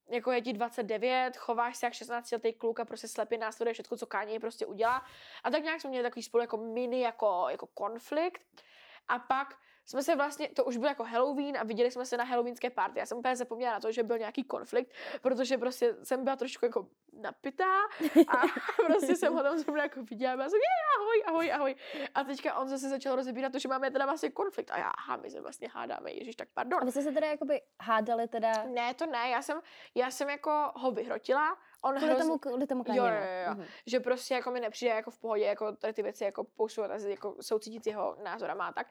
jako je ti 29, chováš se jak 16 letý kluk a prostě slepě následuje všechno, co Kanye prostě udělá. A tak nějak jsme měli takový spolu jako mini jako, jako konflikt. A pak jsme se vlastně, to už byl jako Halloween a viděli jsme se na halloweenské party. Já jsem úplně zapomněla na to, že byl nějaký konflikt, protože prostě jsem byla trošku jako napitá a [laughs] prostě jsem ho tam zrovna jako viděla a byla jsem, je, ahoj, ahoj, ahoj. A teďka on zase začal rozebírat to, že máme teda vlastně konflikt. A já, aha, my se vlastně hádáme, ježíš, tak pardon. A vy jste se teda jakoby hádali teda Ne, to ne, já jsem, já jsem jako ho vyhrotila, on kvůli hrozně, tomu, kvůli tomu Jo, jo, jo, jo. Mhm. že prostě jako mi nepřijde jako v pohodě, jako tady ty věci jako posouvat a jako soucítit s jeho názorama a tak.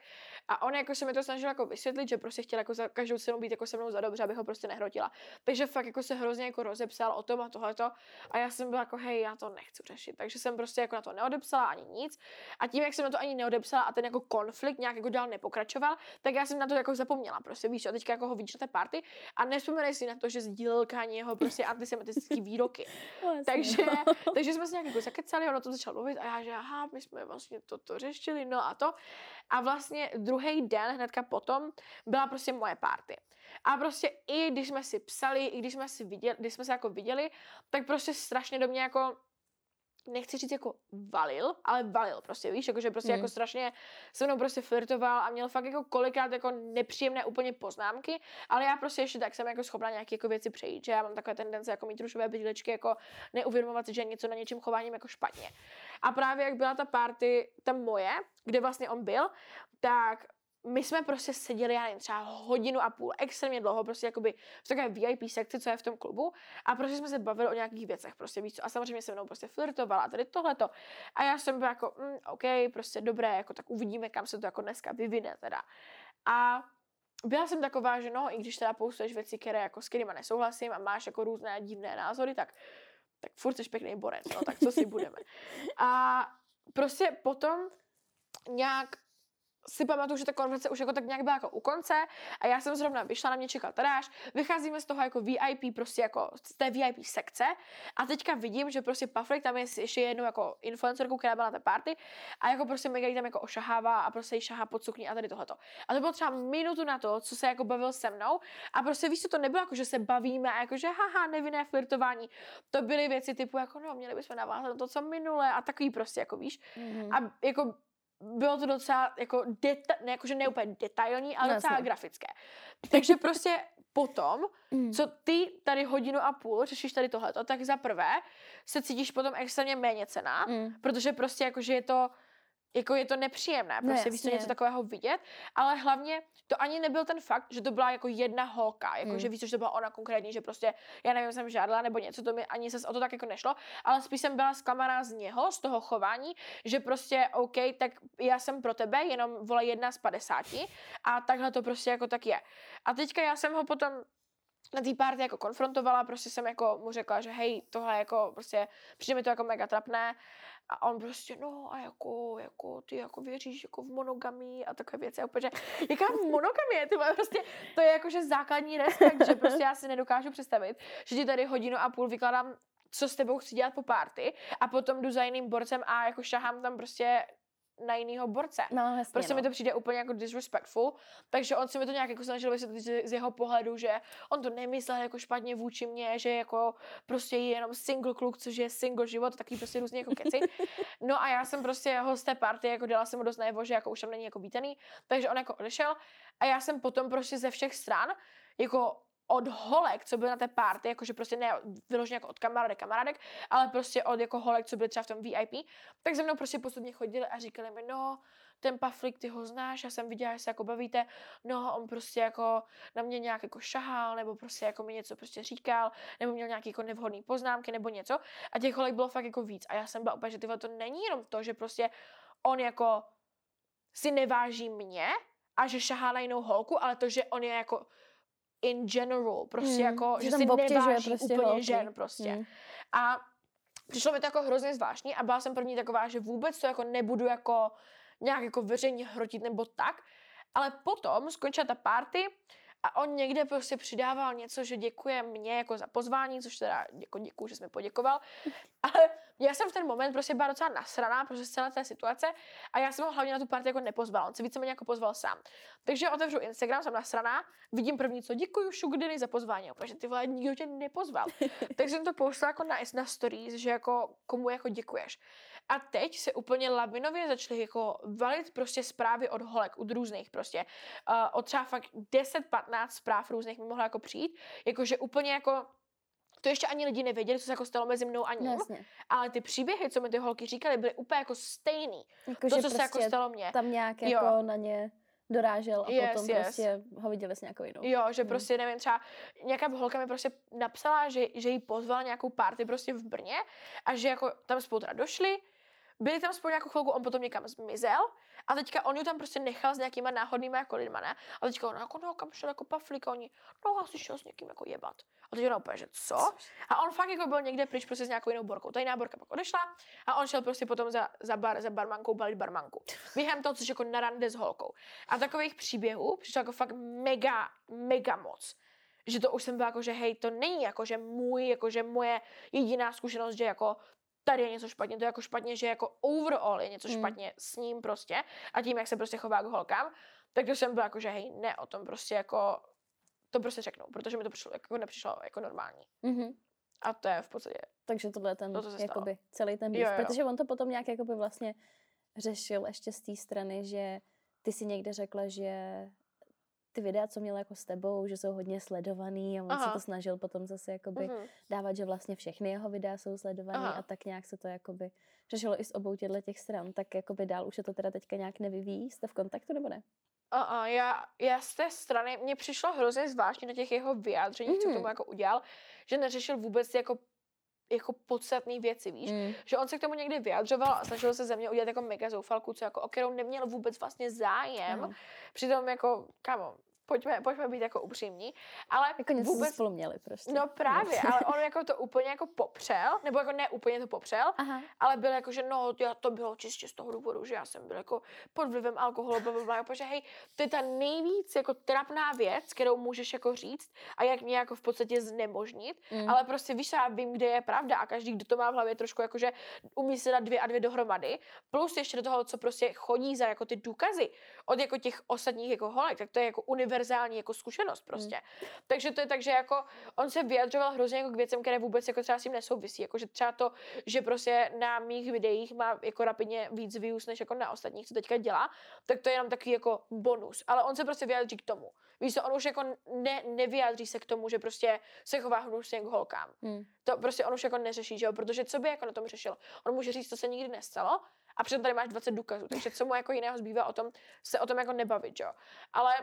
A on jako se mi to snažil jako vysvětlit, že prostě chtěl jako za každou cenu být jako se mnou za dobře, aby ho prostě nehrotila. Takže fakt jako se hrozně jako rozepsal o tom a tohleto a já jsem byla jako hej, já to nechci řešit. Takže jsem prostě jako na to neodepsala ani nic. A tím, jak jsem na to ani neodepsala a ten jako konflikt nějak jako dál nepokračoval, tak já jsem na to jako zapomněla. Prostě víš, a teďka jako ho vidíš na té party a nespomenej si na to, že sdílel jeho prostě antisemitické výroky. Jasně, [laughs] Takže, no. takže jsme se nějak jako zakecali, on o tom začal mluvit a já, že aha, my jsme vlastně toto řešili, no a to. A vlastně druhý den, hnedka potom, byla prostě moje party. A prostě i když jsme si psali, i když jsme, si viděli, když jsme se jako viděli, tak prostě strašně do mě jako nechci říct jako valil, ale valil prostě, víš, jakože prostě Hmm. jako strašně se mnou prostě flirtoval a měl fakt jako kolikrát jako nepříjemné úplně poznámky, ale já prostě ještě tak jsem jako schopna nějaké jako věci přejít, že já mám takové tendence jako mít rušové brýlečky, jako neuvědomovat si, že je něco na něčím chováním jako špatně. A právě jak byla ta party, ta moje, kde vlastně on byl, tak my jsme prostě seděli, já nevím, třeba hodinu a půl, extrémně dlouho, prostě jakoby v takové VIP sekci, co je v tom klubu a prostě jsme se bavili o nějakých věcech, prostě víc. A samozřejmě se mnou prostě flirtovala a tady tohleto. A já jsem byla jako, mm, OK, prostě dobré, jako tak uvidíme, kam se to jako dneska vyvine teda. A byla jsem taková, že no, i když teda poustuješ věci, které jako s kterými nesouhlasím a máš jako různé divné názory, tak, tak furt jsi pěkný borec, no, tak co si budeme. [laughs] A prostě potom nějak si pamatuju, že ta konverzace už jako tak nějak byla jako u konce a já jsem zrovna vyšla, na mě čekal Tadáš, vycházíme z toho jako VIP, prostě jako z té VIP sekce a teďka vidím, že prostě Paflik tam je ještě jednou jako influencerku, která byla na té party a jako prostě mega tam jako ošahává a prostě jí šahá pod sukní a tady tohleto. A to bylo třeba minutu na to, co se jako bavil se mnou a prostě víš, co to nebylo jako, že se bavíme a jako, že haha, nevinné flirtování. To byly věci typu jako, no, měli bychom navázat na to, co minule a takový prostě jako víš. Mm-hmm. A jako bylo to docela jako, deta- ne, jakože ne úplně detailní, ale no, docela grafické. Takže prostě potom, mm. co ty tady hodinu a půl řešíš tady tohleto, tak za prvé se cítíš potom extrémně méně cená, mm. protože prostě jakože je to jako je to nepříjemné, no prostě no, víš co něco takového vidět, ale hlavně to ani nebyl ten fakt, že to byla jako jedna holka, jako mm. že víš, že to byla ona konkrétní, že prostě, já nevím, jsem žádala nebo něco, to mi ani se o to tak jako nešlo, ale spíš jsem byla zklamaná z něho, z toho chování, že prostě OK, tak já jsem pro tebe, jenom vole jedna z padesáti a takhle to prostě jako tak je. A teďka já jsem ho potom na té party jako konfrontovala, prostě jsem jako mu řekla, že hej, tohle jako prostě, přijde mi to jako mega trapné a on prostě, no a jako, jako ty jako věříš jako v monogamii a takové věci. A úplně, jaká monogamie, ty prostě, to je jakože základní respekt, že prostě já si nedokážu představit, že ti tady hodinu a půl vykladám co s tebou chci dělat po party a potom jdu za jiným borcem a jako šahám tam prostě na jinýho borce. No, jasně, prostě no. mi to přijde úplně jako disrespectful, takže on si mi to nějak jako snažil vysvětlit z jeho pohledu, že on to nemyslel jako špatně vůči mně, že jako prostě je jenom single kluk, což je single život, taky prostě různě jako keci. No a já jsem prostě ho z té party, jako dala jsem mu dost najevo, že jako už tam není jako vítaný, takže on jako odešel a já jsem potom prostě ze všech stran jako od holek, co byly na té party, jakože prostě ne vyloženě jako od kamarádek, kamarádek, ale prostě od jako holek, co byly třeba v tom VIP, tak ze mnou prostě postupně chodili a říkali mi, no, ten Paflik, ty ho znáš, já jsem viděla, že se jako bavíte, no, on prostě jako na mě nějak jako šahal, nebo prostě jako mi něco prostě říkal, nebo měl nějaký jako nevhodný poznámky, nebo něco. A těch holek bylo fakt jako víc. A já jsem byla úplně, že tyhle to není jenom to, že prostě on jako si neváží mě a že šahá na jinou holku, ale to, že on je jako in general, prostě hmm, jako, že, že si neváží prostě úplně holky. žen prostě. Hmm. A přišlo mi to jako hrozně zvláštní a byla jsem první taková, že vůbec to jako nebudu jako nějak jako veřejně hrotit nebo tak, ale potom skončila ta party a on někde prostě přidával něco, že děkuje mě jako za pozvání, což teda jako děkuju, že jsme poděkoval. Ale já jsem v ten moment prostě byla docela nasraná prostě z celé té situace a já jsem ho hlavně na tu party jako nepozval. On se víceméně jako pozval sám. Takže otevřu Instagram, jsem nasraná, vidím první co, děkuju Sugdeny za pozvání, protože ty vole nikdo tě nepozval. [laughs] Takže jsem to poslala jako na, na stories, že jako komu jako děkuješ. A teď se úplně lavinově začaly jako valit prostě zprávy od holek, od různých prostě. Uh, od třeba fakt 10-15 zpráv různých mi mohlo jako přijít, jakože úplně jako to ještě ani lidi nevěděli, co se jako stalo mezi mnou a ním. Jasně. Ale ty příběhy, co mi ty holky říkali, byly úplně jako stejný. Jako, to, co prostě se jako prostě stalo mně. Tam nějak jo. jako na ně dorážel a yes, potom yes. prostě ho viděli s nějakou jinou. Jo, že hmm. prostě nevím, třeba nějaká holka mi prostě napsala, že, že jí pozvala nějakou party prostě v Brně a že jako tam spolu teda došli, byli tam spolu nějakou chvilku, on potom někam zmizel a teďka on ju tam prostě nechal s nějakýma náhodnýma jako lidma, ne? A teďka on jako, no, kam šel jako paflika, oni, no, asi šel s někým jako jebat. A teď ona úplně, že co? A on fakt jako byl někde pryč prostě s nějakou jinou borkou. Ta jiná borka pak odešla a on šel prostě potom za, za, bar, za barmankou balit barmanku. Během toho, což jako na rande s holkou. A takových příběhů přišlo jako fakt mega, mega moc že to už jsem byla jako, že hej, to není jako, že můj, jako, že moje jediná zkušenost, že jako tady je něco špatně, to je jako špatně, že jako overall je něco mm. špatně s ním prostě a tím, jak se prostě chová k holkám, tak to jsem byla jako, že hej, ne o tom prostě jako, to prostě řeknou, protože mi to přišlo, jako nepřišlo jako normální. Mm-hmm. A to je v podstatě. Takže tohle je ten, to, jakoby, celý ten býv, protože on to potom nějak jakoby vlastně řešil ještě z té strany, že ty si někde řekla, že ty videa, co měl jako s tebou, že jsou hodně sledovaný a on Aha. se to snažil potom zase jakoby uh-huh. dávat, že vlastně všechny jeho videa jsou sledovaný Aha. a tak nějak se to jakoby řešilo i s obou těchto těch stran, tak jakoby dál už se to teda teďka nějak nevyvíjí, jste v kontaktu nebo ne? A, a já, já z té strany, mně přišlo hrozně zvláštní na těch jeho vyjádřeních, mm. co k tomu jako udělal, že neřešil vůbec jako jako podstatné věci, víš? Mm. Že on se k tomu někdy vyjadřoval a snažil se ze mě udělat jako mega zoufalku, co jako, o kterou neměl vůbec vlastně zájem. Mm. Přitom jako, kamo, pojďme, pojďme být jako upřímní, ale jako něco vůbec... spolu měli prostě. No právě, ale [laughs] on jako to úplně jako popřel, nebo jako ne úplně to popřel, Aha. ale byl jako, že no, já to bylo čistě z toho důvodu, že já jsem byl jako pod vlivem alkoholu, bla, bla, bla, protože hej, to je ta nejvíc jako trapná věc, kterou můžeš jako říct a jak mě jako v podstatě znemožnit, mm. ale prostě víš, já vím, kde je pravda a každý, kdo to má v hlavě trošku jako, že umí se dát dvě a dvě dohromady, plus ještě do toho, co prostě chodí za jako ty důkazy od jako těch ostatních jako holek, tak to je jako univerzální univerzální jako zkušenost prostě. Hmm. Takže to je tak, že jako on se vyjadřoval hrozně jako k věcem, které vůbec jako třeba s tím nesouvisí. Jako že třeba to, že prostě na mých videích má jako rapidně víc views, než jako na ostatních, co teďka dělá, tak to je jenom takový jako bonus. Ale on se prostě vyjádří k tomu. Víš co, on už jako ne, nevyjádří se k tomu, že prostě se chová hnusně k holkám. Hmm. To prostě on už jako neřeší, že jo? Protože co by jako na tom řešil? On může říct, to se nikdy nestalo, a přitom tady máš 20 důkazů, takže co mu jako jiného zbývá o tom, se o tom jako nebavit, jo. Ale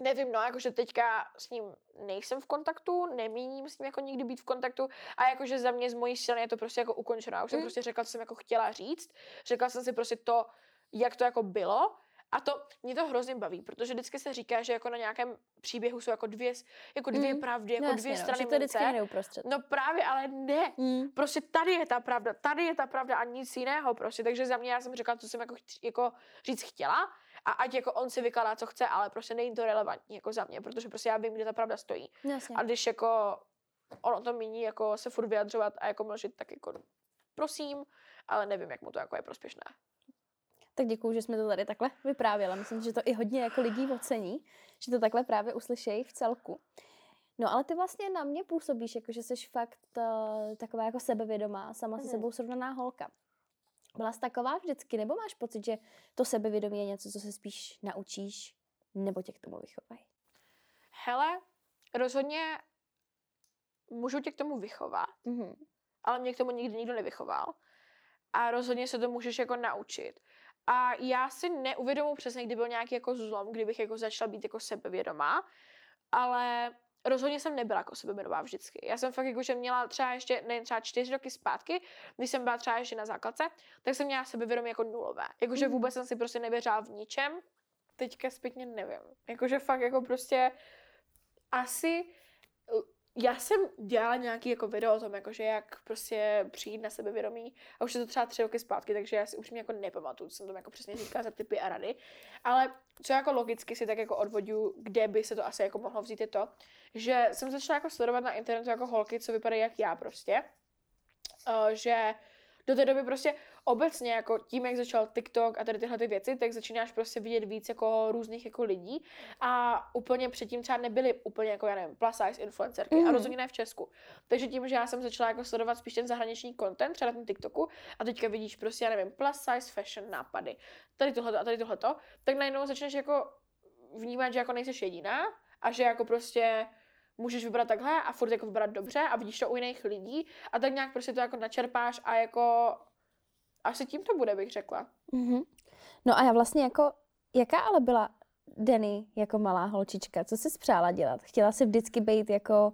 nevím, no, jakože teďka s ním nejsem v kontaktu, nemíním s ním jako nikdy být v kontaktu a jakože za mě z mojí strany je to prostě jako ukončeno. Já už jsem mm. prostě řekla, co jsem jako chtěla říct, řekla jsem si prostě to, jak to jako bylo a to, mě to hrozně baví, protože vždycky se říká, že jako na nějakém příběhu jsou jako dvě, jako dvě mm. pravdy, jako no, dvě jasně, strany no, to vždycky uprostřed. No právě, ale ne. Mm. Prostě tady je ta pravda, tady je ta pravda a nic jiného prostě. Takže za mě já jsem řekla, co jsem jako, jako říct chtěla a ať jako on si vykládá, co chce, ale prostě není to relevantní jako za mě, protože prostě já vím, kde ta pravda stojí. Jasně. A když jako on o tom míní jako se furt vyjadřovat a jako mlžit, tak jako prosím, ale nevím, jak mu to jako je prospěšné. Tak děkuju, že jsme to tady takhle vyprávěla. Myslím, že to i hodně jako lidí ocení, že to takhle právě uslyšejí v celku. No ale ty vlastně na mě působíš, jako že jsi fakt uh, taková jako sebevědomá, sama mm. se sebou srovnaná holka. Byla jsi taková vždycky, nebo máš pocit, že to sebevědomí je něco, co se spíš naučíš, nebo tě k tomu vychovají? Hele, rozhodně můžu tě k tomu vychovat, mm-hmm. ale mě k tomu nikdy nikdo nevychoval. A rozhodně se to můžeš jako naučit. A já si neuvědomuji přesně, kdy byl nějaký jako zlom, kdybych jako začala být jako sebevědomá, ale rozhodně jsem nebyla jako sebevědomá vždycky. Já jsem fakt jako, že měla třeba ještě, ne třeba čtyři roky zpátky, když jsem byla třeba ještě na základce, tak jsem měla sebevědomí jako nulové. Jakože mm. vůbec jsem si prostě nevěřila v ničem. Teďka zpětně nevím. Jakože fakt jako prostě asi já jsem dělala nějaký jako video o tom, jakože jak prostě přijít na sebevědomí a už je to třeba tři roky zpátky, takže já si už mě jako nepamatuju, co jsem tam jako přesně říkala za typy a rady, ale co jako logicky si tak jako odvodu, kde by se to asi jako mohlo vzít je to, že jsem začala jako sledovat na internetu jako holky, co vypadají jak já prostě, uh, že do té doby prostě obecně jako tím, jak začal TikTok a tady tyhle ty věci, tak začínáš prostě vidět víc jako různých jako lidí a úplně předtím třeba nebyly úplně jako, já nevím, plus size influencerky mm. a rozhodně ne v Česku. Takže tím, že já jsem začala jako sledovat spíš ten zahraniční content, třeba na tom TikToku a teďka vidíš prostě, já nevím, plus size fashion nápady, tady tohle a tady tohleto, tak najednou začneš jako vnímat, že jako nejseš jediná a že jako prostě můžeš vybrat takhle a furt jako vybrat dobře a vidíš to u jiných lidí a tak nějak prostě to jako načerpáš a jako asi tím to bude, bych řekla. Mm-hmm. No a já vlastně jako, jaká ale byla Denny jako malá holčička? Co jsi přála dělat? Chtěla si vždycky být jako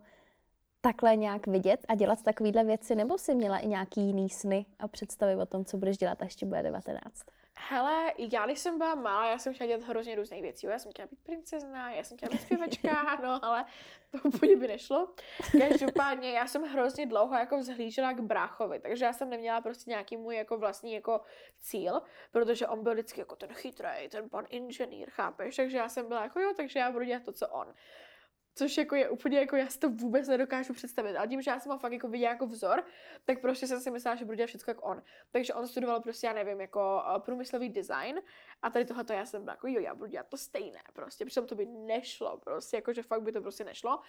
takhle nějak vidět a dělat takovéhle věci, nebo jsi měla i nějaký jiný sny a představy o tom, co budeš dělat, až ti bude 19? Hele, já když jsem byla malá, já jsem chtěla dělat hrozně různých věcí. Já jsem chtěla být princezna, já jsem chtěla být zpěvačka, [laughs] no ale to úplně by nešlo. Každopádně já jsem hrozně dlouho jako vzhlížela k bráchovi, takže já jsem neměla prostě nějaký můj jako vlastní jako cíl, protože on byl vždycky jako ten chytrý, ten pan inženýr, chápeš? Takže já jsem byla jako jo, takže já budu dělat to, co on. Což jako je úplně jako, já si to vůbec nedokážu představit. Ale tím, že já jsem ho fakt jako viděla jako vzor, tak prostě jsem si myslela, že budu dělat všechno jako on. Takže on studoval prostě, já nevím, jako uh, průmyslový design a tady tohle já jsem byla jako, jo, já budu dělat to stejné prostě. Přitom to by nešlo prostě, jako že fakt by to prostě nešlo.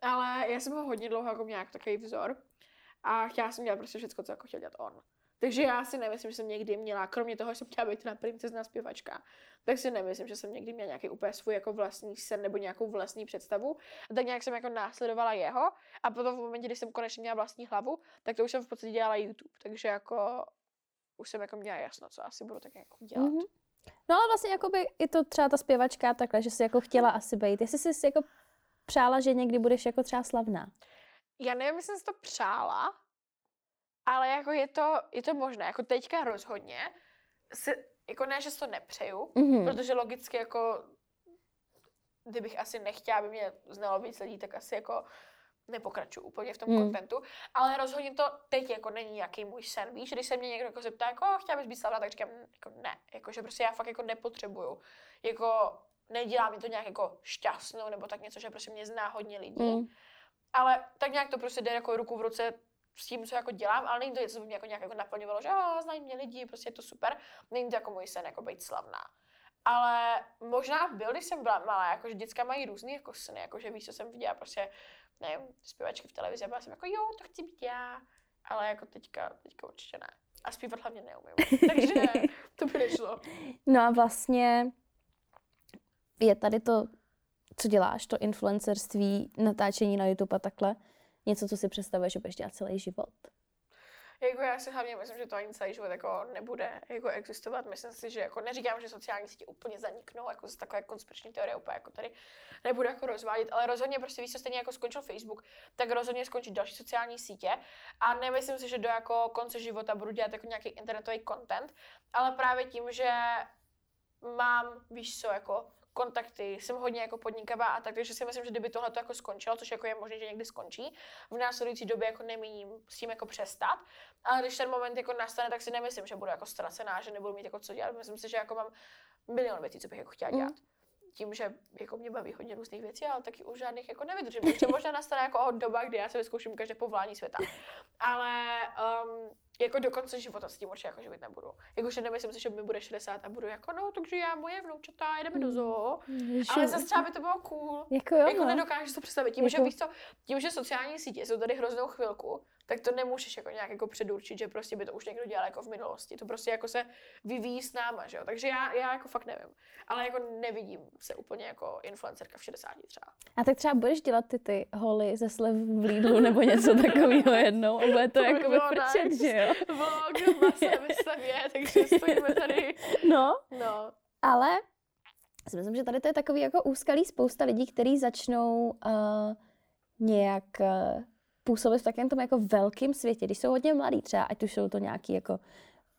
Ale já jsem ho hodně dlouho jako nějak takový vzor a chtěla jsem dělat prostě všechno, co jako chtěl dělat on. Takže já si nemyslím, že jsem někdy měla, kromě toho, že jsem chtěla být na princezna zpěvačka, tak si nemyslím, že jsem někdy měla nějaký úplně svůj jako vlastní sen nebo nějakou vlastní představu. A tak nějak jsem jako následovala jeho a potom v momentě, kdy jsem konečně měla vlastní hlavu, tak to už jsem v podstatě dělala YouTube. Takže jako už jsem jako měla jasno, co asi budu tak jako dělat. Mm-hmm. No ale vlastně jako by i to třeba ta zpěvačka takhle, že jsi jako chtěla asi být. Jestli jsi si jako přála, že někdy budeš jako třeba slavná? Já nevím, jestli jsem si to přála, ale jako je to, je to možné. Jako teďka rozhodně si, jako ne, že si to nepřeju, mm-hmm. protože logicky jako kdybych asi nechtěla, aby mě znalo víc lidí, tak asi jako nepokračuju úplně v tom mm. kontentu, ale rozhodně to teď jako není nějaký můj sen, víš, když se mě někdo jako zeptá, jako chtěla bys být slavná, tak říkám, jako ne, jako že prostě já fakt jako nepotřebuju, jako nedělá mi to nějak jako šťastnou, nebo tak něco, že prostě mě zná hodně lidí, mm. ale tak nějak to prostě jde jako ruku v ruce s tím, co jako dělám, ale není to něco, co by mě jako nějak jako naplňovalo, že oh, znají mě lidi, prostě je to super, není to jako můj sen jako být slavná. Ale možná byl, když jsem byla malá, jakože děcka mají různý jako sny, jakože víš, co jsem viděla, prostě nevím, zpěvačky v televizi a byla jsem jako, jo, to chci být já, ale jako teďka, teďka určitě ne. A zpívat hlavně neumím, [laughs] takže to by nešlo. No a vlastně je tady to, co děláš, to influencerství, natáčení na YouTube a takhle, něco, co si představuješ, že budeš dělat celý život? Jako já si hlavně myslím, že to ani celý život jako nebude jako existovat. Myslím si, že jako neříkám, že sociální sítě úplně zaniknou, jako z takové konspirační teorie úplně jako tady nebudu jako rozvádět, ale rozhodně prostě víš, co stejně jako skončil Facebook, tak rozhodně skončí další sociální sítě a nemyslím si, že do jako konce života budu dělat jako nějaký internetový content, ale právě tím, že mám, víš co, jako kontakty, jsem hodně jako podnikavá a tak, takže si myslím, že kdyby tohle jako skončilo, což jako je možné, že někdy skončí, v následující době jako nemíním s tím jako přestat, ale když ten moment jako nastane, tak si nemyslím, že budu jako ztracená, že nebudu mít jako co dělat, myslím si, že jako mám milion věcí, co bych jako chtěla dělat. Mm tím, že jako mě baví hodně různých věcí, ale taky už žádných jako nevydržím. Takže možná nastane jako doba, kdy já se vyzkouším každé povolání světa. Ale um, jako do konce života s tím určitě jako živit nebudu. Jakože nemyslím si, že mi bude 60 a budu jako, no, takže já, moje vnoučata, jdeme do mm. zoo. Mm, ale zase třeba by to bylo cool. Jako, jo, jako no. nedokážu to představit. Tím, jako... že víš co, tím, že sociální sítě jsou tady hroznou chvilku, tak to nemůžeš jako nějak jako předurčit, že prostě by to už někdo dělal jako v minulosti. To prostě jako se vyvíjí s náma, že jo. Takže já, já jako fakt nevím. Ale jako nevidím se úplně jako influencerka v 60 třeba. A tak třeba budeš dělat ty ty holy ze slev v Lidlu nebo něco takového [laughs] jednou a bude to, to jako vyprčet, nice. že jo. Vlog v vystavě, [laughs] takže stojíme tady. No. No. Ale myslím, že tady to je takový jako úskalý spousta lidí, kteří začnou uh, nějak uh, působit v takovém tom jako velkém světě, když jsou hodně mladí třeba, ať už jsou to nějaký jako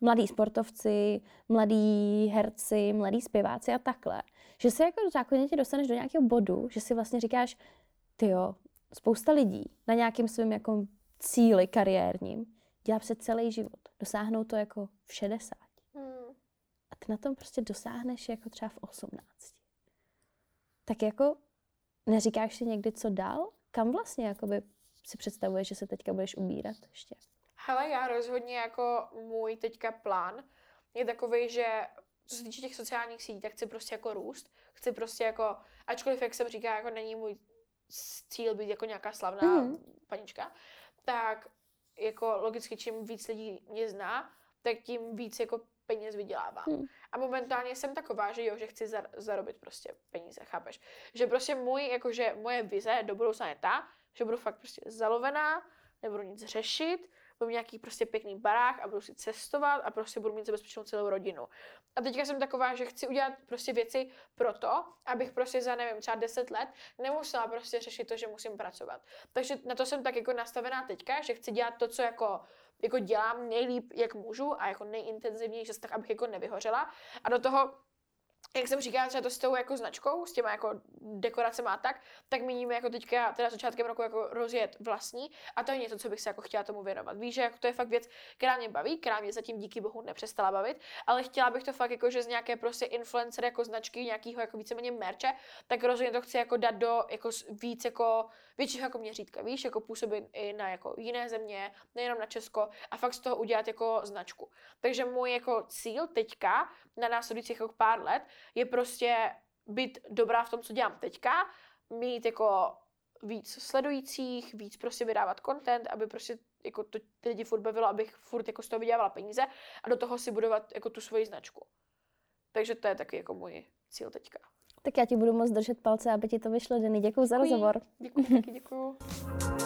mladí sportovci, mladí herci, mladí zpěváci a takhle, že se jako zákonitě dostaneš do nějakého bodu, že si vlastně říkáš, ty jo, spousta lidí na nějakém svém jako cíli kariérním dělá se celý život. Dosáhnou to jako v 60. Hmm. A ty na tom prostě dosáhneš jako třeba v 18. Tak jako neříkáš si někdy, co dál? Kam vlastně jakoby si představuješ, že se teďka budeš ubírat ještě? Hele, já rozhodně jako můj teďka plán je takový, že co se týče těch sociálních sítí, tak chci prostě jako růst. Chci prostě jako, ačkoliv, jak jsem říká, jako není můj cíl být jako nějaká slavná mm-hmm. panička, tak jako logicky, čím víc lidí mě zná, tak tím víc jako peněz vydělávám. Hmm. A momentálně jsem taková, že jo, že chci zar- zarobit prostě peníze, chápeš? Že prostě můj, jakože moje vize do budoucna je ta, že budu fakt prostě zalovená, nebudu nic řešit, budu nějaký prostě pěkný barák a budu si cestovat a prostě budu mít zabezpečenou celou rodinu. A teďka jsem taková, že chci udělat prostě věci proto, abych prostě za, nevím, třeba 10 let nemusela prostě řešit to, že musím pracovat. Takže na to jsem tak jako nastavená teďka, že chci dělat to, co jako jako dělám nejlíp, jak můžu a jako nejintenzivněji, tak abych jako nevyhořela. A do toho jak jsem říkala, třeba to s tou jako značkou, s těma jako dekoracemi a tak, tak míníme jako teďka, teda začátkem roku jako rozjet vlastní a to je něco, co bych se jako chtěla tomu věnovat. Víš, že jako to je fakt věc, která mě baví, která mě zatím díky bohu nepřestala bavit, ale chtěla bych to fakt jako, že z nějaké prostě influencer jako značky, nějakého jako víceméně merče, tak rozhodně to chci jako dát do jako víc jako většího jako měřítka, víš, jako působit i na jako jiné země, nejenom na Česko a fakt z toho udělat jako značku. Takže můj jako cíl teďka na následujících jako pár let je prostě být dobrá v tom, co dělám teďka, mít jako víc sledujících, víc prostě vydávat content, aby prostě jako to ty lidi furt bavilo, abych furt jako z toho vydělávala peníze a do toho si budovat jako tu svoji značku. Takže to je taky jako můj cíl teďka. Tak já ti budu moc držet palce, aby ti to vyšlo, Denny. Děkuji za rozhovor. Děkuji, taky děkuji. [laughs]